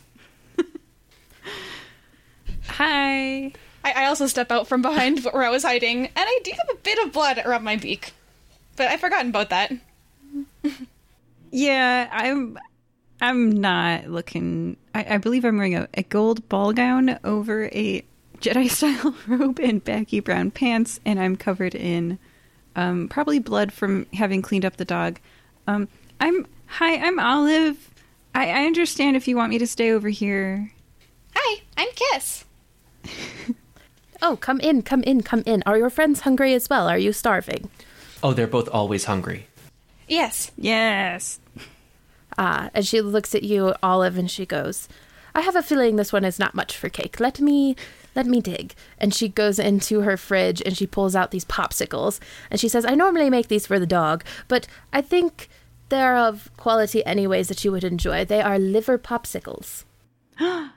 Hi. I, I also step out from behind where I was hiding, and I do have a bit of blood around my beak. But I've forgotten about that. Yeah, I'm. I'm not looking. I, I believe I'm wearing a, a gold ball gown over a Jedi style robe and baggy brown pants, and I'm covered in um, probably blood from having cleaned up the dog. Um, I'm hi. I'm Olive. I, I understand if you want me to stay over here. Hi, I'm Kiss. Oh, come in, come in, come in. Are your friends hungry as well? Are you starving? Oh, they're both always hungry. Yes. Yes. Ah, and she looks at you, Olive, and she goes, I have a feeling this one is not much for cake. Let me let me dig. And she goes into her fridge and she pulls out these popsicles and she says, I normally make these for the dog, but I think they're of quality anyways that you would enjoy. They are liver popsicles.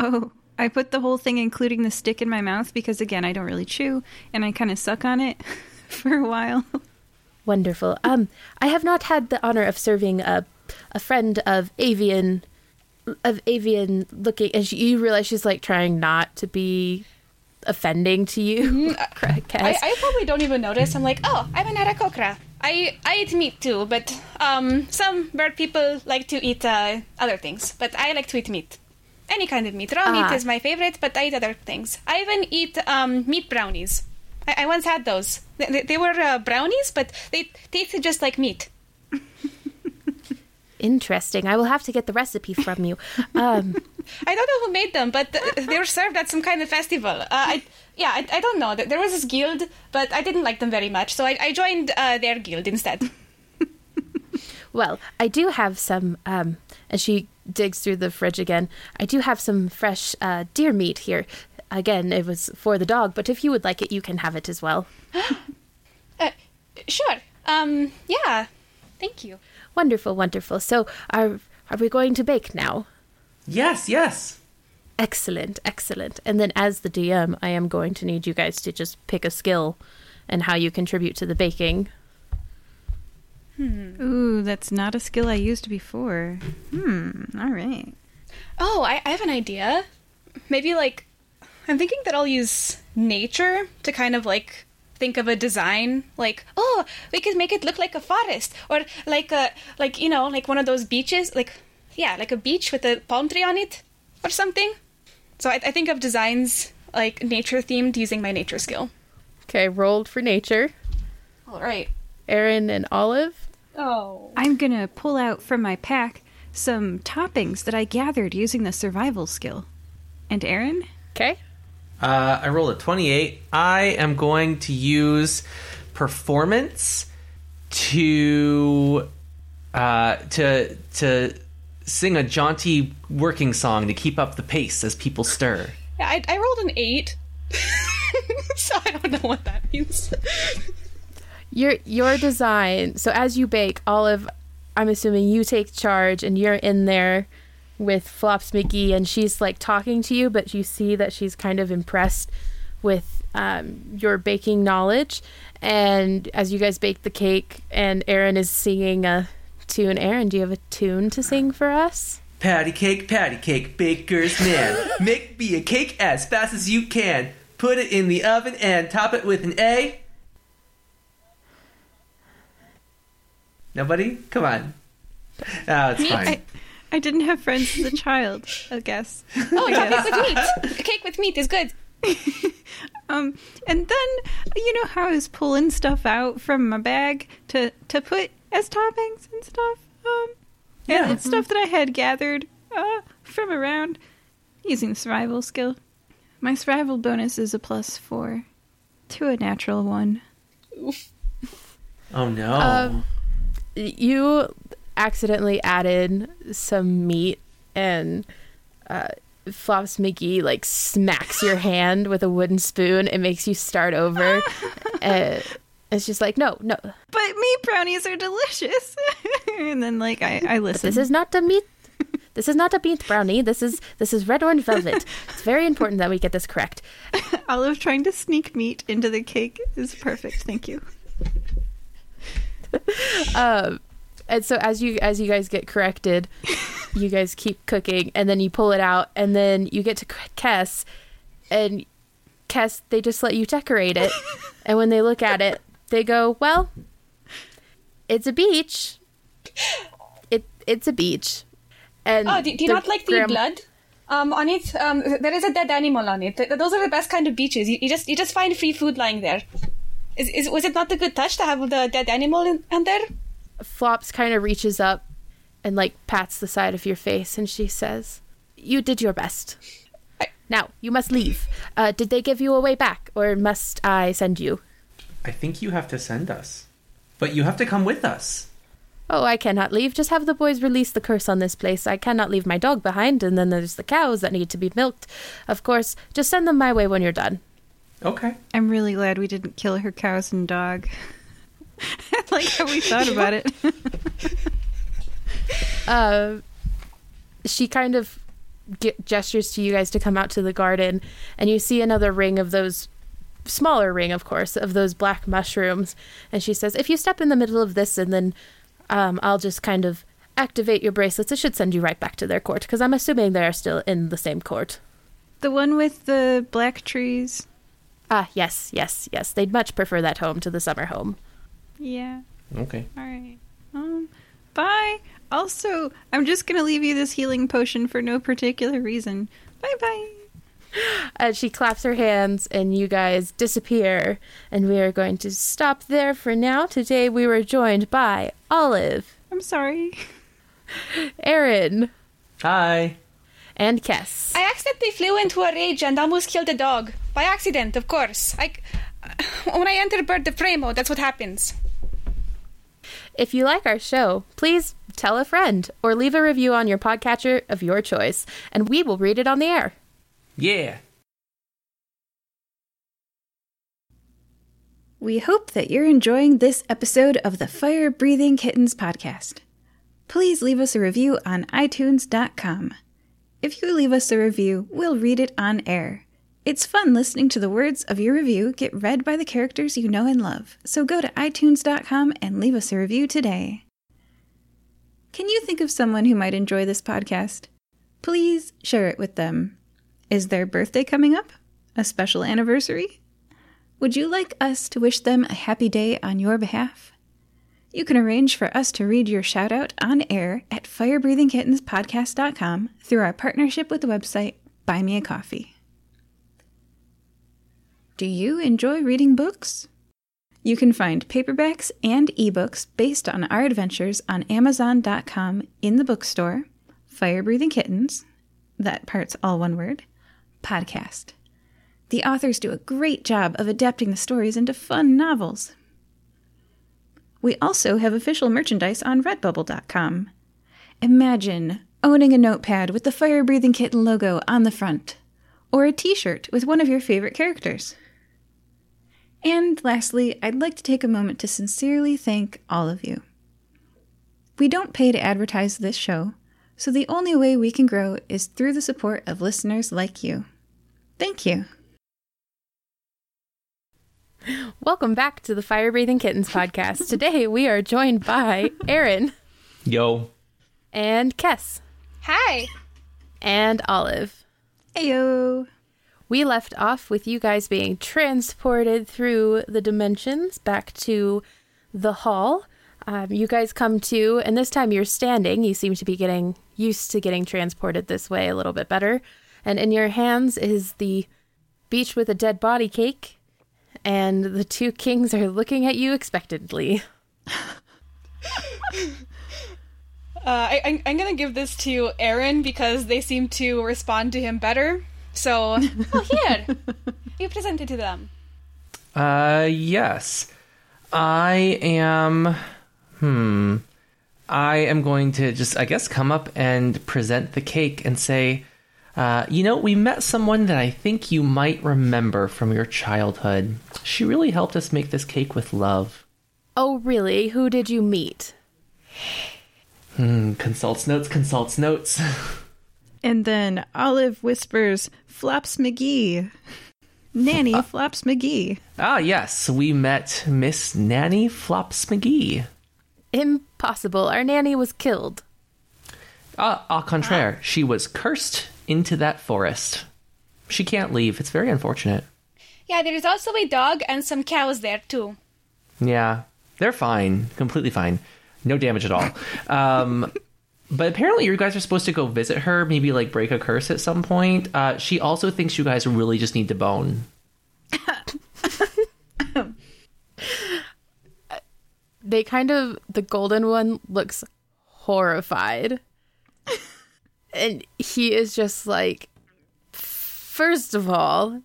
Oh, I put the whole thing, including the stick, in my mouth because, again, I don't really chew and I kind of suck on it for a while. Wonderful. Um, I have not had the honor of serving a a friend of avian of avian looking and she, you realize she's like trying not to be offending to you. I, I probably don't even notice. I'm like, oh, I'm an Aarakocra. I, I eat meat too, but um, some bird people like to eat uh, other things. But I like to eat meat. Any kind of meat. Raw Ah. meat is my favorite, but I eat other things. I even eat um, meat brownies. I, I once had those. They, they, they were uh, brownies, but they tasted just like meat. Interesting. I will have to get the recipe from you. Um, I don't know who made them, but they were served at some kind of festival. Uh, I yeah, I, I don't know. There was this guild, but I didn't like them very much, so I, I joined uh, their guild instead. well, I do have some, um, and she digs through the fridge again. I do have some fresh uh, deer meat here. Again, it was for the dog, but if you would like it, you can have it as well. Uh, sure. Um, yeah. Thank you. Wonderful, wonderful. So, are are we going to bake now? Yes, yes. Excellent, excellent. And then, as the DM, I am going to need you guys to just pick a skill and how you contribute to the baking. Hmm. Ooh, that's not a skill I used before. Hmm. All right. Oh, I, I have an idea. Maybe like I'm thinking that I'll use nature to kind of like think of a design like oh we could make it look like a forest or like a like you know like one of those beaches like yeah like a beach with a palm tree on it or something so i, I think of designs like nature themed using my nature skill Okay, rolled for nature. all right Aaron and Olive. oh I'm gonna pull out from my pack some toppings that I gathered using the survival skill. And Aaron? Okay. Uh, I rolled a 28. I am going to use performance to uh, to to sing a jaunty working song to keep up the pace as people stir. yeah i, I rolled an eight so i don't know what that means Your your design. So as you bake, Olive, I'm assuming you take charge and you're in there with Flops McGee and she's like talking to you, but you see that she's kind of impressed with um, your baking knowledge. And as you guys bake the cake, and Aaron is singing a tune. Aaron, do you have a tune to sing for us? Patty cake, patty cake, baker's man. Make me a cake as fast as you can. Put it in the oven and top it with an A. Nobody? Come on. Oh, it's fine. I, I didn't have friends as a child, I guess. oh yeah cake with meat cake with meat is good Um, and then you know how I was pulling stuff out from my bag to to put as toppings and stuff. Um, Yeah. and it's stuff that I had gathered uh, from around using the survival skill. My survival bonus is a plus four to a natural one. oh no. Um, you accidentally added some meat and uh, Flops McGee like smacks your hand with a wooden spoon. It makes you start over. uh, it's just like, no, no. But meat brownies are delicious. and then like I, I listen. This is not a meat. This is not a meat brownie. This is this is red orange velvet. It's very important that we get this correct. Olive trying to sneak meat into the cake is perfect. Thank you. Um, and so as you as you guys get corrected, you guys keep cooking, and then you pull it out, and then you get to Kess, and Kess they just let you decorate it, and when they look at it, they go, "Well, it's a beach. It it's a beach." And Oh, do, do you not like the gram- blood? Um, on it, um, there is a dead animal on it. Those are the best kind of beaches. You, you just you just find free food lying there. Is, is was it not a good touch to have the dead animal in, on there? Flops kind of reaches up and like pats the side of your face, and she says, "You did your best. I- Now you must leave. Uh, did they give you a way back, or must I send you?" I think you have to send us. But you have to come with us. Oh, I cannot leave. Just have the boys release the curse on this place. I cannot leave my dog behind, and then there's the cows that need to be milked. Of course, just send them my way when you're done. Okay. I'm really glad we didn't kill her cows and dog. I like how we thought about it. Uh, she kind of ge- gestures to you guys to come out to the garden, and you see another ring of those smaller ring, of course, of those black mushrooms. And she says, "If you step in the middle of this, and then um, I'll just kind of activate your bracelets, it should send you right back to their court, because I'm assuming they are still in the same court." the one with the black trees. Ah, yes, yes, yes. They'd much prefer that home to the summer home. Yeah. Okay. All right. Um. Bye. Also, I'm just gonna leave you this healing potion for no particular reason. Bye bye. And she claps her hands, and you guys disappear. And we are going to stop there for now. Today we were joined by Olive, I'm sorry. Aaron, Hi. and Kess. I accidentally flew into a rage and almost killed a dog. By accident, of course. I, when I enter bird of prey mode, that's what happens. If you like our show, please tell a friend or leave a review on your podcatcher of your choice, and we will read it on the air. Yeah. We hope that you're enjoying this episode of the Fire Breathing Kittens podcast. Please leave us a review on iTunes.com. If you leave us a review, we'll read it on air. It's fun listening to the words of your review get read by the characters you know and love, so go to iTunes.com and leave us a review today. Can you think of someone who might enjoy this podcast? Please share it with them. Is their birthday coming up? A special anniversary? Would you like us to wish them a happy day on your behalf? You can arrange for us to read your shout out on air at firebreathingkittenspodcast.com through our partnership with the website Buy Me a Coffee. Do you enjoy reading books? You can find paperbacks and ebooks based on our adventures on Amazon.com in the bookstore, Fire Breathing Kittens, that part's all one word, podcast. The authors do a great job of adapting the stories into fun novels. We also have official merchandise on redbubble.com. Imagine owning a notepad with the Fire Breathing Kitten logo on the front, or a t shirt with one of your favorite characters. And lastly, I'd like to take a moment to sincerely thank all of you. We don't pay to advertise this show, so the only way we can grow is through the support of listeners like you. Thank you. Welcome back to the Fire Breathing Kittens podcast. Today we are joined by Aaron Yo. and Kess Hi. and Olive. Heyo. We left off with you guys being transported through the dimensions back to the hall. Um, you guys come to, and this time you're standing. You seem to be getting used to getting transported this way a little bit better. And in your hands is the beach with a dead body cake, and the two kings are looking at you expectantly. Uh, I, I'm, I'm gonna give this to Aaron because they seem to respond to him better. So, oh, here. You present it to them. Uh, yes. I am. Hmm. I am going to just, I guess, come up and present the cake and say, uh, you know, we met someone that I think you might remember from your childhood. She really helped us make this cake with love. Oh, really? Who did you meet? Hmm, consults notes, consults notes. And then Olive whispers, Flops McGee. Nanny Flops McGee. ah, yes, we met Miss Nanny Flops McGee. Impossible. Our nanny was killed. Ah, au contraire, she was cursed into that forest. She can't leave. It's very unfortunate. Yeah, there is also a dog and some cows there too. Yeah, they're fine, completely fine, no damage at all. Um, but apparently, you guys are supposed to go visit her, maybe like break a curse at some point. Uh, she also thinks you guys really just need to bone. They kind of, the golden one looks horrified. and he is just like, first of all,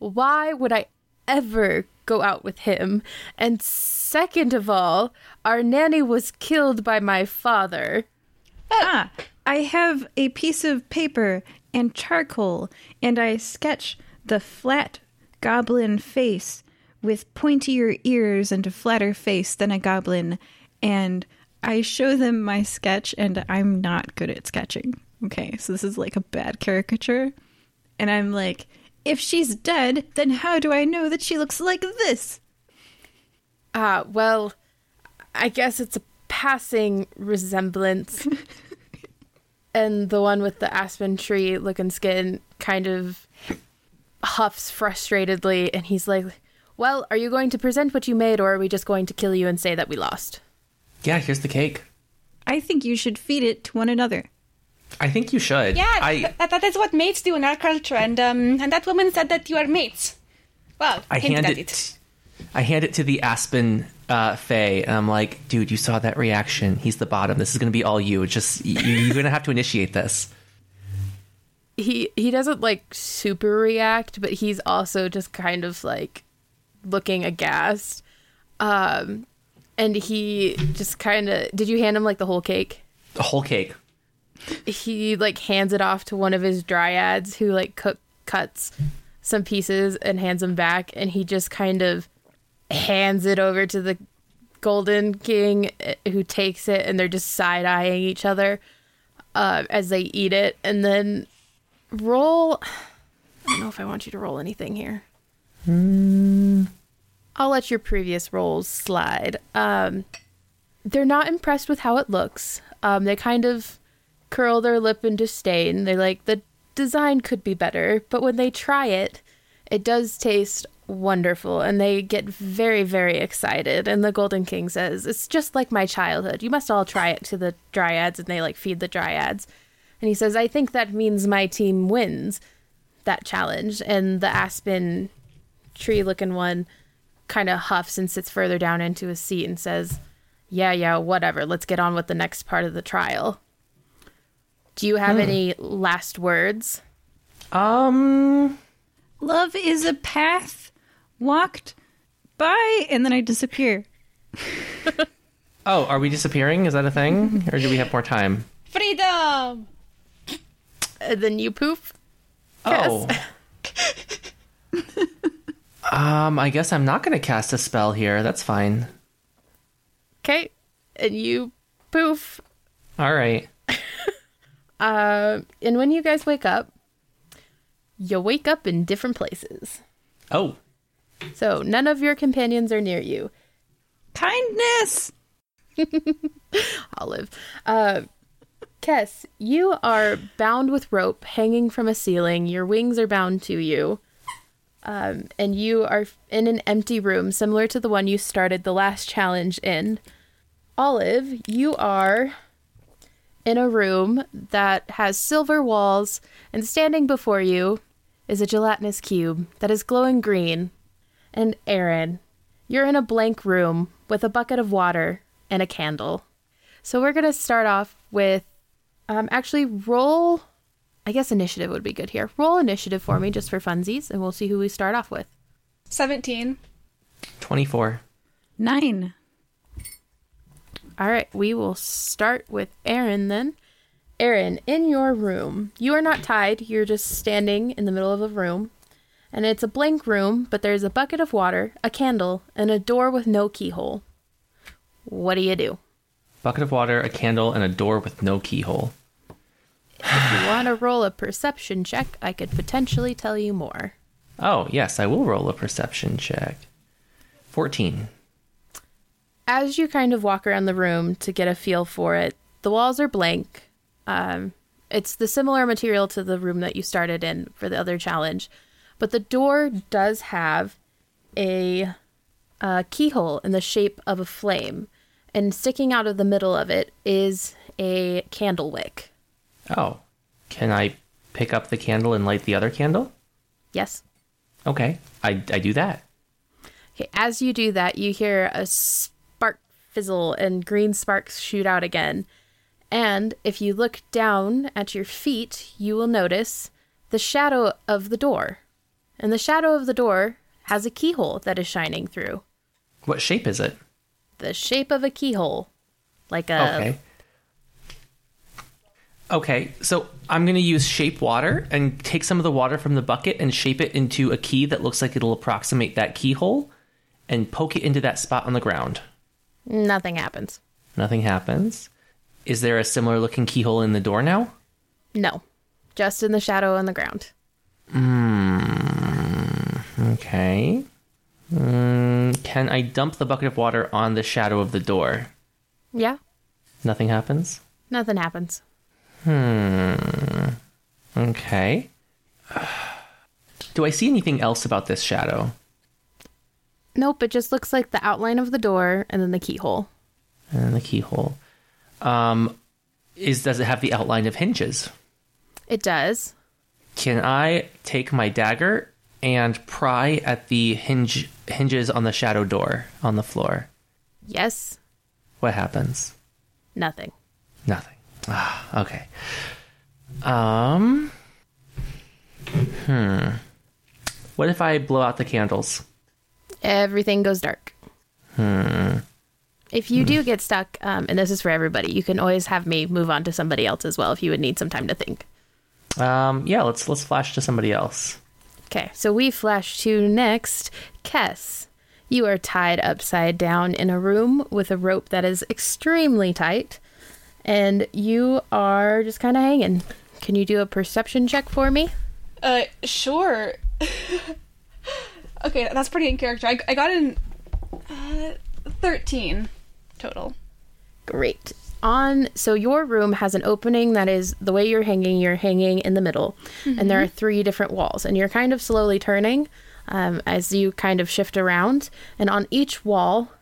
why would I ever go out with him? And second of all, our nanny was killed by my father. Ah, I have a piece of paper and charcoal, and I sketch the flat goblin face with pointier ears and a flatter face than a goblin, and I show them my sketch, and I'm not good at sketching. Okay, so this is like a bad caricature. And I'm like, if she's dead, then how do I know that she looks like this? Ah, well, I guess it's a passing resemblance. and the one with the aspen tree looking skin kind of huffs frustratedly, and he's like, Well, are you going to present what you made, or are we just going to kill you and say that we lost? Yeah, here's the cake. I think you should feed it to one another. I think you should. Yeah, I th- that, that is what mates do in our culture, and um, and that woman said that you are mates. Well, I hand at it. I hand it to the aspen uh, Fae, and I'm like, dude, you saw that reaction. He's the bottom. This is going to be all you. Just you, you're going to have to initiate this. he he doesn't like super react, but he's also just kind of like looking aghast. Um and he just kind of did you hand him like the whole cake? The whole cake. He like hands it off to one of his dryads who like cook cuts some pieces and hands them back and he just kind of hands it over to the golden king eh, who takes it and they're just side-eyeing each other uh, as they eat it. And then roll i don't know if i want you to roll anything here. I'll let your previous rolls slide. Um, they're not impressed with how it looks. Um, they kind of curl their lip in disdain they're like the design could be better but when they try it it does taste wonderful and they get very very excited. And the golden king says it's just like my childhood. You must all try it to the dryads and they like feed the dryads. And he says i think that means my team wins that challenge. And the aspen tree looking one kind of huffs and sits further down into his seat and says yeah yeah whatever. Let's get on with the next part of the trial. Do you have any last words? Um, Love is a path walked by, and then I disappear. oh, are we disappearing? Is that a thing, or do we have more time? Freedom! and then you poof Oh. um, I guess I'm not going to cast a spell here. That's fine. okay and you poof All right. Uh, and when you guys wake up, you wake up in different places. Oh, So none of your companions are near you. Kindness! Olive. Uh, Kess, you are bound with rope hanging from a ceiling. Your wings are bound to you. Um, and you are in an empty room similar to the one you started the last challenge in. Olive, you are in a room that has silver walls, and standing before you is a gelatinous cube that is glowing green. And Aaron, you're in a blank room with a bucket of water and a candle. So we're gonna start off with um actually roll I guess initiative would be good here. Roll initiative for me just for funsies and we'll see who we start off with. 17. 24. Nine. All right, we will start with Aaron then. Aaron, in your room, you are not tied. You're just standing in the middle of a room. And it's a blank room, but there's a bucket of water, a candle, and a door with no keyhole. What do you do? Bucket of water, a candle, and a door with no keyhole. If you want to roll a perception check, I could potentially tell you more. Oh, yes, I will roll a perception check. 14. as you kind of walk around the room to get a feel for it, the walls are blank. Um, it's the similar material to the room that you started in for the other challenge, but the door does have a, uh keyhole in the shape of a flame, and sticking out of the middle of it is a candle wick. Oh. Can I pick up the candle and light the other candle? Yes. Okay, I, I do that. Okay, as you do that, you hear a spark fizzle and green sparks shoot out again. And if you look down at your feet, you will notice the shadow of the door. And the shadow of the door has a keyhole that is shining through. What shape is it? The shape of a keyhole. Like a Okay. Okay, so I'm going to use shape water and take some of the water from the bucket and shape it into a key that looks like it'll approximate that keyhole and poke it into that spot on the ground. nothing happens. Nothing happens. Is there a similar looking keyhole in the door now? No. Just in the shadow on the ground. Hmm. Okay. Mm, can I dump the bucket of water on the shadow of the door? Yeah. Nothing happens? Nothing happens. Hmm. Okay. Do I see anything else about this shadow? Nope, it just looks like the outline of the door and then the keyhole. And the keyhole. Um, is does it have the outline of hinges? It does. Can I take my dagger and pry at the hinge hinges on the shadow door on the floor? Yes. What happens? Nothing. Nothing. Ah, okay. Um. Hmm. What if I blow out the candles? Everything goes dark. Hmm. If you do get stuck, um, and this is for everybody, you can always have me move on to somebody else as well if you would need some time to think. Um. Yeah. Let's let's flash to somebody else. Okay, so we flash to next Kess. You are tied upside down in a room with a rope that is extremely tight, and you are just kind of hanging. Can you do a perception check for me? Uh, sure. okay, that's pretty in character. I, I got an uh, 13 total. Great. On so your room has an opening that is the way you're hanging. You're hanging in the middle, and there are three different walls, and you're kind of slowly turning um, as you kind of shift around. And on each wall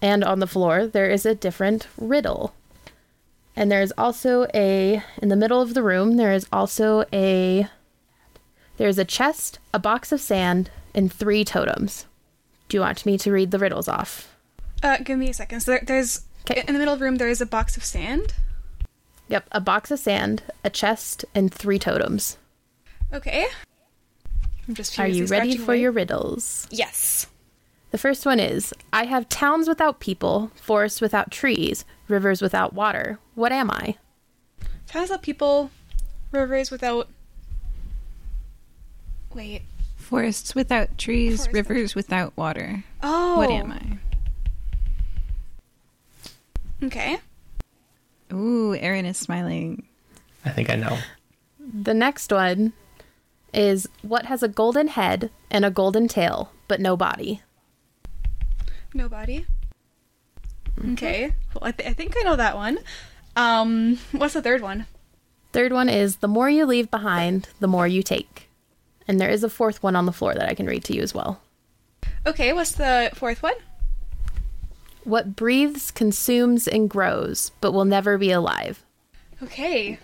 and on the floor, there is a different riddle. And there's also a in the middle of the room. There is also a there's a chest, a box of sand, and three totems. Do you want me to read the riddles off? Uh, give me a second. So there, there's 'Kay. in the middle of the room there is a box of sand. Yep, a box of sand, a chest, and three totems. Okay. I'm just Are you ready for away. your riddles? Yes. The first one is I have towns without people, forests without trees, rivers without water. What am I? Towns without people, rivers without. Wait. Forests without trees, Forests rivers without water. Oh. What am I? Okay. Ooh, Aaron is smiling. I think I know. The next one is what has a golden head and a golden tail, but no body? Nobody. Okay. Well, I, th- I think I know that one. Um, what's the third one? Third one is the more you leave behind, the more you take. And there is a fourth one on the floor that I can read to you as well. Okay, what's the fourth one? What breathes, consumes, and grows, but will never be alive. Okay.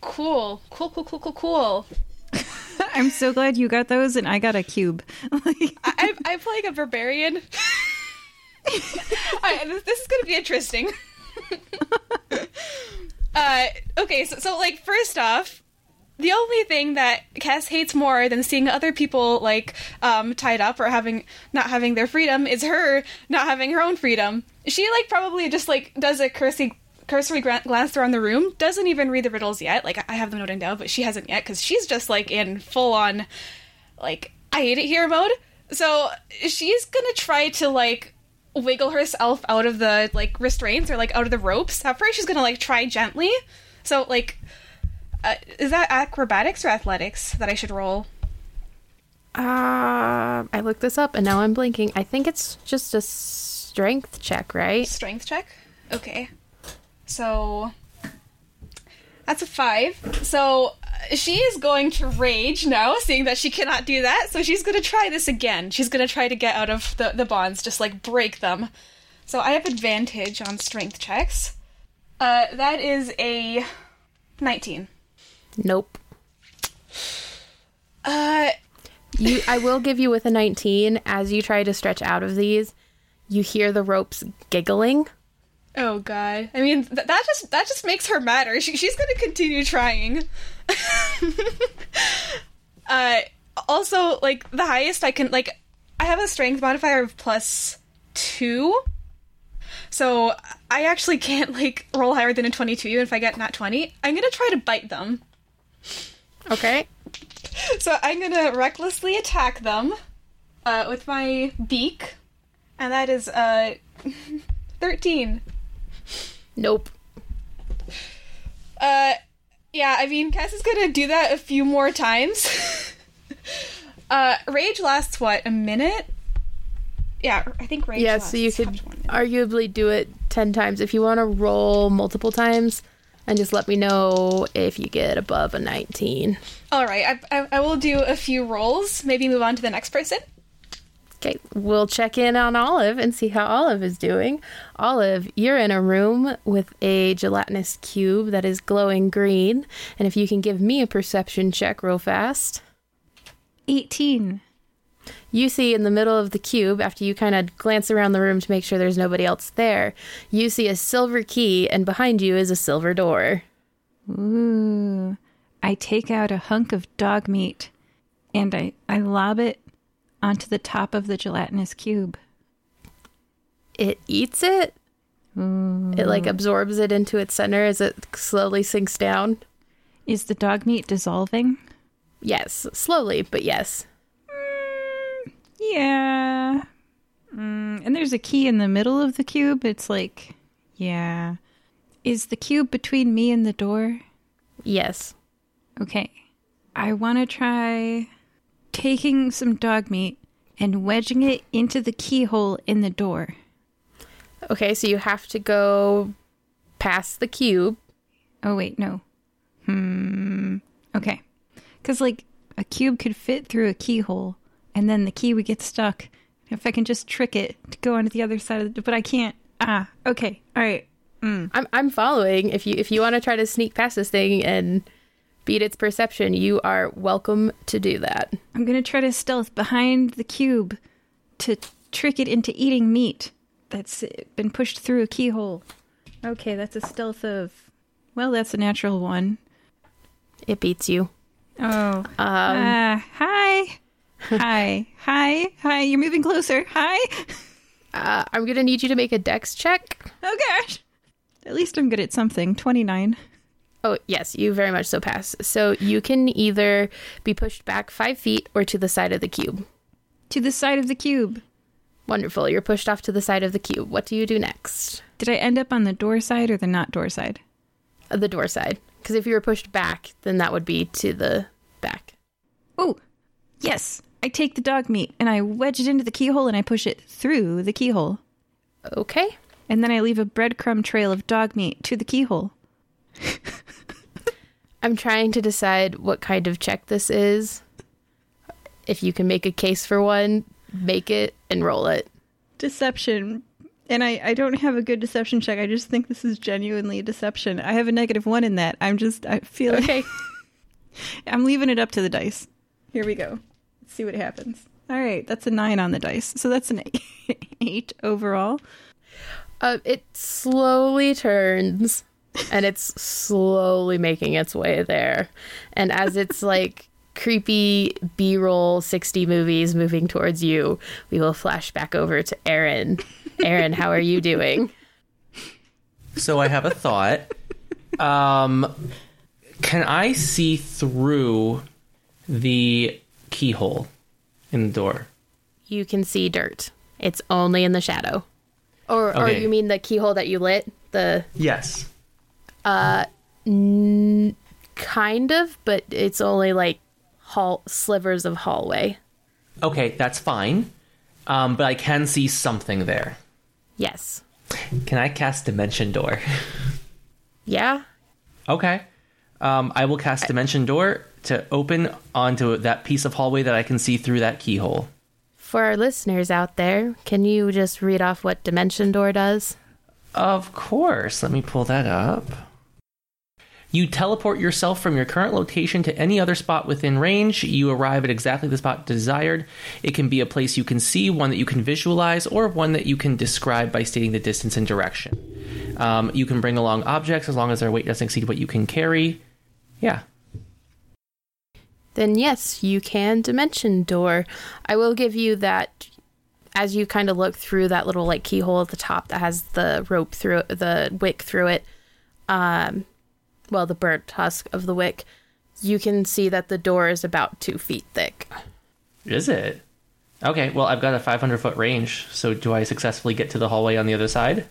Cool. Cool, cool, cool, cool, cool. I'm so glad you got those and I got a cube. I, I'm, I'm playing a barbarian. I, this, this is going to be interesting. uh, okay, so, so, like, first off, the only thing that Cass hates more than seeing other people, like, um, tied up or having, not having their freedom is her not having her own freedom. She, like, probably just, like, does a cursory, cursory glance around the room, doesn't even read the riddles yet. Like, I have them noted down, but she hasn't yet, because she's just, like, in full on, like, I hate it here mode. So she's gonna try to like wiggle herself out of the like restraints or like out of the ropes. At first, she's gonna like try gently. So like, uh, is that acrobatics or athletics that I should roll? Uh, I looked this up and now I'm blinking. I think it's just a strength check, right? Strength check. Okay. So that's a five. So uh, she is going to rage now, seeing that she cannot do that. So she's going to try this again. She's going to try to get out of the, the bonds, just like break them. So I have advantage on strength checks. Uh, that is a 19. Nope. Uh, You, I will give you with a 19 as you try to stretch out of these. You hear the ropes giggling. oh god. I mean, th- that just that just makes her madder. She, she's going to continue trying. uh, also, like the highest I can like, I have a strength modifier of plus two. So I actually can't like roll higher than a twenty-two. Even if I get not twenty, I'm gonna try to bite them. Okay. So I'm gonna recklessly attack them uh, with my beak, and that is uh, thirteen. Nope. Uh, yeah, I mean, Cass is gonna do that a few more times. uh, rage lasts what a minute? Yeah, I think rage. Lasts. Yeah, so you could up to one minute. arguably do it 10 times. If you want to roll multiple times, and just let me know if you get above a 19. All right, I, I I will do a few rolls. Maybe move on to the next person. Okay, we'll check in on Olive and see how Olive is doing. Olive, you're in a room with a gelatinous cube that is glowing green. And if you can give me a perception check real fast. 18. You see in the middle of the cube, after you kind of glance around the room to make sure there's nobody else there, you see a silver key, and behind you is a silver door. Ooh. I take out a hunk of dog meat and I, I lob it onto the top of the gelatinous cube. It eats it. It like absorbs it into its center as it slowly sinks down. Is the dog meat dissolving? Yes, slowly, but yes. Yeah. Mm, and there's a key in the middle of the cube. It's like, yeah. Is the cube between me and the door? Yes. Okay. I want to try taking some dog meat and wedging it into the keyhole in the door. Okay, so you have to go past the cube. Oh, wait, no. Hmm. Okay. Because, like, a cube could fit through a keyhole, and then the key would get stuck. If I can just trick it to go onto the other side of the but I can't. Ah, okay. All right. I'm I'm following. If you if you want to try to sneak past this thing and beat its perception, you are welcome to do that. I'm going to try to stealth behind the cube to trick it into eating meat that's been pushed through a keyhole. Okay, that's a stealth of. Well, that's a natural one. It beats you. Oh. Uh, hi. Hi. Hi. Hi. You're moving closer. Hi. Uh, I'm gonna need you to make a dex check. Oh, gosh. At least I'm good at something. 29. Oh, yes, you very much so pass. So you can either be pushed back five feet or to the side of the cube. To the side of the cube. Wonderful. You're pushed off to the side of the cube. What do you do next? Did I end up on the door side or the not door side? Uh, The door side. Because if you were pushed back, then that would be to the back. Oh, yes. I take the dog meat and I wedge it into the keyhole and I push it through the keyhole. Okay. And then I leave a breadcrumb trail of dog meat to the keyhole. I'm trying to decide what kind of check this is. If you can make a case for one, make it and roll it. Deception. And I, I don't have a good deception check. I just think this is genuinely a deception. I have a negative one in that. I'm just, I feel Okay. I'm leaving it up to the dice. Here we go. Let's see what happens. All right, that's a nine on the dice. So that's an eight, eight overall. Uh, it slowly turns and it's slowly making its way there. And as it's like creepy B roll 60 movies moving towards you, we will flash back over to Aaron. Aaron, how are you doing? So I have a thought. Um, can I see through the keyhole in the door? You can see dirt. It's only in the shadow. Or, or you mean the keyhole that you lit? The Yes. uh, kind of, but it's only like hall slivers of hallway. Okay, that's fine. Um, but I can see something there. Yes. Can I cast Dimension Door? Yeah. okay. Um, I will cast Dimension Door to open onto that piece of hallway that I can see through that keyhole. For our listeners out there, can you just read off what Dimension Door does? Of course. Let me pull that up. You teleport yourself from your current location to any other spot within range. You arrive at exactly the spot desired. It can be a place you can see, one that you can visualize, or one that you can describe by stating the distance and direction. Um, you can bring along objects as long as their weight doesn't exceed what you can carry. Yeah. Then yes, you can Dimension Door. I will give you that as you kind of look through that little like keyhole at the top that has the rope through it, the wick through it. Um, well, the burnt husk of the wick. You can see that the door is about two feet thick. Is it? Okay, well, I've got a 500 foot range, so do I successfully get to the hallway on the other side?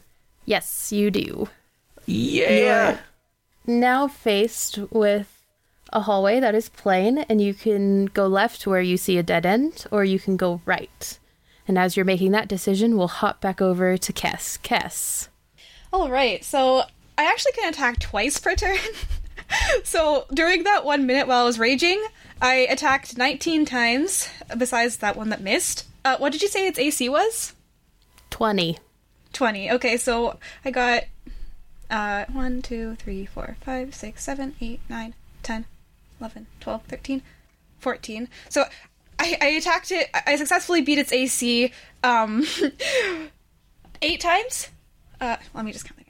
Yes, you do. Yeah! now faced with a hallway that is plain, and you can go left where you see a dead end, or you can go right. And as you're making that decision, we'll hop back over to Kess. Kess. All right, so I actually can attack twice per turn. so during that one minute while I was raging, I attacked 19 times, besides that one that missed. Uh, what did you say its AC was? 20. 20. Okay, so I got uh, 1, 2, 3, 4, 5, 6, 7, 8, 9, 10, 11, 12, 13, 14. So I I, attacked it. I successfully beat its AC um, eight times. Uh, let me just count again.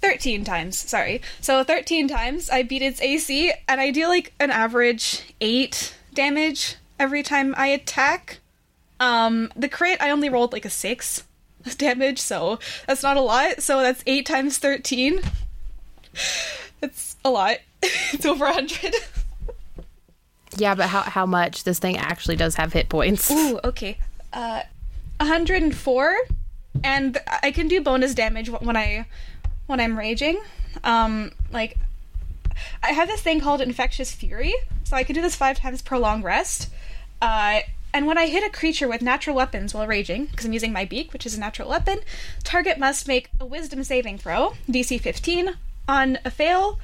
13 times, sorry. So 13 times I beat its AC, and I deal like an average 8 damage every time I attack. Um, the crit, I only rolled like a 6 damage, so that's not a lot. So that's 8 times 13. It's a lot. it's over 100. Yeah, but how how much this thing actually does have hit points? Ooh, okay. Uh, 104, and I can do bonus damage when I when I'm raging. Um, like I have this thing called infectious fury, so I can do this five times per long rest. Uh, and when I hit a creature with natural weapons while raging, because I'm using my beak, which is a natural weapon, target must make a Wisdom saving throw, DC 15. On a fail,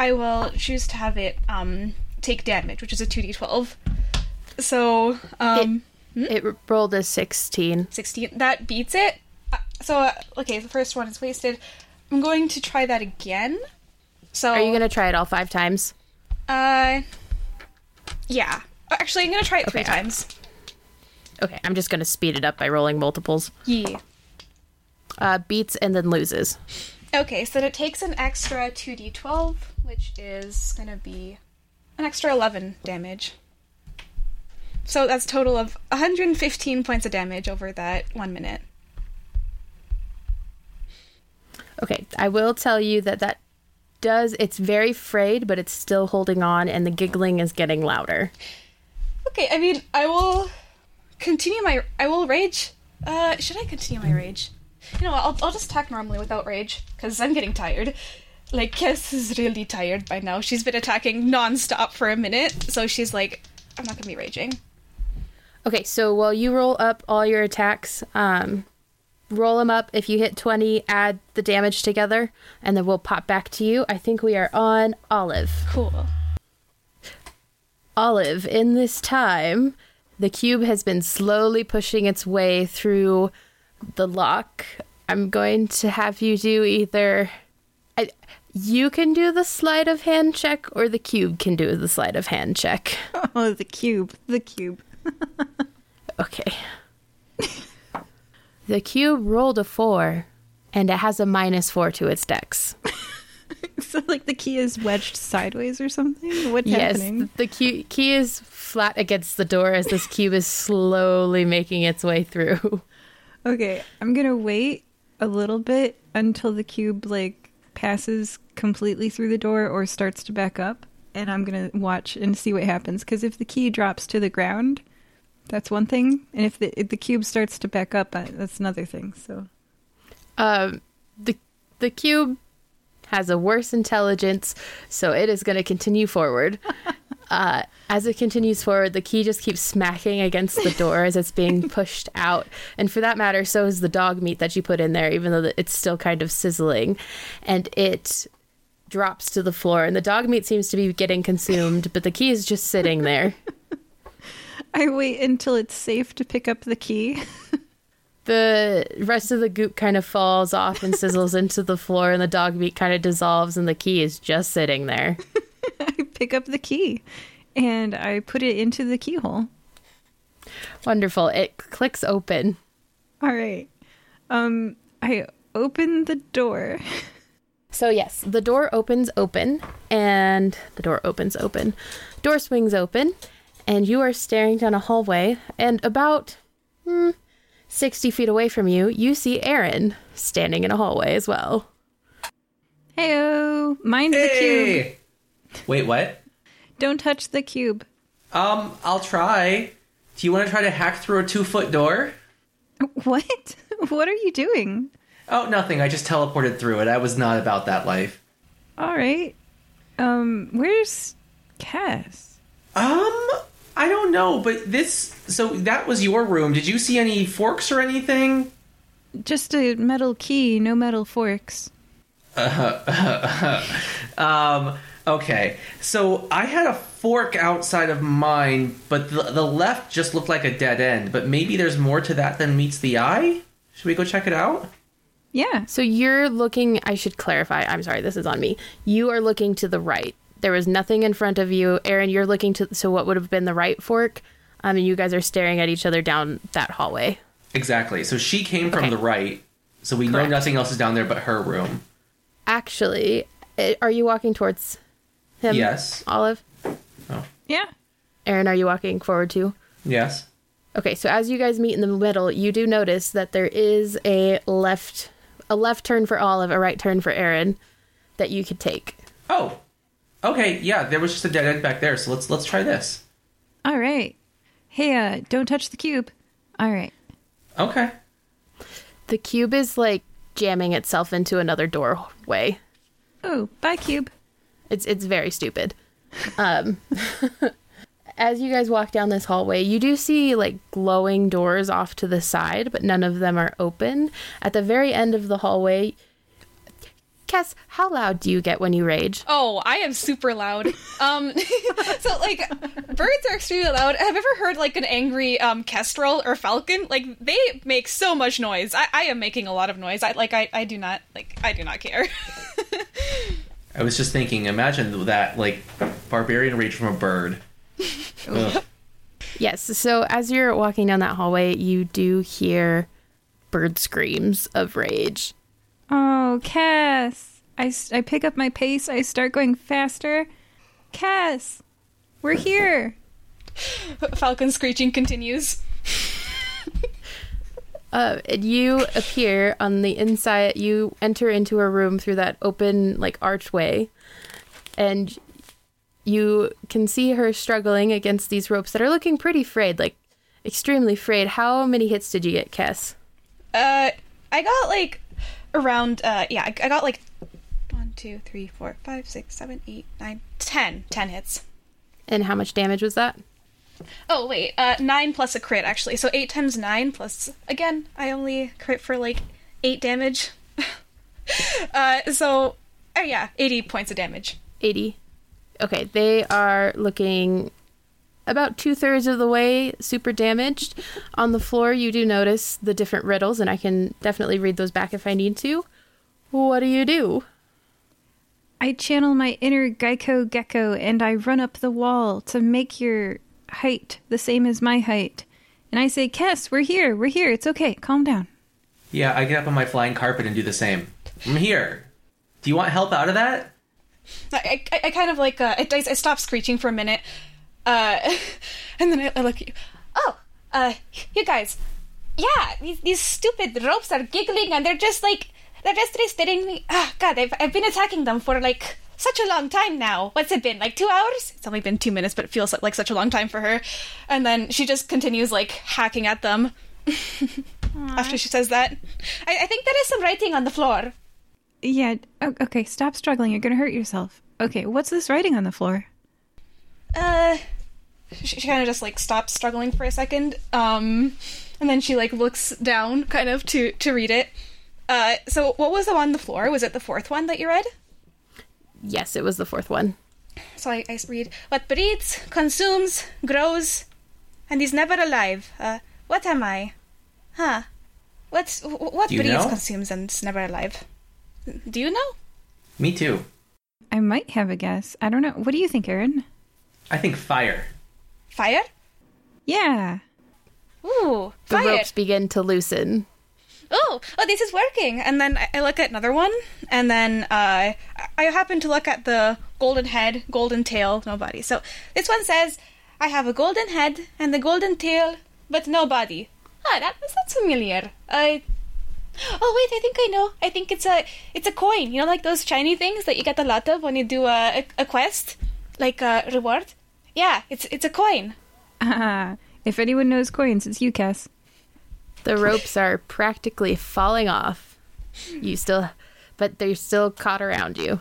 I will choose to have it um, take damage, which is a 2d12. So, um, It rolled a 16. 16. That beats it. Uh, So, uh, okay, the first one is wasted. I'm going to try that again. So, Are you going to try it all five times? Uh, yeah. Actually, I'm gonna try it three Okay, I- times. Okay, I'm just going to speed it up by rolling multiples. Yeah. Uh, beats and then loses. Okay, so it takes an extra 2d12, which is gonna be an extra 11 damage. So that's a total of 115 points of damage over that one minute. Okay, I will tell you that that does, it's very frayed, but it's still holding on, and the giggling is getting louder. Okay, I mean, I will continue my. I will rage. Uh, should I continue my rage? You know what? I'll, I'll just attack normally without rage, because I'm getting tired. Like, Kes is really tired by now. She's been attacking non-stop for a minute, so she's like, I'm not gonna be raging. Okay, so while you roll up all your attacks, um, roll them up. If you hit 20, add the damage together, and then we'll pop back to you. I think we are on Olive. Cool. Olive, in this time, the cube has been slowly pushing its way through the lock. I'm going to have you do either. I, you can do the sleight of hand check, or the cube can do the sleight of hand check. Oh, the cube. The cube. Okay. the cube rolled a four, and it has a minus four to its dex. So, like, the key is wedged sideways or something? What's Yes, happening? the key, key is flat against the door as this cube is slowly making its way through. Okay, I'm gonna wait a little bit until the cube, like, passes completely through the door or starts to back up. And I'm gonna watch and see what happens. Because if the key drops to the ground, that's one thing. And if the, if the cube starts to back up, uh, that's another thing. So, Um, the the cube has a worse intelligence, so it is going to continue forward. Uh, as it continues forward, the key just keeps smacking against the door as it's being pushed out. And for that matter, so is the dog meat that you put in there, even though it's still kind of sizzling. And it drops to the floor, and the dog meat seems to be getting consumed, but the key is just sitting there. I wait until it's safe to pick up the key. the rest of the goop kind of falls off and sizzles into the floor, and the dog meat kind of dissolves, and the key is just sitting there. I pick up the key and I put it into the keyhole. Wonderful. It clicks open. All right. Um, I open the door. So, yes, the door opens open, and the door opens open. Door swings open, and you are staring down a hallway, and about hmm, 60 feet away from you, you see Aaron standing in a hallway as well. Heyo, mind the cube. Wait, what? Don't touch the cube. Um, I'll try. Do you want to try to hack through a two foot door? What? What are you doing? Oh, nothing. I just teleported through it. I was not about that life. All right. Um, where's Cass? Um, I don't know, but this. So that was your room. Did you see any forks or anything? Just a metal key, no metal forks. Um, okay. So I had a fork outside of mine, but the, the left just looked like a dead end. But maybe there's more to that than meets the eye? Should we go check it out? Yeah. So, you're looking, I should clarify, I'm sorry, this is on me. You are looking to the right. There was nothing in front of you. Aaron, you're looking to, so what would have been the right fork? Um, and you guys are staring at each other down that hallway. Exactly. So she came from Okay. the right, so we know nothing else is down there but her room. Actually, eh, are you walking towards him? Yes. Olive? Oh. Yeah. Aaron, are you walking forward too? Yes. Okay, so as you guys meet in the middle, you do notice that there is a left a left turn for Olive, a right turn for Aaron that you could take. Oh. Okay, yeah, there was just a dead end back there, so let's let's try this. All right. Hey, uh, don't touch the cube. All right. Okay. The cube is like jamming itself into another doorway. Oh, bye, cube. It's it's very stupid. Um as you guys walk down this hallway, you do see like glowing doors off to the side, but none of them are open. At the very end of the hallway, Cass, how loud do you get when you rage? Oh, I am super loud. Um, so like, birds are extremely loud. Have you ever heard like an angry um kestrel or falcon? Like they make so much noise. I, I am making a lot of noise. I like I, I do not like I do not care. I was just thinking, imagine that like barbarian rage from a bird. Yes, so as you're walking down that hallway, you do hear bird screams of rage. Oh, Cass. I, I pick up my pace. I start going faster. Cass, we're here. falcon screeching continues. Uh, and you appear on the inside. You enter into a room through that open, like, archway, and you can see her struggling against these ropes that are looking pretty frayed, like, extremely frayed. How many hits did you get, Kess? Uh, I got like around. Uh, yeah, I, I got like one, two, three, four, five, six, seven, eight, nine, ten. Ten hits. And how much damage was that? Oh wait, uh, nine plus a crit actually. So eight times nine plus again. I only crit for like eight damage. uh, so oh yeah, eighty points of damage. 80. Okay, they are looking about two thirds of the way super damaged. On the floor, you do notice the different riddles, and I can definitely read those back if I need to. What do you do? I channel my inner Geico gecko and I run up the wall to make your height the same as my height. And I say, Cass, we're here. We're here. It's okay. Calm down. Yeah, I get up on my flying carpet and do the same. I'm here. Do you want help out of that? I, I, I kind of like uh, I, I stop screeching for a minute, uh, and then I, I look at you. Oh, uh, you guys, yeah, these, these stupid ropes are giggling and they're just like they're just staring me. Ah, God, I've I've been attacking them for like such a long time now. What's it been? Like two hours? It's only been two minutes, but it feels like, such a long time for her. And then she just continues like hacking at them. After she says that, I, I think there is some writing on the floor. Yeah. o- Okay. Stop struggling. You're going to hurt yourself. Okay. What's this writing on the floor? uh she, she kind of just like stops struggling for a second um and then she like looks down kind of to to read it uh so what was the one on the floor was it the fourth one that you read Yes, it was the fourth one. so i, I read what breeds consumes grows and is never alive uh what am i huh what's what Do you breeds know? consumes and is never alive do you know Me too. I might have a guess. I don't know. What do you think, Aaron? I think fire. fire Yeah. ooh The fire ropes begin to loosen. Oh, oh, this is working. And then I- look at another one, and then uh, I happen to look at the golden head, golden tail, nobody. So this one says, I have a golden head and a golden tail, but no body. Ah, that sounds familiar. I. Oh wait, I think I know. I think it's a it's a coin. You know, like those shiny things that you get a lot of when you do a a, quest, like a reward. Yeah, it's it's a coin. Ah, if anyone knows coins, it's you, Cass. The ropes are practically falling off. You still, but they're still caught around you.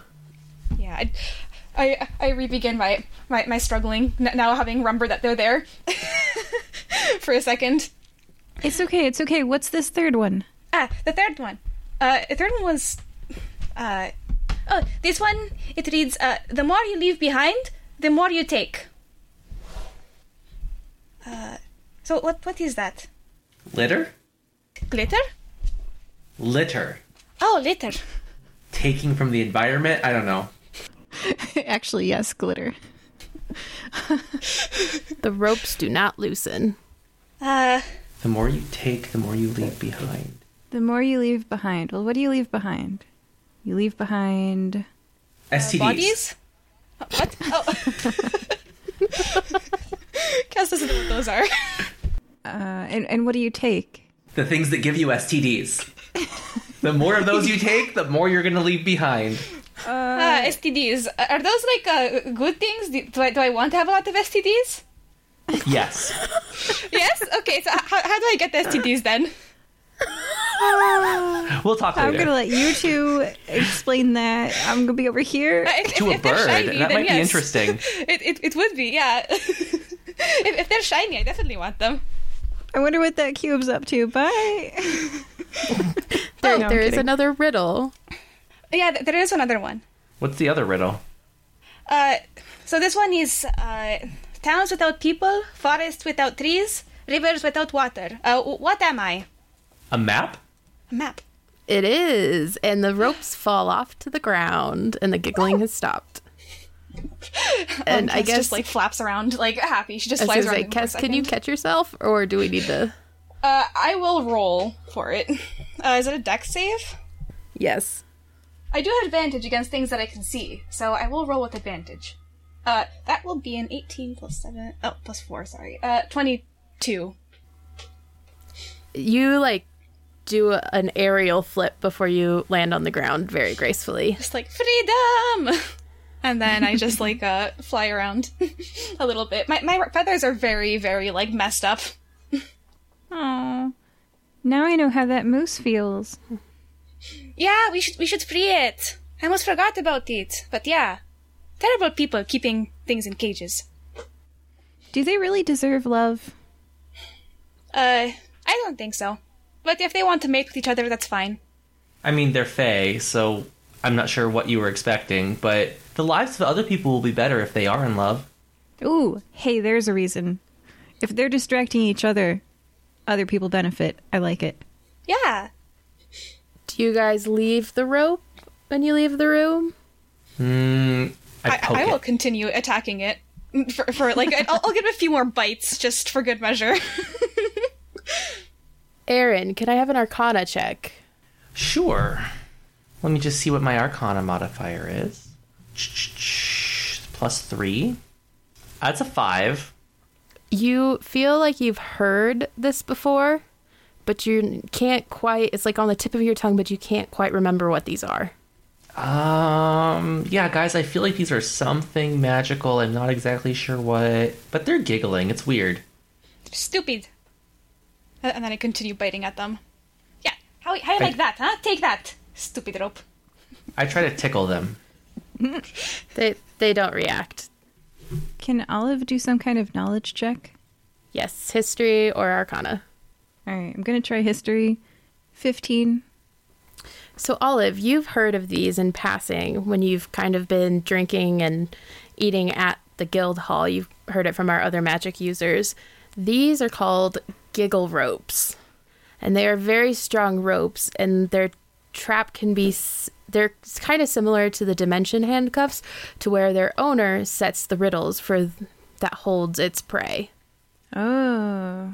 Yeah, I, I, I re-begin my, my, my struggling, n- now having remembered that they're there for a second. It's okay. It's okay. What's this third one? Ah, the third one. Uh, the third one was, uh, oh, this one, it reads, uh, the more you leave behind, the more you take. Uh, so what, what is that? Litter? Glitter? Litter. Oh, litter. Taking from the environment? I don't know. Actually, yes, glitter. The ropes do not loosen. Uh, The more you take, the more you leave behind. The more you leave behind. Well, what do you leave behind? You leave behind. STDs. bodies? Uh, What? Oh. Cass doesn't know what those are. Uh, and, and what do you take? The things that give you STDs. the more of those you take, the more you're going to leave behind. Uh, STDs. Are those like uh, good things? Do, do I, do I want to have a lot of STDs? Yes. Yes? Okay, so how, how do I get the STDs then? We'll talk I'm gonna let you two explain that. I'm gonna be over here. Uh, If, to if, a if bird. shiny, that then might be interesting. It, it, it would be, yeah. if, if they're shiny, I definitely want them. I wonder what that cube's up to. Bye. There, no, there is another riddle. Yeah, there is another one. What's the other riddle? Uh, so this one is uh, towns without people, forests without trees, rivers without water. Uh, what am I? A map? A map. It is, and the ropes fall off to the ground, and the giggling has stopped. And I guess, just like flaps around like happy. She just flies around. Kes, can you catch yourself, or do we need to? Uh, I will roll for it. Uh, is it a dex save? Yes. I do have advantage against things that I can see, so I will roll with advantage. Uh, that will be an 18 plus 7. Oh, plus 4, sorry. Uh, 22. You like do a- an aerial flip before you land on the ground very gracefully. Just like, freedom! And then I just like, uh, fly around a little bit. My, my feathers are very, very, like, messed up. Oh, now I know how that moose feels. Yeah, we should, we should free it. I almost forgot about it. But yeah. Terrible people keeping things in cages. Do they really deserve love? Uh, I don't think so. But if they want to mate with each other, that's fine. I mean, they're Fae, so I'm not sure what you were expecting, but the lives of other people will be better if they are in love. Ooh, hey, there's a reason. If they're distracting each other, other people benefit. I like it. Yeah. Do you guys leave the rope when you leave the room? Hmm. I I, I will it. continue attacking it for, for like I'll, I'll give it a few more bites just for good measure. Aaron, can I have an Arcana check? Sure. Let me just see what my Arcana modifier is. Plus three. That's a five. You feel like you've heard this before, but you can't quite. It's like on the tip of your tongue, but you can't quite remember what these are. Um, yeah, guys, I feel like these are something magical. I'm not exactly sure what, but they're giggling. It's weird. Stupid. And and then I continue biting at them. Yeah. How how you I- like that, huh? Take that, stupid rope. I try to tickle them. They they don't react. Can Olive do some kind of knowledge check? Yes, history or Arcana. All right, I'm gonna try history. Fifteen. So, Olive, you've heard of these in passing when you've kind of been drinking and eating at the guild hall. You've heard it from our other magic users. These are called giggle ropes, and they are very strong ropes, and their trap can be. S- They're kind of similar to the dimension handcuffs, to where their owner sets the riddles for that holds its prey. Oh.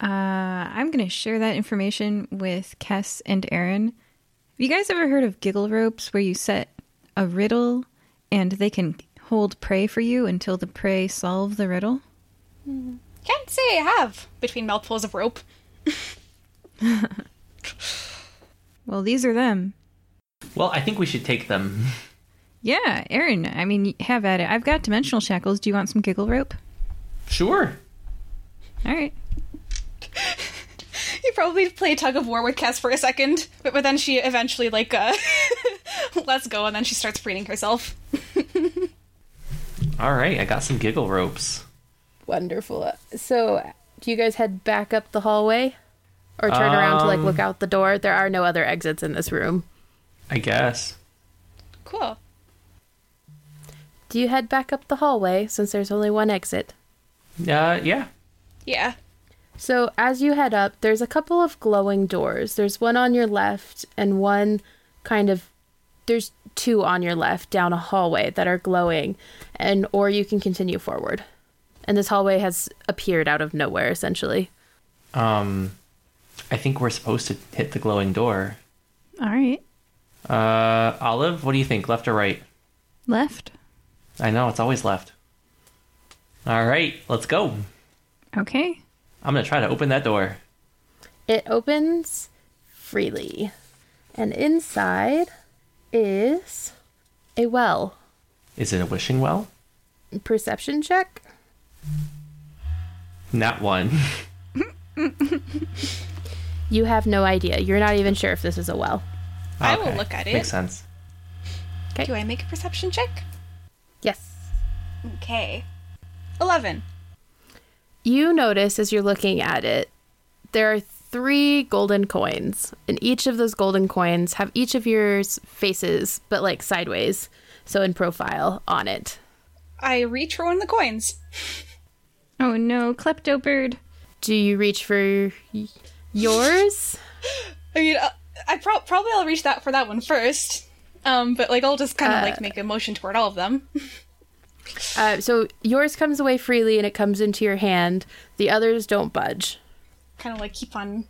Uh, I'm gonna share that information with Kess and Aaron. Have you guys ever heard of giggle ropes where you set a riddle and they can hold prey for you until the prey solve the riddle? Can't say I have between mouthfuls of rope. Well, these are them. Well, I think we should take them. Yeah, Aaron, I mean, have at it. I've got dimensional shackles. Do you want some giggle rope? Sure. All right. You probably play tug of war with Cass for a second, but, but then she eventually like uh lets go and then she starts freeing herself. All right, I got some giggle ropes. Wonderful. So, do you guys head back up the hallway? Or turn around to like Um, look out the door? There are no other exits in this room. I guess. Cool. Do you head back up the hallway since there's only one exit? Uh, yeah. Yeah. So, as you head up, there's a couple of glowing doors. There's one on your left and one kind of there's two on your left down a hallway that are glowing, and or you can continue forward. And this hallway has appeared out of nowhere, essentially. Um, I think we're supposed to hit the glowing door. All right. Uh, Olive, what do you think? Left or right? Left. I know it's always left. All right, let's go. Okay. I'm gonna try to open that door. It opens freely, and inside is a well. Is it a wishing well? Perception check. Not one. You have no idea. You're not even sure if this is a well. I will look at it. Makes sense. Do I make a perception check? Yes. Okay. 11. You notice as you're looking at it, there are three golden coins, and each of those golden coins have each of your faces, but like sideways, so in profile on it. I reach for one of the coins. Oh no, klepto bird. Do you reach for y- yours? I mean, uh, I pro- probably I'll reach that for that one first. Um, but like I'll just kind of like make a motion toward all of them. Uh, so yours comes away freely and it comes into your hand. The others don't budge. kind of like keep on,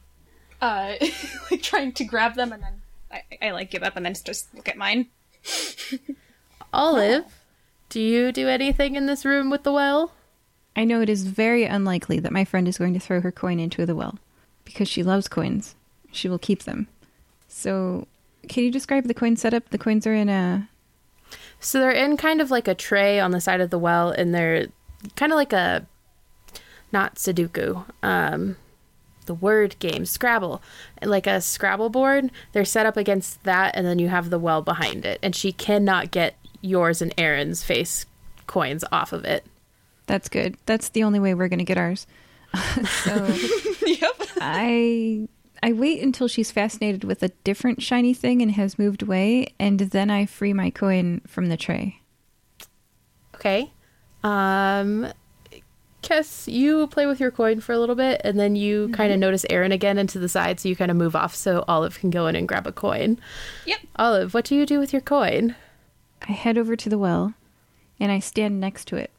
uh, like trying to grab them, and then I, I like give up and then just look at mine. Olive, do you do anything in this room with the well? I know it is very unlikely that my friend is going to throw her coin into the well because she loves coins. She will keep them. So, can you describe the coin setup? The coins are in a. So they're in kind of like a tray on the side of the well, and they're kind of like a not Sudoku, um, the word game Scrabble, like a Scrabble board. They're set up against that, and then you have the well behind it, and she cannot get yours and Aaron's face coins off of it. That's good. That's the only way we're going to get ours. so, yep. I I wait until she's fascinated with a different shiny thing and has moved away, and then I free my coin from the tray. Okay. Um Kess, you play with your coin for a little bit and then you kind of notice Aaron again into the side so you kind of move off so Olive can go in and grab a coin. Yep. Olive, what do you do with your coin? I head over to the well, and I stand next to it.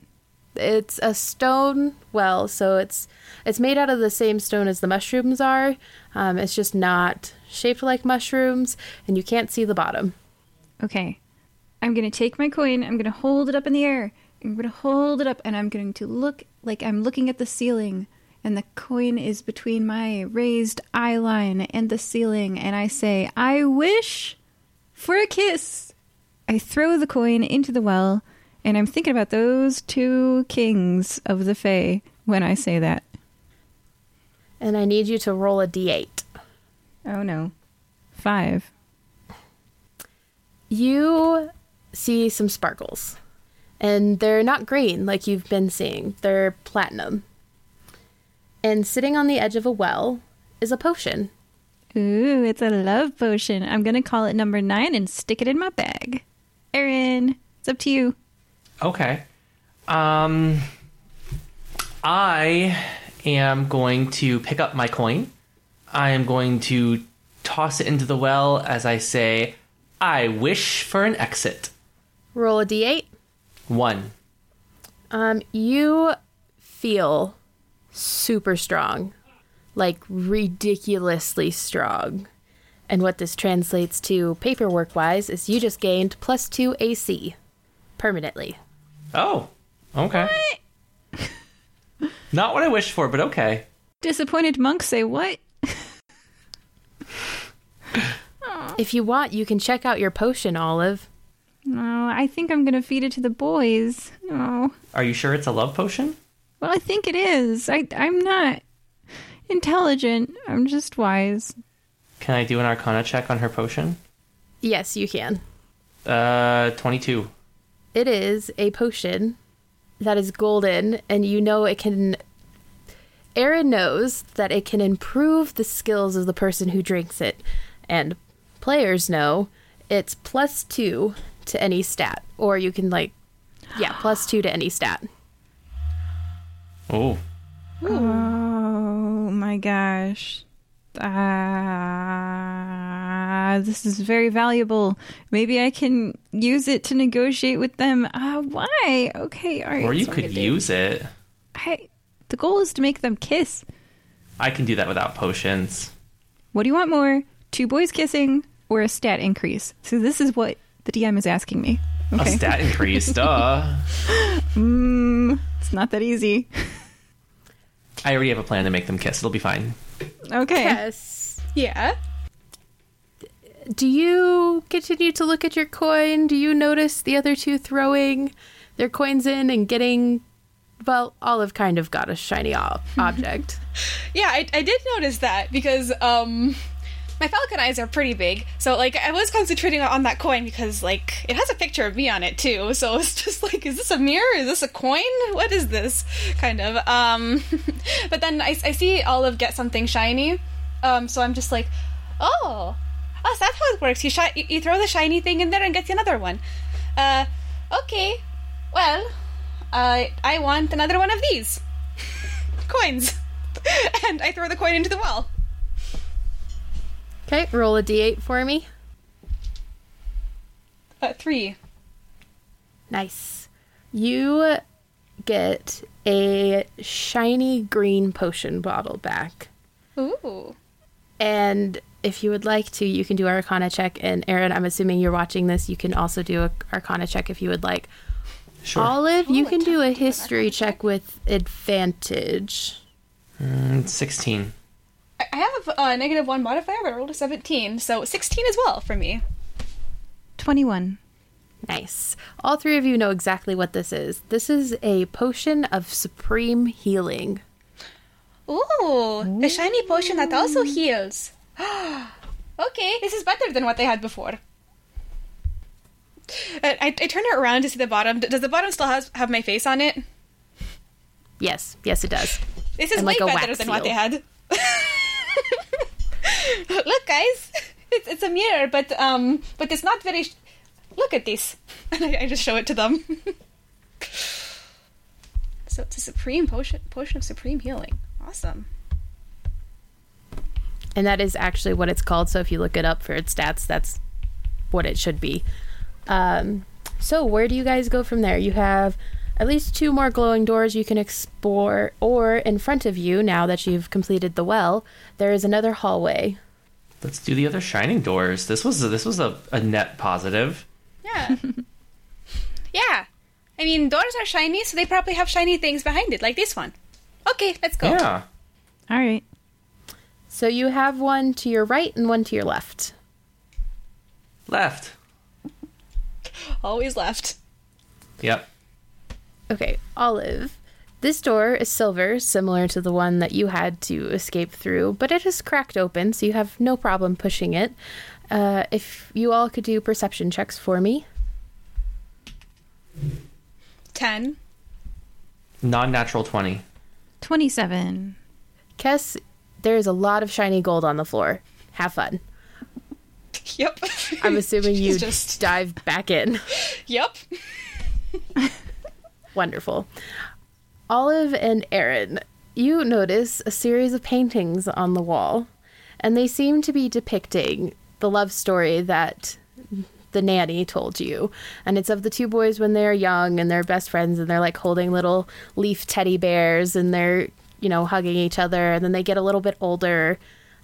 It's a stone well, so it's it's made out of the same stone as the mushrooms are. Um, it's just not shaped like mushrooms and you can't see the bottom. Okay. I'm to take my coin, I'm to hold it up in the air. I'm to hold it up and I'm going to look like I'm looking at the ceiling and the coin is between my raised eye line and the ceiling and I say, "I wish for a kiss." I throw the coin into the well and I'm thinking about those two kings of the Fae when I say that. And I need you to roll a d8. Oh no. 5. you see some sparkles. And they're not green like you've been seeing, they're platinum. And sitting on the edge of a well is a potion. Ooh, it's a love potion. I'm going to call it number 9 and stick it in my bag. Aaron, it's up to you. Okay. Um, I am going to pick up my coin. I am going to toss it into the well as I say, I wish for an exit. Roll a d8. One. Um, you feel super strong, like ridiculously strong. And what this translates to paperwork wise is you just gained plus two AC permanently. Oh, okay. Not what I wished for, but okay. Disappointed monks say what? If you want, you can check out your potion, Olive. No, I think I'm going to feed it to the boys. No. Are you sure it's a love potion? well, I think it is. I, I'm not intelligent. I'm just wise. Can I do an arcana check on her potion? Yes, you can. Uh, 22. It is a potion that is golden, and you know it can. Aaron knows that it can improve the skills of the person who drinks it, and players know it's plus two to any stat, or you can, like, yeah, plus two to any stat. Oh. Oh my gosh. Ah, this is very valuable. Maybe I can use it to negotiate with them. Ah, why? Okay, all right. Or you could use it. I, the goal is to make them kiss. I can do that without potions. What do you want more? Two boys kissing or a stat increase? So this is what the DM is asking me. A stat increase, duh. Mm, it's not that easy. I already have a plan to make them kiss. It'll be fine. Okay. Yes. Yeah. Do you continue to look at your coin? Do you notice the other two throwing their coins in and getting. Well, Olive kind of got a shiny ob- object. Yeah, I, I did notice that because um my falcon eyes are pretty big. So like I was concentrating on that coin because like it has a picture of me on it too. So it's just like is this a mirror? Is this a coin? What is this? Kind of. Um but then I, I see Olive get something shiny. Um so I'm just like, "Oh, oh, that's how it works. You you throw the shiny thing in there and get another one." Uh okay. Well, uh, I want another one of these coins. and I throw the coin into the well. Okay, roll a d8 for me. Uh, three. Nice. You get a shiny green potion bottle back. Ooh. And if you would like to, you can do Arcana check. And Aaron, I'm assuming you're watching this. You can also do a Arcana check if you would like. Sure. Olive, you Oh, can do a history check with advantage. Mm, 16. I I have a negative one modifier, but I rolled a 17, so 16 as well for me. 21. Nice. All three of you know exactly what this is. This is a potion of supreme healing. Ooh, a shiny potion that also heals. okay, this is better than what they had before. Uh, I, I turn it around to see the bottom. Does the bottom still has, have my face on it? Yes, yes, it does. This is And way like better wax than what they had. Look, guys, it's, it's a mirror, but um, but it's not very. Sh- Look at this, and I, I just show it to them. so it's a supreme potion, potion of supreme healing. Awesome. And that is actually what it's called. So if you look it up for its stats, that's what it should be. Um, so where do you guys go from there? You have at least two more glowing doors you can explore, or in front of you, now that you've completed the well, there is another hallway. Let's do the other shining doors. This was this was a, a net positive. Yeah. yeah. I mean, doors are shiny, so they probably have shiny things behind it, like this one. Okay, let's go. Yeah. All right. So you have one to your right and one to your left. Left. Always left. Yep. Okay, Olive. This door is silver, similar to the one that you had to escape through, but it is cracked open, so you have no problem pushing it. Uh, if you all could do perception checks for me. Ten. Non-natural 20. 27. Kess, there is a lot of shiny gold on the floor. Have fun. Yep. I'm assuming you She's just. dive back in. Yep. Wonderful. Olive and Aaron, you notice a series of paintings on the wall, and they seem to be depicting the love story that the nanny told you. And it's of the two boys when they're young and they're best friends and they're like holding little leaf teddy bears and they're, you know, hugging each other. And then they get a little bit older.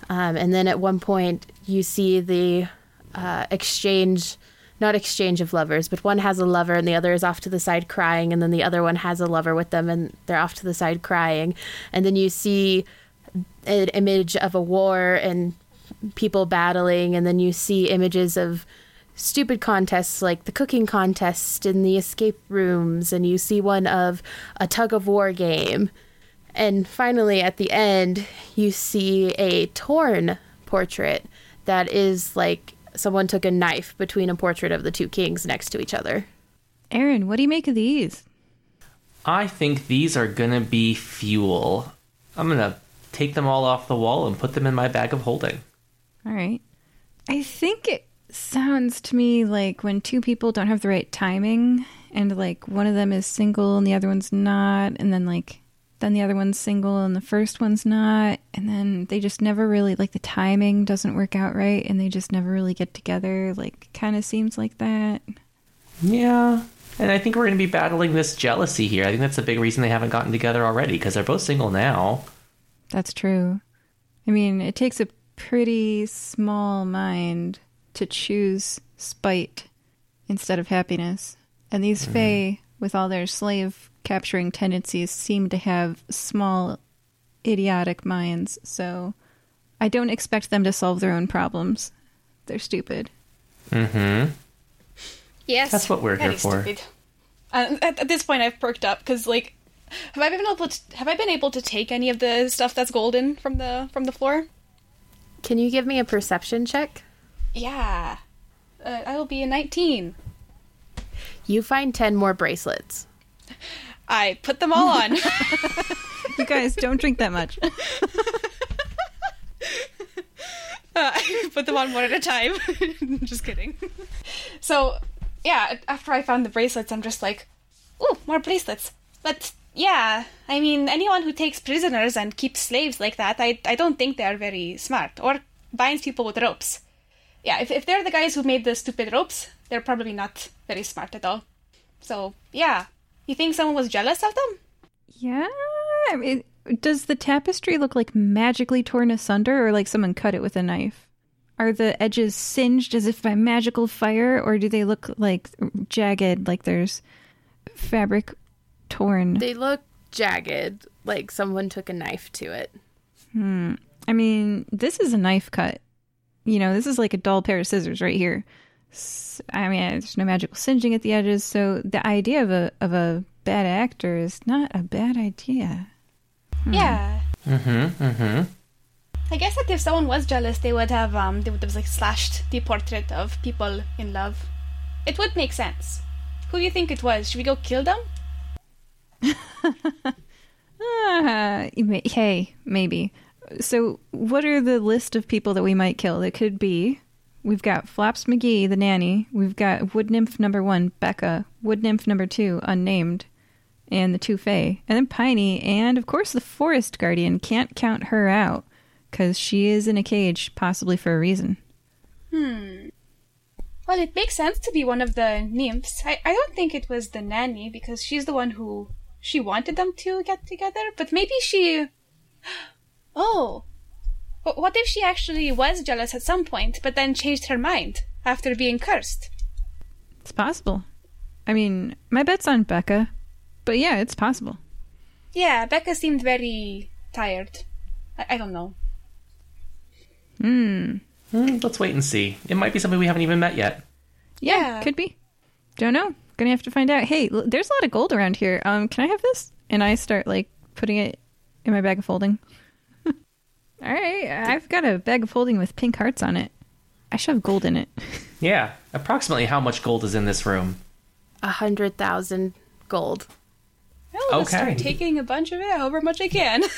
Um, and then at one point, you see the uh, exchange not exchange of lovers, but one has a lover and the other is off to the side crying, and then the other one has a lover with them and they're off to the side crying. And then you see an image of a war and people battling, and then you see images of stupid contests like the cooking contest in the escape rooms, and you see one of a tug of war game. And finally, at the end, you see a torn portrait that is like someone took a knife between a portrait of the two kings next to each other. Aaron, what do you make of these? I think these are gonna be fuel. I'm gonna take them all off the wall and put them in my bag of holding. All right. I think it sounds to me like when two people don't have the right timing and like one of them is single and the other one's not and then like then the other one's single and the first one's not, and then they just never really like the timing doesn't work out right and they just never really get together. Like kind of seems like that. Yeah. And I think we're going to be battling this jealousy here. I think that's a big reason they haven't gotten together already because they're both single now. That's true. I mean, it takes a pretty small mind to choose spite instead of happiness. And these mm-hmm. Fae, with all their slave capturing tendencies, seem to have small, idiotic minds. So I don't expect them to solve their own problems. They're stupid. Mm-hmm. Yes, That's what we're very here for. Stupid. Uh, at, at this point, I've perked up because, like, have I been able to have I been able to take any of the stuff that's golden from the from the floor? Can you give me a perception check? Yeah, uh, I will be a nineteen. You find 10 more bracelets. I put them all on. You guys don't drink that much. Uh, I put them on one at a time. just kidding. So, yeah, after I found the bracelets, I'm just like, ooh, more bracelets. But yeah, I mean, anyone who takes prisoners and keeps slaves like that, I, I don't think they're very smart or binds people with ropes. Yeah, if, if they're the guys who made the stupid ropes, they're probably not very smart at all. So, yeah. You think someone was jealous of them? Yeah. I mean, does the tapestry look like magically torn asunder or like someone cut it with a knife? Are the edges singed as if by magical fire or do they look like jagged, like there's fabric torn? They look jagged, like someone took a knife to it. Hmm. I mean, this is a knife cut. You know, this is like a dull pair of scissors right here. S- I mean, there's no magical singeing at the edges, so the idea of a of a bad actor is not a bad idea. Yeah. Mm-hmm. Mm-hmm. I guess that if someone was jealous, they would have um they would have like slashed the portrait of people in love. It would make sense. Who do you think it was? Should we go kill them? Ah, hey, maybe. So, what are the list of people that we might kill? It could be we've got Flaps McGee, the nanny. We've got Wood Nymph number one, Becca. Wood Nymph number two, unnamed, and the two Fae, and then Piney, and of course the Forest Guardian. Can't count her out because she is in a cage, possibly for a reason. Hmm. Well, it makes sense to be one of the nymphs. I, I don't think it was the nanny because she's the one who she wanted them to get together, but maybe she. Oh. Wh- What if she actually was jealous at some point, but then changed her mind after being cursed? It's possible. I mean, my bet's on Becca, but yeah, it's possible. Yeah, Becca seemed very tired. I, I don't know. Hmm, let's wait and see. It might be somebody we haven't even met yet. Yeah, Yeah. could be. Don't know. Gonna have to find out. Hey, l- there's a lot of gold around here. Um, can I have this? And I start like putting it in my bag of holding. All right, I've got a bag of holding with pink hearts on it. I should have gold in it. Yeah. Approximately how much gold is in this room? A hundred thousand gold. I'll just Okay. start taking a bunch of it, however much I can.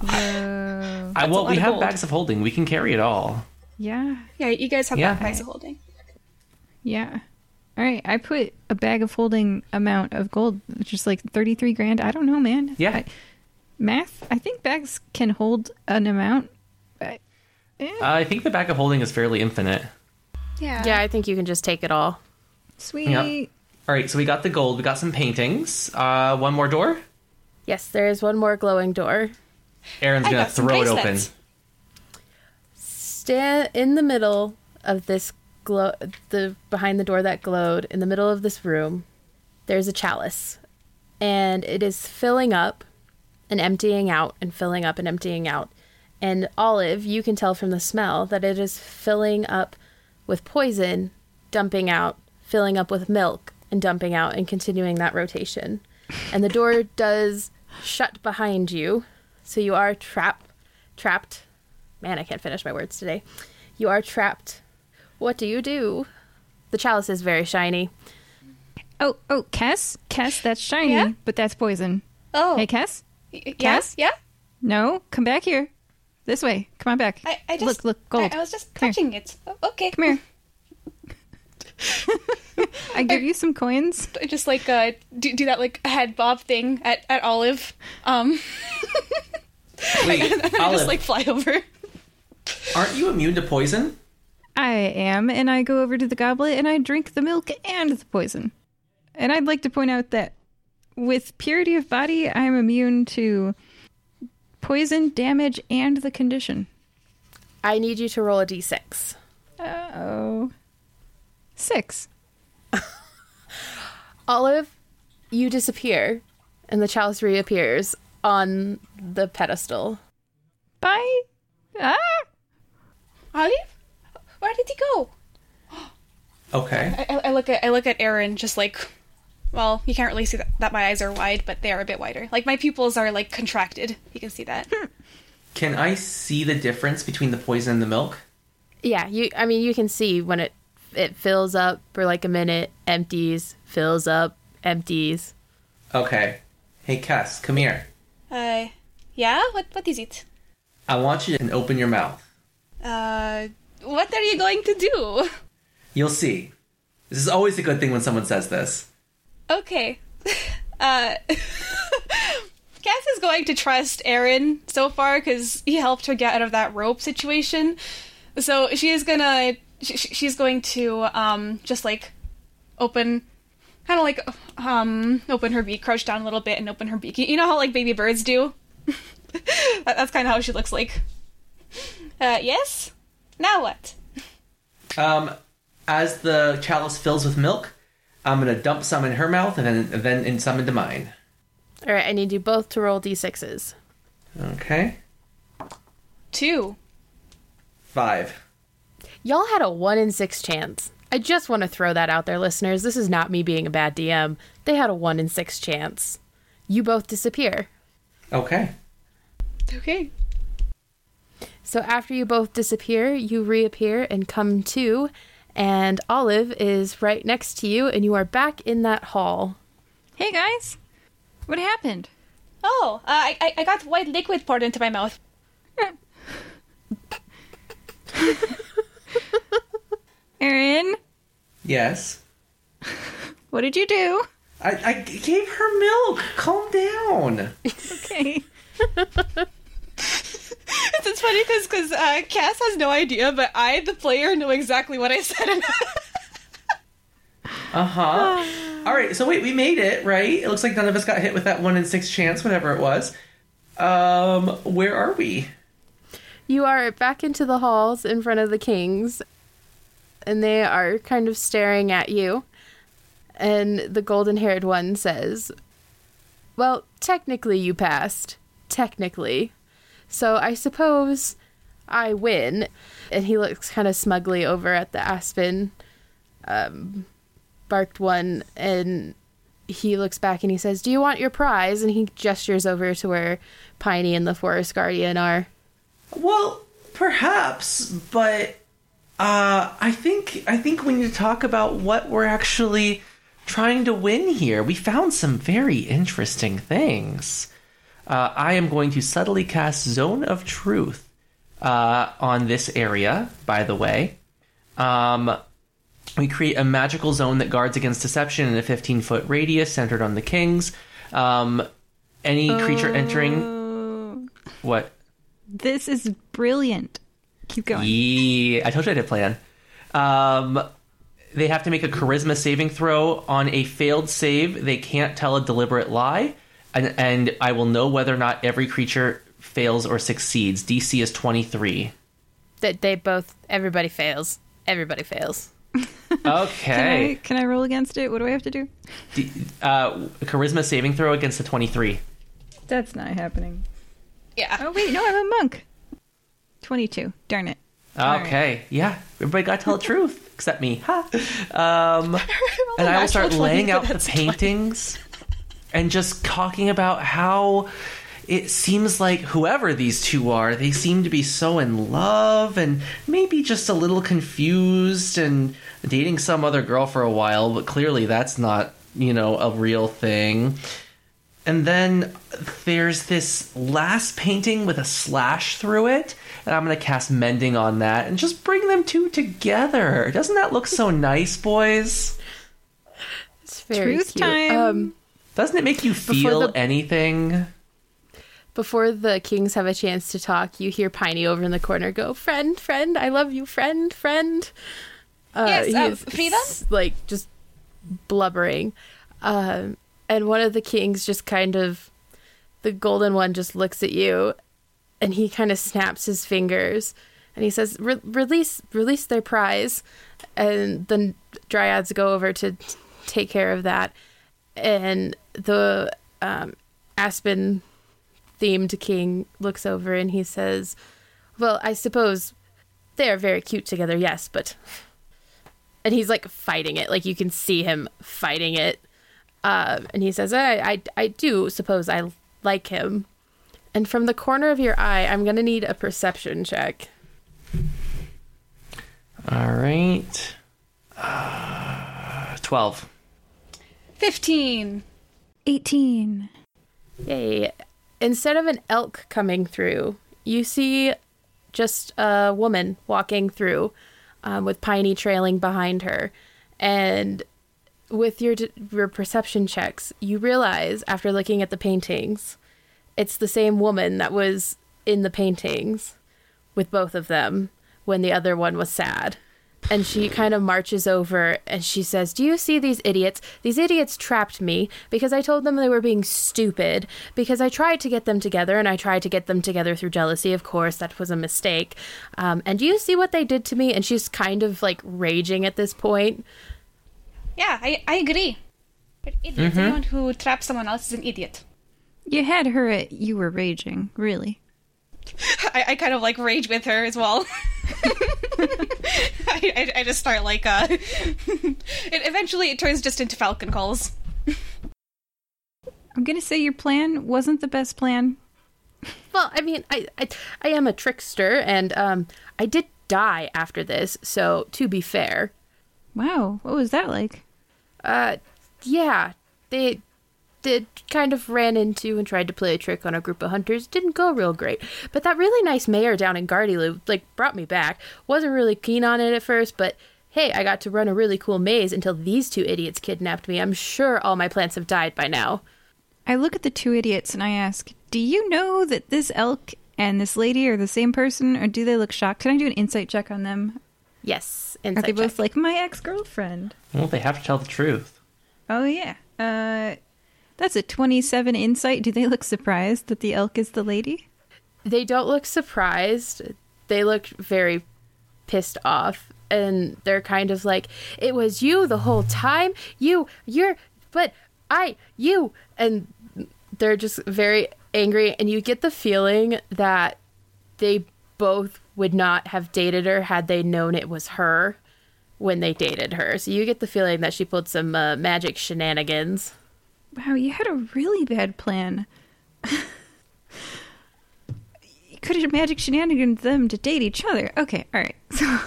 Uh, I, well, lot we have gold. bags of holding. We can carry it all. yeah, yeah, you guys have Yeah. backpacks of holding. yeah. All right, I put a bag of holding amount of gold, which is like thirty-three grand. I don't know, man. Yeah. I- math. I think bags can hold an amount. But, eh, Uh, I think the bag of holding is fairly infinite. Yeah. Yeah, I think you can just take it all. sweet. Yep. All right, so we got the gold. We got some paintings. Uh, one more door. Yes, there is one more glowing door. Aaron's I gonna throw it open. Stand in the middle of this glow, the behind the door that glowed in the middle of this room. There's a chalice, and it is filling up and emptying out and filling up and emptying out. And Olive, you can tell from the smell that it is filling up with poison, dumping out, filling up with milk, and dumping out, and continuing that rotation. And the door does shut behind you, so you are trapped. Trapped. Man, I can't finish my words today. You are trapped. What do you do? The chalice is very shiny. Oh, oh, Cass, Cass, that's shiny, Yeah? but that's poison. Oh. Hey, Cass. Y- yeah? Yeah? No, come back here. This way. Come on back. I, I just look, look, gold. I, I was just Come here. touching it. Okay. Come here. I give you some coins. I just like uh, do, do that like head bob thing at, at Olive. Um, Wait, and then I Olive, just like fly over. aren't you immune to poison? I am, and I go over to the goblet and I drink the milk and the poison. And I'd like to point out that with purity of body, I'm immune to poison, damage, and the condition. I need you to roll a d6. Uh oh. Six. Olive, you disappear, and the chalice reappears on the pedestal. Bye. Ah! Olive, where did he go? Okay. I, I- I look at I look at Aaron just like, well, you can't really see that, that my eyes are wide, but they are a bit wider. Like my pupils are like contracted. You can see that. Can I see the difference between the poison and the milk? Yeah, you. I mean, you can see when it it fills up for like a minute, empties, fills up, empties. Okay. Hey, Cass, come here. uh, yeah. What what is it? I want you to open your mouth. Uh, what are you going to do? You'll see. This is always a good thing when someone says this. Okay. Uh, Cass is going to trust Aaron so far because he helped her get out of that rope situation. So she is gonna, sh- sh- she's going to um just like open, kind of like um open her beak, crouch down a little bit, and open her beak. You know how like baby birds do. that, that's kind of how she looks like. Uh, yes. Now what? Um, as the chalice fills with milk, I'm gonna dump some in her mouth and then and then in some into mine. All right, I need you both to roll d6s. Okay. Two. Five. Y'all had a one in six chance. I just want to throw that out there, listeners. This is not me being a bad DM. They had a one in six chance. You both disappear. Okay. Okay. So after you both disappear, you reappear and come to, and Olive is right next to you, and you are back in that hall. Hey guys, what happened? Oh, uh, I I- I got white liquid poured into my mouth. Aaron, Yes. what did you do? I, I gave her milk. Calm down. Okay. It's funny because because uh, Cass has no idea, but I, the player, know exactly what I said. Uh huh. All right. So wait, we made it, right? It looks like none of us got hit with that one in six chance, whatever it was. Um, where are we? You are back into the halls in front of the kings, and they are kind of staring at you. And the golden haired one says, Well, technically you passed. Technically. So I suppose I win. And he looks kind of smugly over at the aspen um, barked one, and he looks back and he says, Do you want your prize? And he gestures over to where Piney and the forest guardian are. Well, perhaps, but uh, I think I think we need to talk about what we're actually trying to win here. We found some very interesting things. Uh, I am going to subtly cast Zone of Truth uh, on this area. By the way, um, we create a magical zone that guards against deception in a 15 foot radius centered on the kings. Um, any creature entering Oh, what? this is brilliant. Keep going. Yeah, I told you I had a plan. Um, they have to make a charisma saving throw. On a failed save, they can't tell a deliberate lie, and, and I will know whether or not every creature fails or succeeds. DC is 23. That they both everybody fails. Everybody fails. Can I, Okay. can I roll against it? What do I have to do? D- uh, charisma saving throw against the 23. That's not happening. yeah. Oh wait, no, I'm a monk. Twenty-two. Darn it. All Okay, yeah, everybody got to tell the truth except me. Ha. Um, and I will start laying out the that's fine. paintings and just talking about how it seems like whoever these two are, they seem to be so in love and maybe just a little confused and dating some other girl for a while, but clearly that's not, you know, a real thing. and then there's this last painting with a slash through it, and I'm gonna cast mending on that and just bring them two together. Doesn't that look so nice, boys? It's very Truth cute. time. Um, Doesn't it make you feel the- anything? before the kings have a chance to talk, you hear Piney over in the corner go, "Friend, friend, I love you, friend, friend." Uh, Yes, he um, is Frida? like just blubbering, um, and one of the kings just kind of, the golden one just looks at you, and he kind of snaps his fingers, and he says, "Re- "Release, release their prize," and the dryads go over to t- take care of that, and the um, aspen themed king looks over and he says, Well, I suppose they are very cute together, yes, but. And he's like fighting it. Like you can see him fighting it. Um, and he says, I, I, I do suppose I like him. And from the corner of your eye, I'm going to need a perception check. All right. Uh, 12. 15. 18. Yay. Instead of an elk coming through, you see just a woman walking through um, with Piney trailing behind her. And with your, your perception checks, you realize after looking at the paintings, it's the same woman that was in the paintings with both of them when the other one was sad. And she kind of marches over and she says, Do you see these idiots? These idiots trapped me because I told them they were being stupid. Because I tried to get them together and I tried to get them together through jealousy. Of course, that was a mistake. Um, and do you see what they did to me? And she's kind of like raging at this point. Yeah, I, I agree. But idiot. Anyone who traps someone else is an idiot. You had her at you were raging, really. I, I kind of like rage with her as well. I, I, I just start like uh it, eventually it turns just into falcon calls. I'm gonna say your plan wasn't the best plan. Well, I mean, I, I, I am a trickster and um, I did die after this. So to be fair, Wow, what was that like? Uh, yeah, they did kind of ran into and tried to play a trick on a group of hunters. Didn't go real great, but that really nice mayor down in Gardylu like brought me back. Wasn't really keen on it at first, but hey, I got to run a really cool maze until these two idiots kidnapped me. I'm sure all my plants have died by now. I look at the two idiots and I ask, Do you know that this elk and this lady are the same person, or do they look shocked? Can I do an insight check on them? Yes, Insight Are insight they both like my ex girlfriend? Well, they have to tell the truth. Oh, yeah. Uh, that's a 27 insight. Do they look surprised that the elk is the lady? they don't look surprised. They look very pissed off and they're kind of like it was you the whole time. You you're but I you and they're just very angry and you get the feeling that they both would not have dated her had they known it was her when they dated her. So you get the feeling that she pulled some uh, magic shenanigans. Wow, you had a really bad plan. you could have magic shenanigans them to date each other. Okay, alright. So,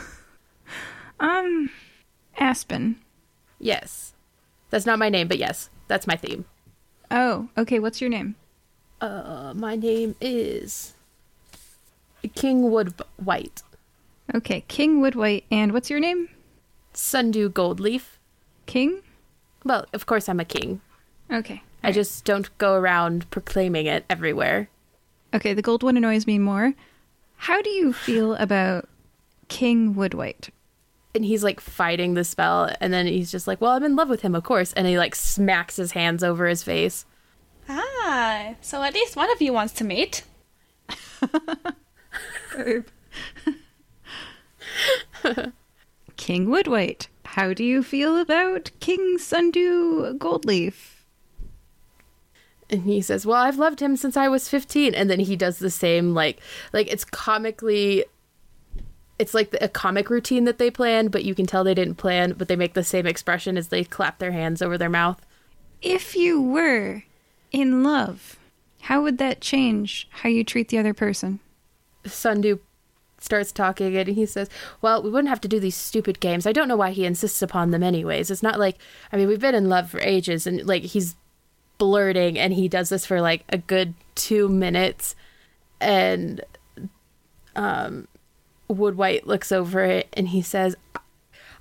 um, Aspen. Yes. That's not my name, but yes, that's my theme. Oh, okay, what's your name? Uh, my name is King Woodwhite. Okay, King Woodwhite. And what's your name? Sundew Goldleaf. King? Well, of course I'm a king. Okay. I just don't go around proclaiming it everywhere. Okay, the gold one annoys me more. How do you feel about King Woodwhite? And he's like fighting the spell, and then he's just like, Well, I'm in love with him, of course. And he like smacks his hands over his face. Ah, so at least one of you wants to mate. King Woodwhite. How do you feel about King Sundew Goldleaf? And he says, Well, I've loved him since I was 15. And then he does the same, like, like it's comically. It's like a comic routine that they planned, but you can tell they didn't plan, but they make the same expression as they clap their hands over their mouth. If you were in love, how would that change how you treat the other person? Sundew starts talking and he says, Well, we wouldn't have to do these stupid games. I don't know why he insists upon them anyways. It's not like I mean, we've been in love for ages and like he's blurting, and he does this for like a good two minutes. And um, Wood White looks over it and he says,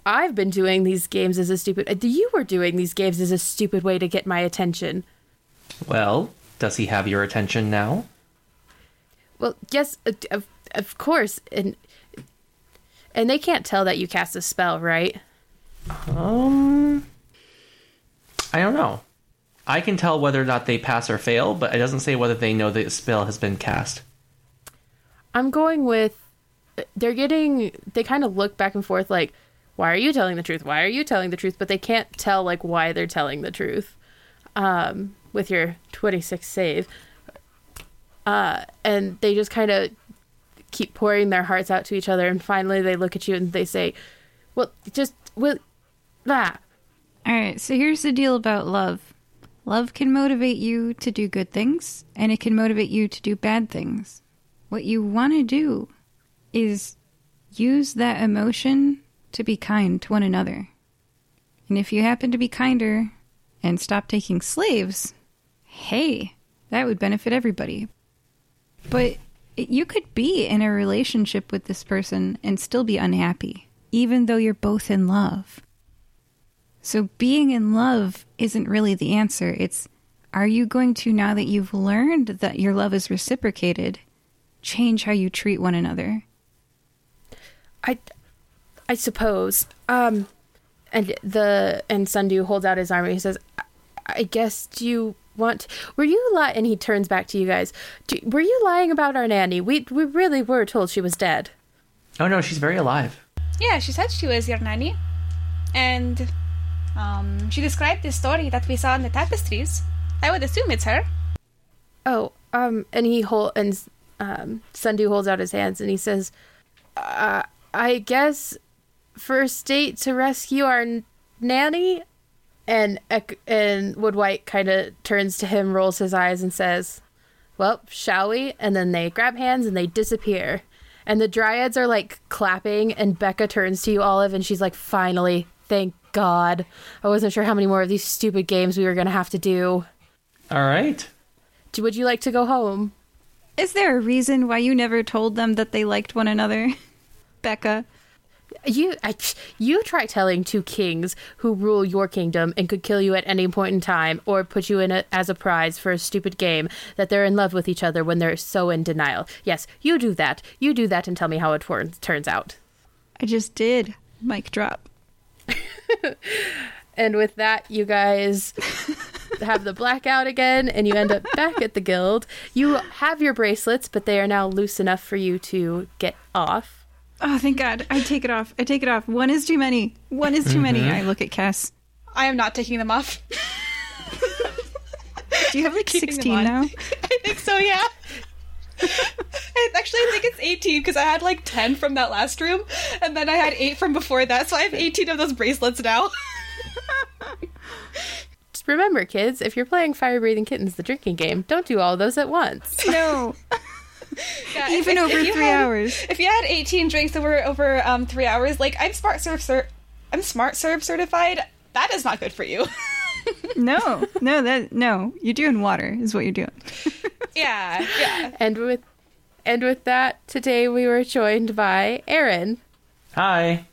I've been doing these games as a stupid. You were doing these games as a stupid way to get my attention. Well, does he have your attention now? Well, yes, uh, of, of course, and and they can't tell that you cast a spell, right? Um, I don't know. I can tell whether or not they pass or fail, but it doesn't say whether they know the spell has been cast. I'm going with they're getting they kind of look back and forth like why are you telling the truth? Why are you telling the truth? But they can't tell like why they're telling the truth. Um, with your 26 save. Uh, and they just kind of keep pouring their hearts out to each other and finally they look at you and they say, "Well, just well ah, All right, so here's the deal about love. Love can motivate you to do good things, and it can motivate you to do bad things. What you want to do is use that emotion to be kind to one another. And if you happen to be kinder and stop taking slaves, hey, that would benefit everybody. But you could be in a relationship with this person and still be unhappy, even though you're both in love. So being in love isn't really the answer. It's are you going to, now that you've learned that your love is reciprocated, change how you treat one another? I I suppose. Um and the and Sundew holds out his arm and he says, "I, I guess do you want were you lying and he turns back to you guys do, were you lying about our nanny we we really were told she was dead Oh no, she's very alive. Yeah, she said she was your nanny. And um, she described the story that we saw in the tapestries. I would assume it's her. oh um and he hold and um Sundew holds out his hands and he says uh, i guess first date to rescue our n- nanny and and wood white kind of turns to him rolls his eyes and says well shall we and then they grab hands and they disappear and the dryads are like clapping and becca turns to you olive and she's like finally thank god i wasn't sure how many more of these stupid games we were gonna have to do All right. Would you like to go home Is there a reason why you never told them that they liked one another? Becca. You, I, you try telling two kings who rule your kingdom and could kill you at any point in time, or put you in a, as a prize for a stupid game that they're in love with each other when they're so in denial. Yes, you do that. You do that and tell me how it tor- turns out. I just did. Mic drop. And with that, you guys have the blackout again, and you end up back at the guild. You have your bracelets, but they are now loose enough for you to get off. Oh, thank God. I take it off. I take it off. One is too many. One is too many. Mm-hmm. I look at Cass. I am not taking them off. Do you have like 16 now? I think so, yeah. I actually I think it's 18 because I had like 10 from that last room, and then I had 8 from before that, so I have 18 of those bracelets now. Just remember, kids, if you're playing Fire Breathing Kittens, the drinking game, don't do all those at once. No. Yeah, Even if- over if three had- hours. If you had 18 drinks over over um, three hours, like I'm smart serve cer- I'm smart serve certified. That is not good for you. No. No, that no. You're doing water is what you're doing. yeah, yeah. And with and with that, today we were joined by Aaron, Hi.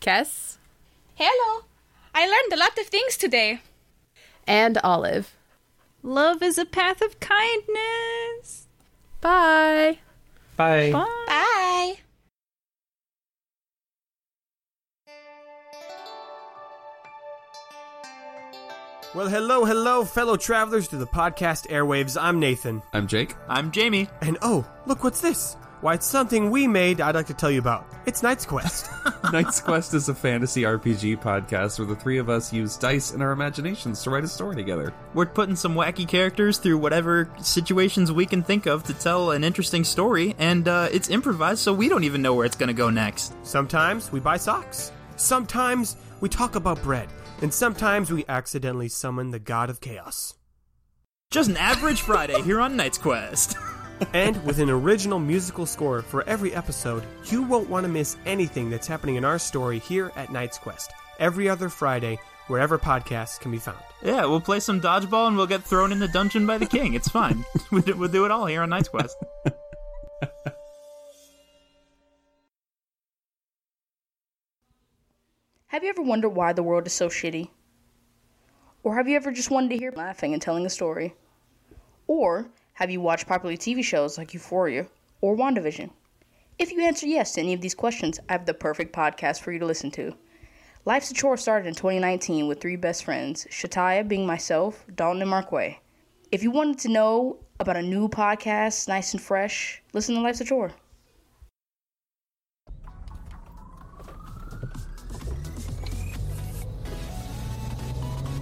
Kess, Hello. I learned a lot of things today. and Olive. Love is a path of kindness. Bye. Bye. Bye. Bye. Well, hello, hello, fellow travelers to the podcast airwaves. I'm Nathan. I'm Jake. I'm Jamie. And oh, look what's this? Why, it's something we made I'd like to tell you about. It's Knight's Quest. Knight's Quest is a fantasy RPG podcast where the three of us use dice and our imaginations to write a story together. We're putting some wacky characters through whatever situations we can think of to tell an interesting story, and uh, it's improvised, so we don't even know where it's going to go next. sometimes we buy socks. Sometimes we talk about bread. And sometimes we accidentally summon the god of chaos. Just an average Friday here on Knight's Quest. And with an original musical score for every episode, you won't want to miss anything that's happening in our story here at Knight's Quest. Every other Friday, wherever podcasts can be found. Yeah, we'll play some dodgeball and we'll get thrown in the dungeon by the king. It's fine. we'll do- it all here on Knight's Quest. Have you ever wondered why the world is so shitty? Or have you ever just wanted to hear laughing and telling a story? Or have you watched popular TV shows like Euphoria or WandaVision? If you answer yes to any of these questions, I have the perfect podcast for you to listen to. Life's a Chore started in 2019 with three best friends, Shataya being myself, Dalton, and Markway. If you wanted to know about a new podcast, nice and fresh, listen to Life's a Chore.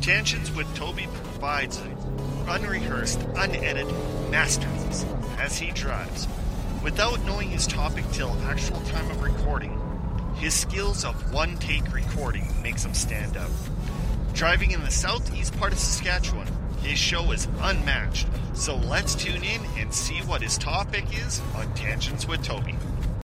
Tangents with Toby provides unrehearsed, unedited masterpiece as he drives. Without knowing his topic till actual time of recording, his skills of one take recording makes him stand out. Driving in the southeast part of Saskatchewan, his show is unmatched. So let's tune in and see what his topic is on Tangents with Toby.